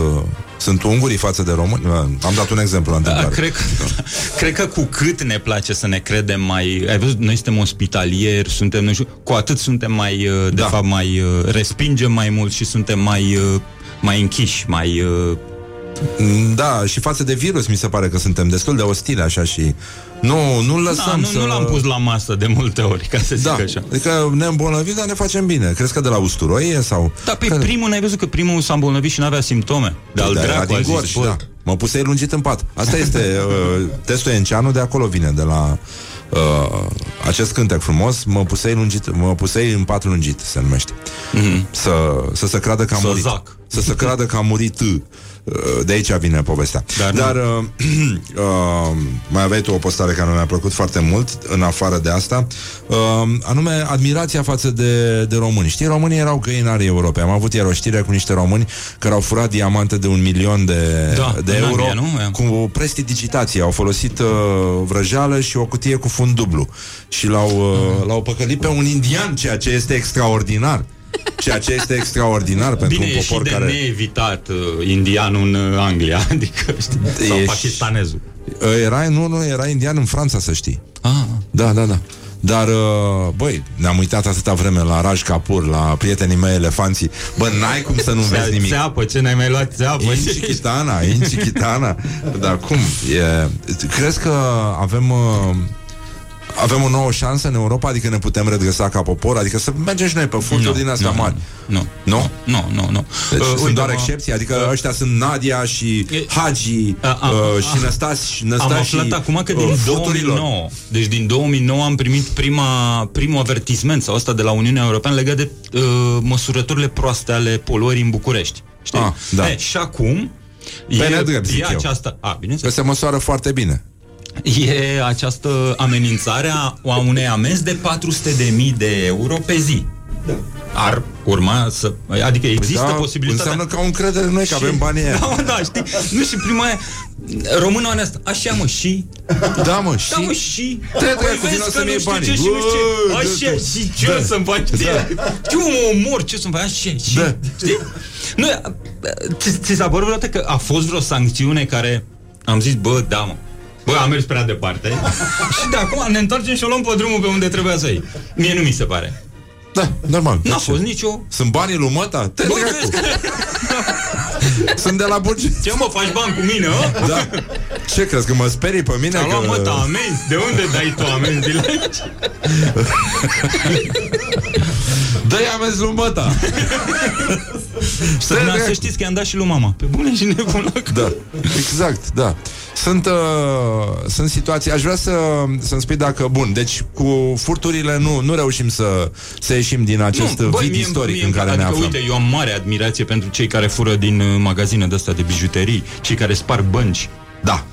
sunt ungurii față de români? Uh, am dat un exemplu la Da, întâmplare. cred, că, cred că cu cât ne place să ne credem mai... Ai văzut, noi suntem ospitalieri, suntem, nu știu, cu atât suntem mai, uh, de Da. fapt, mai... uh, Respingem mai mult și suntem mai, uh, mai închiși, mai... uh, Da, și față de virus mi se pare că suntem destul de ostili așa și nu, nu lăsăm Da, nu, să... nu l-am pus la masă de multe ori, ca să zic Da, așa. adică ne îmbolnăvim, dar ne facem bine. Crezi că de la usturoie sau... Da, pe primul n-ai văzut că primul s-a îmbolnăvit și n-avea simptome. De al Da, era dracu din a zis, gorj, bă, da. Mă pusei lungit în pat. Asta este uh, testul Enceanu, de acolo vine, de la uh, acest cântec frumos. Mă pusei lungit, mă pusei în pat lungit, se numește. Mhm. Să, să se creadă că a Să murit. zac. Să se creadă că a murit uh, de aici vine povestea. Dar nu. Dar uh, uh, mai aveai tu o postare care mi-a plăcut foarte mult, în afară de asta, uh, anume admirația față de, de români. Știi, românii erau găinarii Europei. Am avut ieri o știre cu niște români care au furat diamante de un milion de, Da, de în euro Anglia, nu? cu prestidigitație. Au folosit uh, vrăjeală și o cutie cu fund dublu. Și l-au, uh, l-au păcălit pe un indian, ceea ce este extraordinar. Ceea ce este extraordinar pentru Bine, un e și popor de care... neevitat uh, indianul în uh, Anglia, adică, știi, sau E și- pakistanezul. Uh, Era, nu, nu, era indian în Franța, să știi. Ah. Da, da, da. Dar, uh, băi, ne-am uitat atâta vreme la Raj Kapoor, la prietenii mei elefanții. Bă, n-ai cum să nu vezi nimic. Țeapă, ce n-ai mai luat țeapă? Inci Chitana, Inci Chitana. Dar cum? E... Crezi că avem... Uh... Avem o nouă șansă în Europa, adică ne putem redresa ca popor, adică să mergem și noi pe furturi Nu, din astea nu, mari. Nu, Nu? nu, nu, nu. Deci Uh, sunt uite, doar mă- excepții, adică ăștia sunt Nadia și Hagi A- am- uh, și Năstasi și Am Năstasi aflat acum că din uh, furturilor. 2009 Deci din 2009 am primit prima, primul avertisment Sau asta de la Uniunea Europeană Legat de uh, măsurătorile proaste ale poluării în București Știi? Ah, da. E, și acum Pe e, nedrept, zic e eu. această, a, Că bineînțeles, se măsoară foarte bine. E această amenințare a, a unei amenzi de 400.000 de euro pe zi. Da. Ar urma să... Adică există da, posibilitatea... înseamnă că au încredere în noi, că avem banii aia. Da, mă, da, știi? Nu, și prima e... Românul onest, așa mă, și... Da, mă, și... Da, mă, și... Te Păi dracu, vezi vină că să-mi nu iei știu banii. ce și nu știu ce. Bă, Așa, dă-te. și ce Da. să-mi faci? Da. Ce mă omor, ce să-mi faci? Așa, și... Da. Știi? Nu, ți, ți s-a părut vreodată că a fost vreo sancțiune care am zis, bă, da, mă, Bă, am mers prea departe Și de acum ne întoarcem și o luăm pe drumul pe unde trebuia să iei Mie nu mi se pare Da, normal. N-a De ce? fost nicio Sunt banii lui măta? Te Bă, dracu. vezi că... Sunt de la buget. Ce mă faci bani cu mine, hă? Da. Ce crezi, că mă sperii pe mine? Am luat că... măta amenzi De unde dai tu amenzile? Dă-i amenzi lui măta. Și să, să știți că i-am dat și lui mama Pe bune și nebun Da, exact, da. Sunt, uh, sunt situații, aș vrea să, să-mi spui dacă, bun, deci cu furturile nu, nu reușim să, să ieșim din acest Nu, băi, vid mie- istoric mie- în care adică, ne aflăm. uite, eu am mare admirație pentru cei care fură din uh, magazine de astea de bijuterii, cei care sparg bănci. Da.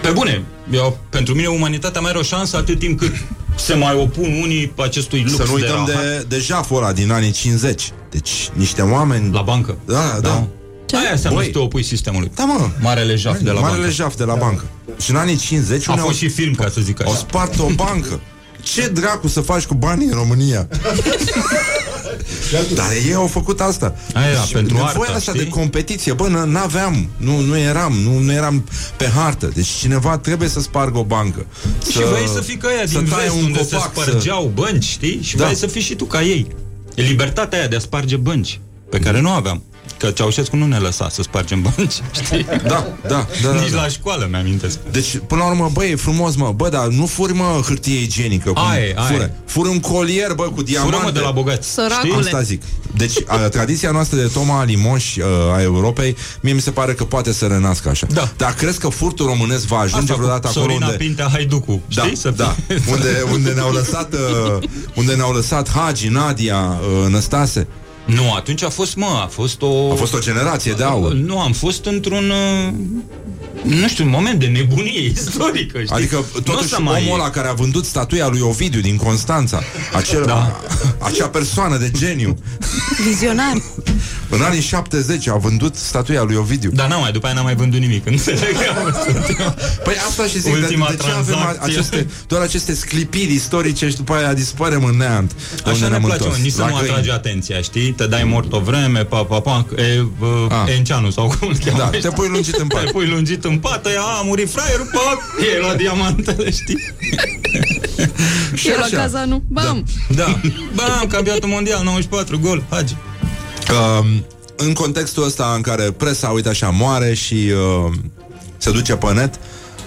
Pe bune, eu, pentru mine umanitatea mai are o șansă atât timp cât se mai opun unii acestui lux Să nu uităm de, de, rahat. de jaful ăla din anii 50. Deci niște oameni... La bancă. Da, da. da. Ce? Aia înseamnă Băi. să te opui sistemului. Da, mă. Marele jaf de la Marele bancă. jaf de la bancă. Și în anii 50 A unii fost au, și film, ca să zic au așa. spart o bancă. Ce dracu să faci cu banii în România? Dar ei au făcut asta. Aia era Și pentru nevoia artă, asta știi? de competiție. Bă, n- n-aveam, nu, nu eram, nu, nu eram pe hartă. Deci cineva trebuie să spargă o bancă. Și vrei să fii ca aia să din taie vest, un unde copac, se spărgeau bănci, știi? Și Da. vrei să fii și tu ca ei. E libertatea aia de a sparge bănci, pe care nu aveam. Că Ceaușescu nu ne lăsa să spargem bănci, știi? Da, da, da, da, Nici da. la școală mi-amintesc. Deci, până la urmă, băi, e frumos, mă, bă, dar nu furi, mă, hârtie igienică. cum Aia e, aia fură. e. Fură un colier, bă, cu diamante. Fură-mă de la bogați. Săracule. Asta zic. Deci, a, tradiția noastră de Toma Limoș uh, a Europei, mie mi se pare că poate să renască așa. Da. Dar crezi că furtul românesc va ajunge Asta vreodată cu acolo Sorina unde... Pintea Haiducu, Da, știi? Să da. fie- unde, unde ne-au lăsat uh, unde ne-au lăsat Hagi, Nadia, uh, Năstase. Nu, atunci a fost, mă, a fost o... A fost o generație de aur. Nu, am fost într-un... uh, Nu știu, un moment de nebunie istorică, știi? Adică, Nu o totuși, să mai... omul ăla care a vândut statuia lui Ovidiu din Constanța, acel, Da. acea persoană de geniu, Vizionar. În anii 70 a vândut statuia lui Ovidiu. Dar n-am mai, după aia n-am mai vândut nimic, înțeleg? Păi asta și zic, Ultima de, de ce avem a- tranzacție. aceste, doar aceste sclipiri istorice și după aia dispărem în neant. de unde Așa ne ne-am place, mă, întors? nici să La nu găini. atrage atenția, știi? Te dai mort o vreme, pa, pa, pa, e, Ah. uh, Enceanu sau cum îl cheamă. Da, te pui lungit în pat. Te pui lungit în pat, ea, a murit fraierul, pa, e la diamantele, știi? Și E la așa. Cazanu. Bam! Da. Bam, campionatul mondial, 94, gol, Hagi. Um, în contextul ăsta în care presa, uite așa, moare și uh, se duce pe net,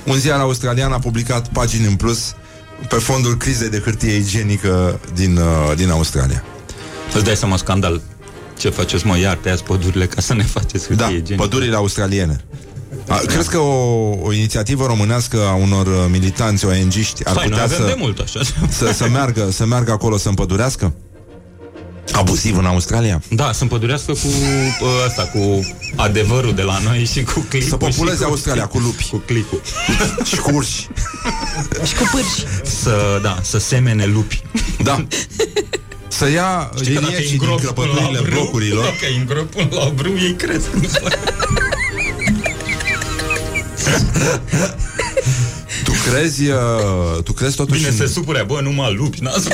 un ziar australian a publicat pagini în plus pe fondul crizei de hârtie igienică din, uh, din Australia. Îți dai seama scandal. Ce faceți, mă, iar tăiați pădurile ca să ne faceți hârtie Da, igienică. pădurile australiene. A, crezi că o, o inițiativă românească a unor uh, militanți ONG-ști ar Hai, noi putea avem să, de mult așa. să, să, meargă, să meargă acolo să împădurească? Abuziv în Australia? Da, să împădurească cu uh, asta, cu adevărul de la noi și cu clicul. Să populeze și cu, Australia cu lupi. Cu clicul. și cu urși. Și cu pârși. Să, da, să semene lupi. Da. Să ia Știi că dacă îi liniecii din îngropi până la crăpăturile brâu, blocurilor Dacă îi îngropi până la brâu, ei cresc. Tu crezi, uh, tu crezi totuși Bine, în- se supure, bă, numai lupi, n-a spus.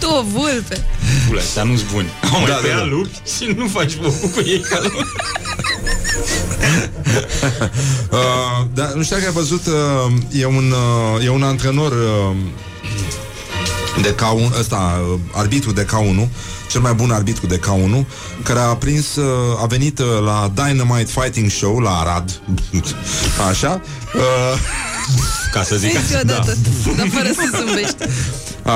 Tu o vulpe. Bule, astea nu-s buni. Au mai Da, da, da, da, da. lupi și nu faci focul cu ei ca lupi. Uh, dar nu știu dacă ai văzut, uh, e, un, uh, e un antrenor uh, de K1, ăsta, uh, arbitru de K1, cel mai bun arbitru de K1, care a prins, uh, a venit uh, la Dynamite Fighting Show la Arad, așa, uh, Ca să zic Zici odată, dar fără să zâmbești.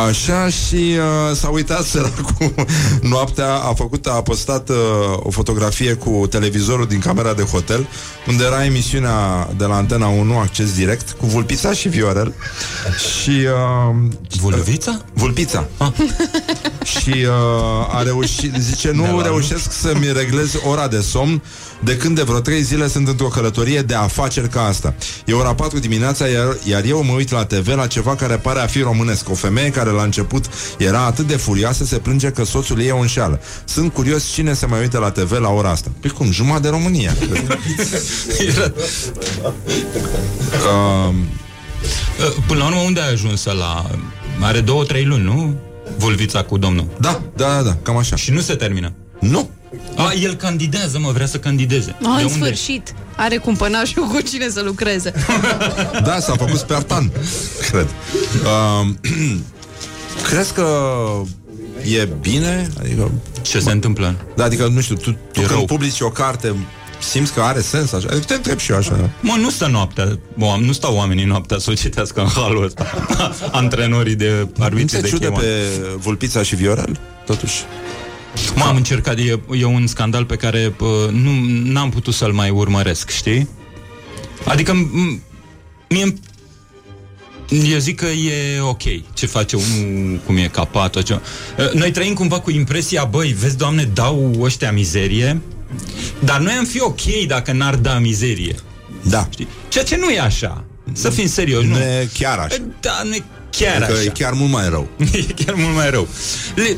Așa și uh, s-a uitat săracul noaptea, a făcut, a postat uh, o fotografie cu televizorul din camera de hotel, unde era emisiunea de la Antena 1, acces direct, cu Vulpița și Viorel. Și... Uh, Vulpița? Vulpița. Ah. și uh, a reușit, zice, De nu la reușesc să-mi reglez ora de somn de când de vreo trei zile sunt într-o călătorie de afaceri ca asta. E ora 4 dimineața, iar, iar eu mă uit la TV la ceva care pare a fi românesc. O femeie care la început era atât de furioasă se plânge că soțul ei o înșeală. Sunt curios cine se mai uită la TV la ora asta. Păi cum, jumătate de România. uh, Până la urmă, unde a ajuns la... Are două, trei luni, nu? Vulvița cu domnul. Da, da, da, da, cam așa. Și nu se termină. Nu. A, el candidează, mă, vrea să candideze. Oh, de în unde? sfârșit. Are cumpănașul cu cine să lucreze. Da, s-a făcut spertan, cred. Uh, crezi că e bine? Adică, Ce se întâmplă? da, adică, nu știu, tu, tu când rău. publici o carte, simți că are sens așa? Adică te întreb și eu așa. Mă, nu stă noaptea. Bă, nu stau oamenii noaptea să o citească în halul ăsta. Antrenorii de Nu arbitri te de ciudă K1. pe Vulpița și Viorel? Totuși. Mă, am încercat, e, e un scandal pe care pă, nu n-am putut să-l mai urmăresc, știi? Adică m- mie eu zic că e ok ce face unul, cum e capat. Ce... Noi trăim cumva cu impresia, băi, vezi, doamne, dau ăștia mizerie, dar noi am fi ok dacă n-ar da mizerie. Da. Știi? Ceea ce nu e așa. Să fim serioși, nu? Nu e chiar așa. Da, nu e chiar Adică așa. e chiar mult mai rău. e chiar mult mai rău. Le,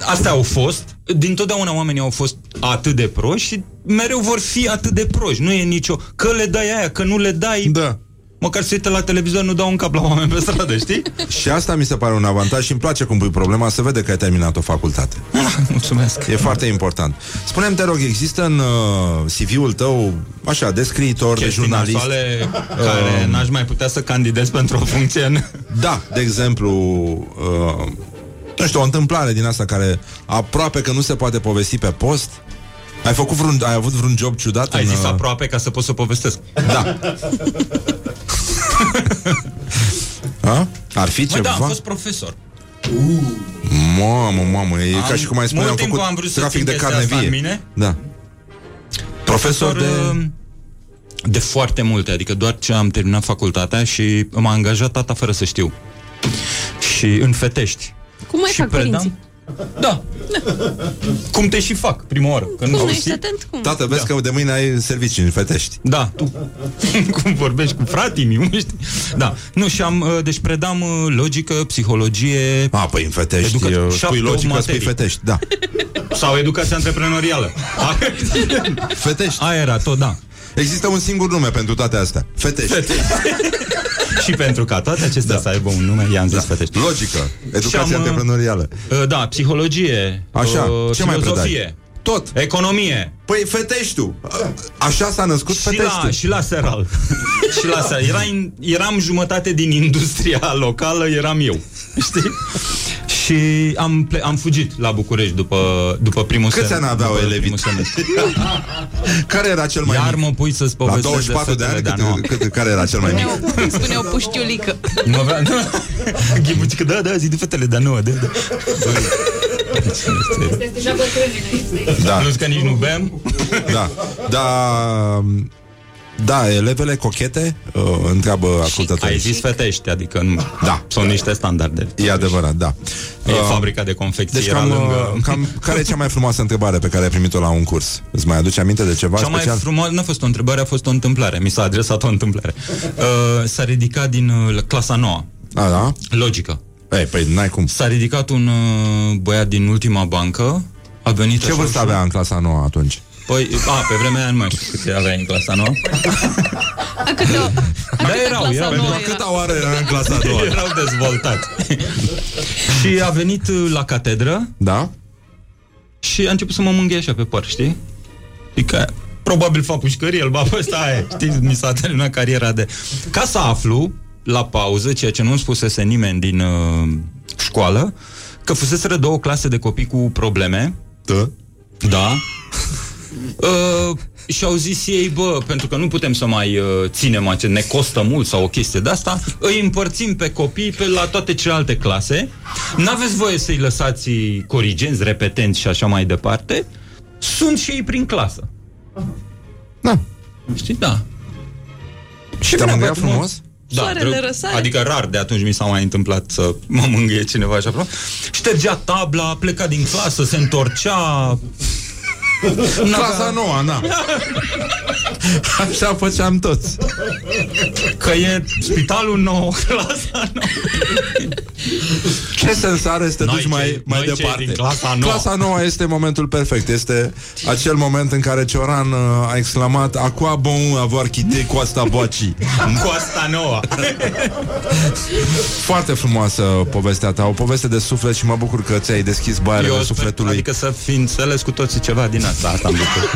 astea au fost, din totdeauna oamenii au fost atât de proști și mereu vor fi atât de proști. Nu e nicio... Că le dai aia, că nu le dai... Da. Măcar să uită la televizor, nu dau un cap la oameni pe stradă, știi? Și asta mi se pare un avantaj și îmi place cum pui problema, să vede că ai terminat o facultate. Mulțumesc. E foarte important. Spune-mi, te rog, există în uh, CV-ul tău, așa, de scriitor, de Chestii jurnalist? nasoale care Um, n-aș mai putea să candidez pentru o funcție în... Da, de exemplu, uh, nu știu, o întâmplare din asta care aproape că nu se poate povesti pe post. Ai făcut vreun, ai avut vreun job ciudat? Ai în, zis uh, aproape ca să pot să povestesc. Da. A? Ar fi Mă, ceva? da, am fost profesor. Mamă, mamă, e Am- ca și cum ai spune, am mult timp făcut am vrut să trafic țin de chestia carne asta în vie. mine. Da. Profesor de... uh, De foarte multe, adică doar ce am terminat facultatea și m-a angajat tata fără să știu. Și în fetești. Cum mai Și fac predam? părinții? Da. Cum te și fac, prima oară. Că Cum nu nu auzi? ești atent? Cum? Tată, vezi Da. că de mâine ai servicii în fetești. Da, tu cum vorbești cu fratii mi știi? Da, nu, și am, uh, deci predam uh, logică, psihologie... A, păi în fetești, Educa- eu șapte, spui opt logică, spui materii. fetești, da. Sau educație antreprenorială. Fetești. Aia era tot, da. Există un singur nume pentru toate astea. Fetești. și pentru ca toate acestea da. să aibă un nume, i-am zis da. fetești. Logică, educație Și am, uh, antreprenorială. Uh, Da, psihologie, Așa, uh, ce mai filozofie, predai? Tot. economie. Păi feteștiu. Așa s-a născut Și la, feteștiu. și la Seral. și la Seral. Era in, eram jumătate din industria locală, eram eu. Știi? Și am, ple- am fugit la București după, după primul Câți sem- ani aveau după elevii? primul semestru. Care era cel mai Iar mic? mă pui să-ți La povestesc 24 de, de ani, fetele de cât, cât, care era cel mai mic? Spuneau, spuneau puștiulică. Mă avea... Ghibucică, da, da, zi de fetele, dar nu, da, da. Da. Nu că nici nu bem. Da, da, da, elevele cochete, uh, întreabă ascultătorii. Ai zis fetești, adică nu. Da. Sunt niște standarde. E adevărat, da. E Uh, fabrica de confecție Deci era cam, lângă... uh, cam, care e cea mai frumoasă întrebare pe care ai primit-o la un curs? Îți mai aduce aminte de ceva Cea mai special? frumoasă, nu a fost o întrebare, a fost o întâmplare. Mi s-a adresat o întâmplare. Uh, s-a ridicat din uh, la clasa nouă. A, da? Logică. Ei, păi n-ai cum. S-a ridicat un uh, băiat din ultima bancă, a venit Ce așa vârstă ușor. avea în clasa nouă atunci? Păi, a, pe vremea aia nu mai știu cât avea în clasa nouă. A câte o... Da, erau, erau. nouă Pentru era? Câta oară era în clasa a doua? erau dezvoltați. și a venit uh, la catedră Da? și a început să mă mângâie așa pe păr, știi? Adică, probabil fa pușcărie, el bă, ăsta e, știi, mi s-a terminat cariera de... Ca să aflu, la pauză, ceea ce nu-mi spusese nimeni din uh, școală, că fuseseră două clase de copii cu probleme. Da? Da. Uh, și au zis ei, bă, pentru că nu putem să mai uh, ținem acest, ne costă mult sau o chestie de asta, îi împărțim pe copii pe la toate celelalte clase. N-aveți voie să-i lăsați corigenți, repetenți și așa mai departe. Sunt și ei prin clasă. Da. Știi? Da. Și te-a bine, mângâiat băiatul meu- frumos? Da, Soarele drept- răsare. Adică rar de atunci mi s-a mai întâmplat să mă mângâie cineva așa frumos. Ștergea tabla, a plecat din clasă, se întorcea. Clasa nouă, na. Așa făceam toți. Că e spitalul nou, clasa nouă. Ce sens are să te Noi duci mai, cei- mai noi cei departe? din clasa nouă. Clasa nouă este momentul perfect. Este acel moment în care Cioran uh, a exclamat A quoi bon avoir quitté Coasta Boaci? Coasta nouă. Foarte frumoasă povestea ta, o poveste de suflet și mă bucur că ți-ai deschis baierele Eu sufletului. Adică să fi înțeles cu toții ceva din asta. Asta am bucur.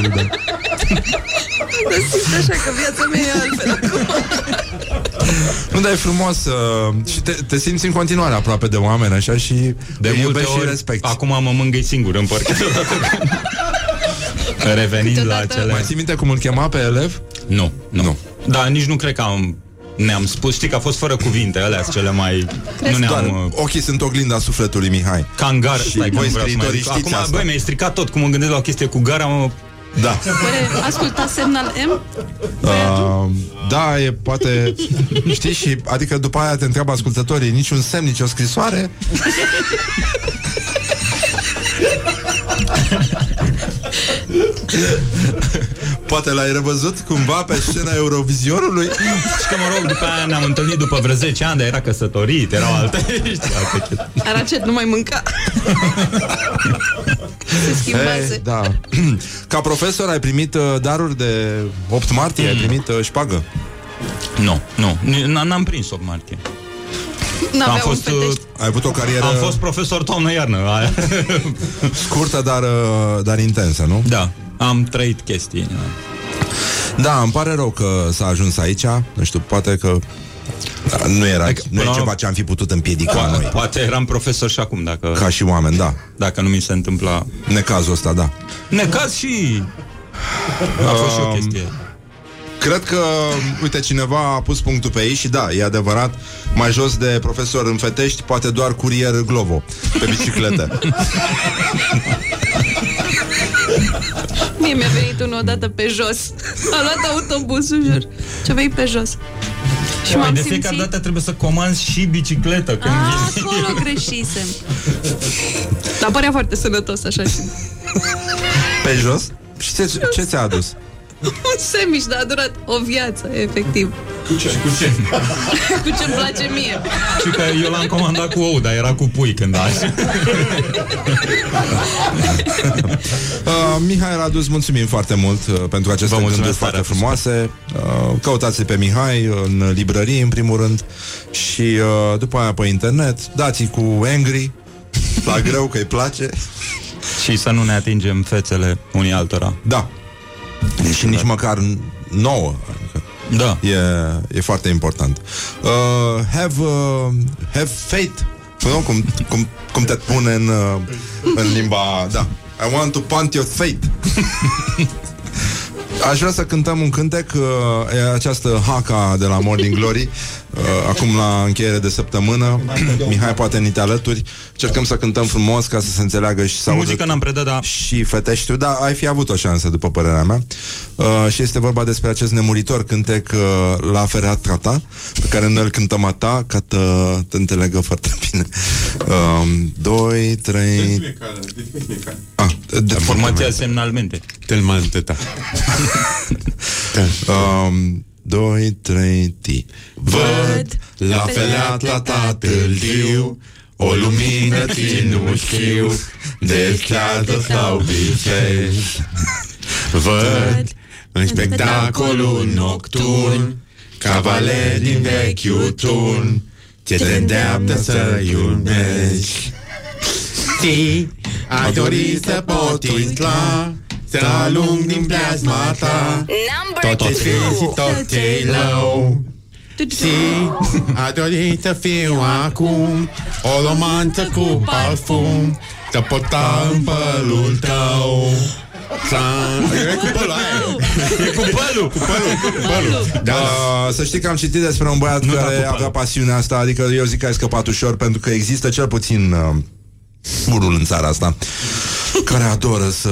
Simt așa că viața mea e altfel acum. Nu, dar e frumos uh, și te, te simți în continuare aproape de oameni așa și De îi multe iubești și ori, respecti. acum mă mângâi singur în parcă. Revenind la Câteodată- cele... Mai ții minte cum îl chema pe elev? Nu, nu. Nu. Da, nici nu cred că am ne-am spus, știi că a fost fără cuvinte, alea sunt cele mai... Nu Doar ne-am... uh, ochii sunt oglinda sufletului Mihai. Ca în gară, Și stai că voi nu vreau să mai scriitorii zic. știți Acum, asta. băi, mi-ai stricat tot, cum mă gândesc la o chestie cu gara, mă... Da. Oare asculta semnal M? Uh, da, e poate Știi și Adică după aia te întreabă ascultătorii Niciun semn, nici o scrisoare Poate l-ai revăzut cumva pe scena Eurovizionului Și că, mă rog, după aia ne-am întâlnit după vreo 10 ani, dar era căsătorit, erau alte, știi, alte chestii. Aracet, nu mai mânca. Se schimbase. Ei, da. Ca profesor ai primit uh, daruri de 8 martie Ai primit uh, șpagă Nu, nu, n- n-am prins 8 martie. N-avea Am un fost, fetești. Ai avut o carieră am fost profesor toamnă-iarnă. aia. scurtă, dar, uh, dar intensă, nu? Da, am trăit chestii. Da, îmi pare rău că s-a ajuns aici Nu știu, poate că da, Nu era, Adică, nu e până la- ceva ce am fi putut împiedica noi Poate eram profesor și acum, dacă, Ca și oameni, da dacă nu mi se întâmpla... Necazul ăsta, da Necaz și... A fost și o Um, chestie. Cred că, uite, cineva a pus punctul pe ei și da, e adevărat, mai jos de profesor în fetești, poate doar curier Glovo, pe bicicletă. Mie mi-a venit unul odată pe jos. A luat autobusul, jur. Ce vei pe jos. Și m-am de fiecare simțit... dată trebuie să comanzi și bicicletă când A, vii. acolo greșisem. Dar părea foarte sănătos așa și... Pe jos? Și ce, ce ți-a adus? Un semiș, dar a durat o viață, efectiv. Cu ce? Cu ce? Cu ce-mi place mie. Și că eu l-am comandat cu ou, dar era cu pui când a Uh, Mihai Radu, îți mulțumim foarte mult uh, pentru aceste Vă mulțumesc gânduri tare, foarte a fost frumoase. Uh, căutați pe Mihai în librării, în primul rând, și uh, după aia pe internet. Dați cu Angry, la greu că îi place. Și să nu ne atingem fețele unii altora. Da. Și nici măcar nouă. Adică Da. E, e foarte important. Uh, have, uh, have faith Nu? Cum, cum, cum te pune în, uh, în limba... Da. I want to punt your fate. Aș vrea să cântăm un cântec uh, e această haka de la Morning Glory uh, acum la încheiere de săptămână Mihai poate ni te alături Cercăm să cântăm frumos ca să se înțeleagă și să audă Muzica n-am predat, da. și feteștiu, da, ai fi avut o șansă, după părerea mea. Uh, și este vorba despre acest nemuritor cântec uh, la fereatra ta, pe care noi îl cântăm a ta, ca să te înțelegă foarte bine. Uh, doi, trei... Ah, de Formația semnalmente. Telmante, da. Um, doi, trei, ti. Văd la fereatra ta târziu O lumină știu De stradă sau visez Văd în spectacolul nocturn Cavaleri din vechiul turn Ce te îndeamnă să iubești Știi, ai dori să pot intra Să alung din plasma ta. Tot ce fii și tot ce rău. și a dorit să fiu acum O romanță cu parfum. Să pota în părul tău. E cu pălul aia E. Cu pălul. Cu pălul, cu pălul. Da, să știi că am citit despre un băiat Nu care te-a pupat. avea pasiunea asta, adică eu zic că ai scăpat ușor, pentru că există cel puțin uh, unul în țara asta care adoră să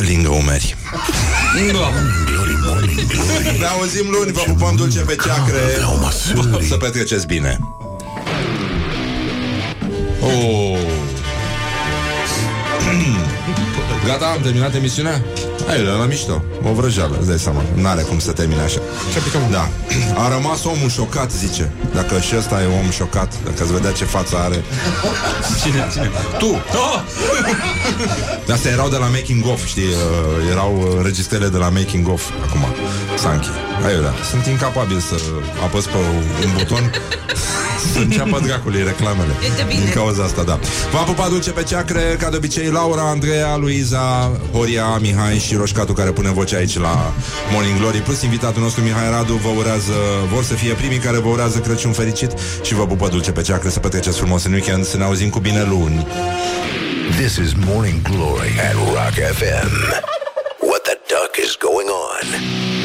lingă umeri. Ne auzim luni, vă pupăm dulce pe ceacre. Să petreceți bine. Oh. Gata, am terminat emisiunea? Hai, la mișto. O vrăjeală, îți dai seama. N-are cum să termine așa. Da. A rămas omul șocat, zice. Dacă și ăsta e om șocat, dacă ați vedea ce față are. Cine, cine? Tu! Oh! Astea erau de la Making of, știi? Uh, erau uh, înregistrările de la Making of acum. Sanchi. Aiurea. Sunt incapabil să apăs pe un buton să înceapă dracului reclamele. E de bine. Din cauza asta, da. V-am pupat dulce pe ceacre, ca de obicei, Laura, Andreea, Luiza, Horia, Mihai și Roșcatu, care pune voce aici la Morning Glory, plus invitatul nostru Mihai Radu, vă urează, vor să fie primii care vă urează Crăciun fericit și vă pupă dulce pe ceacre, să petreceți frumos în weekend, să ne auzim cu bine luni. This is Morning Glory at Rock FM. What the duck is going on?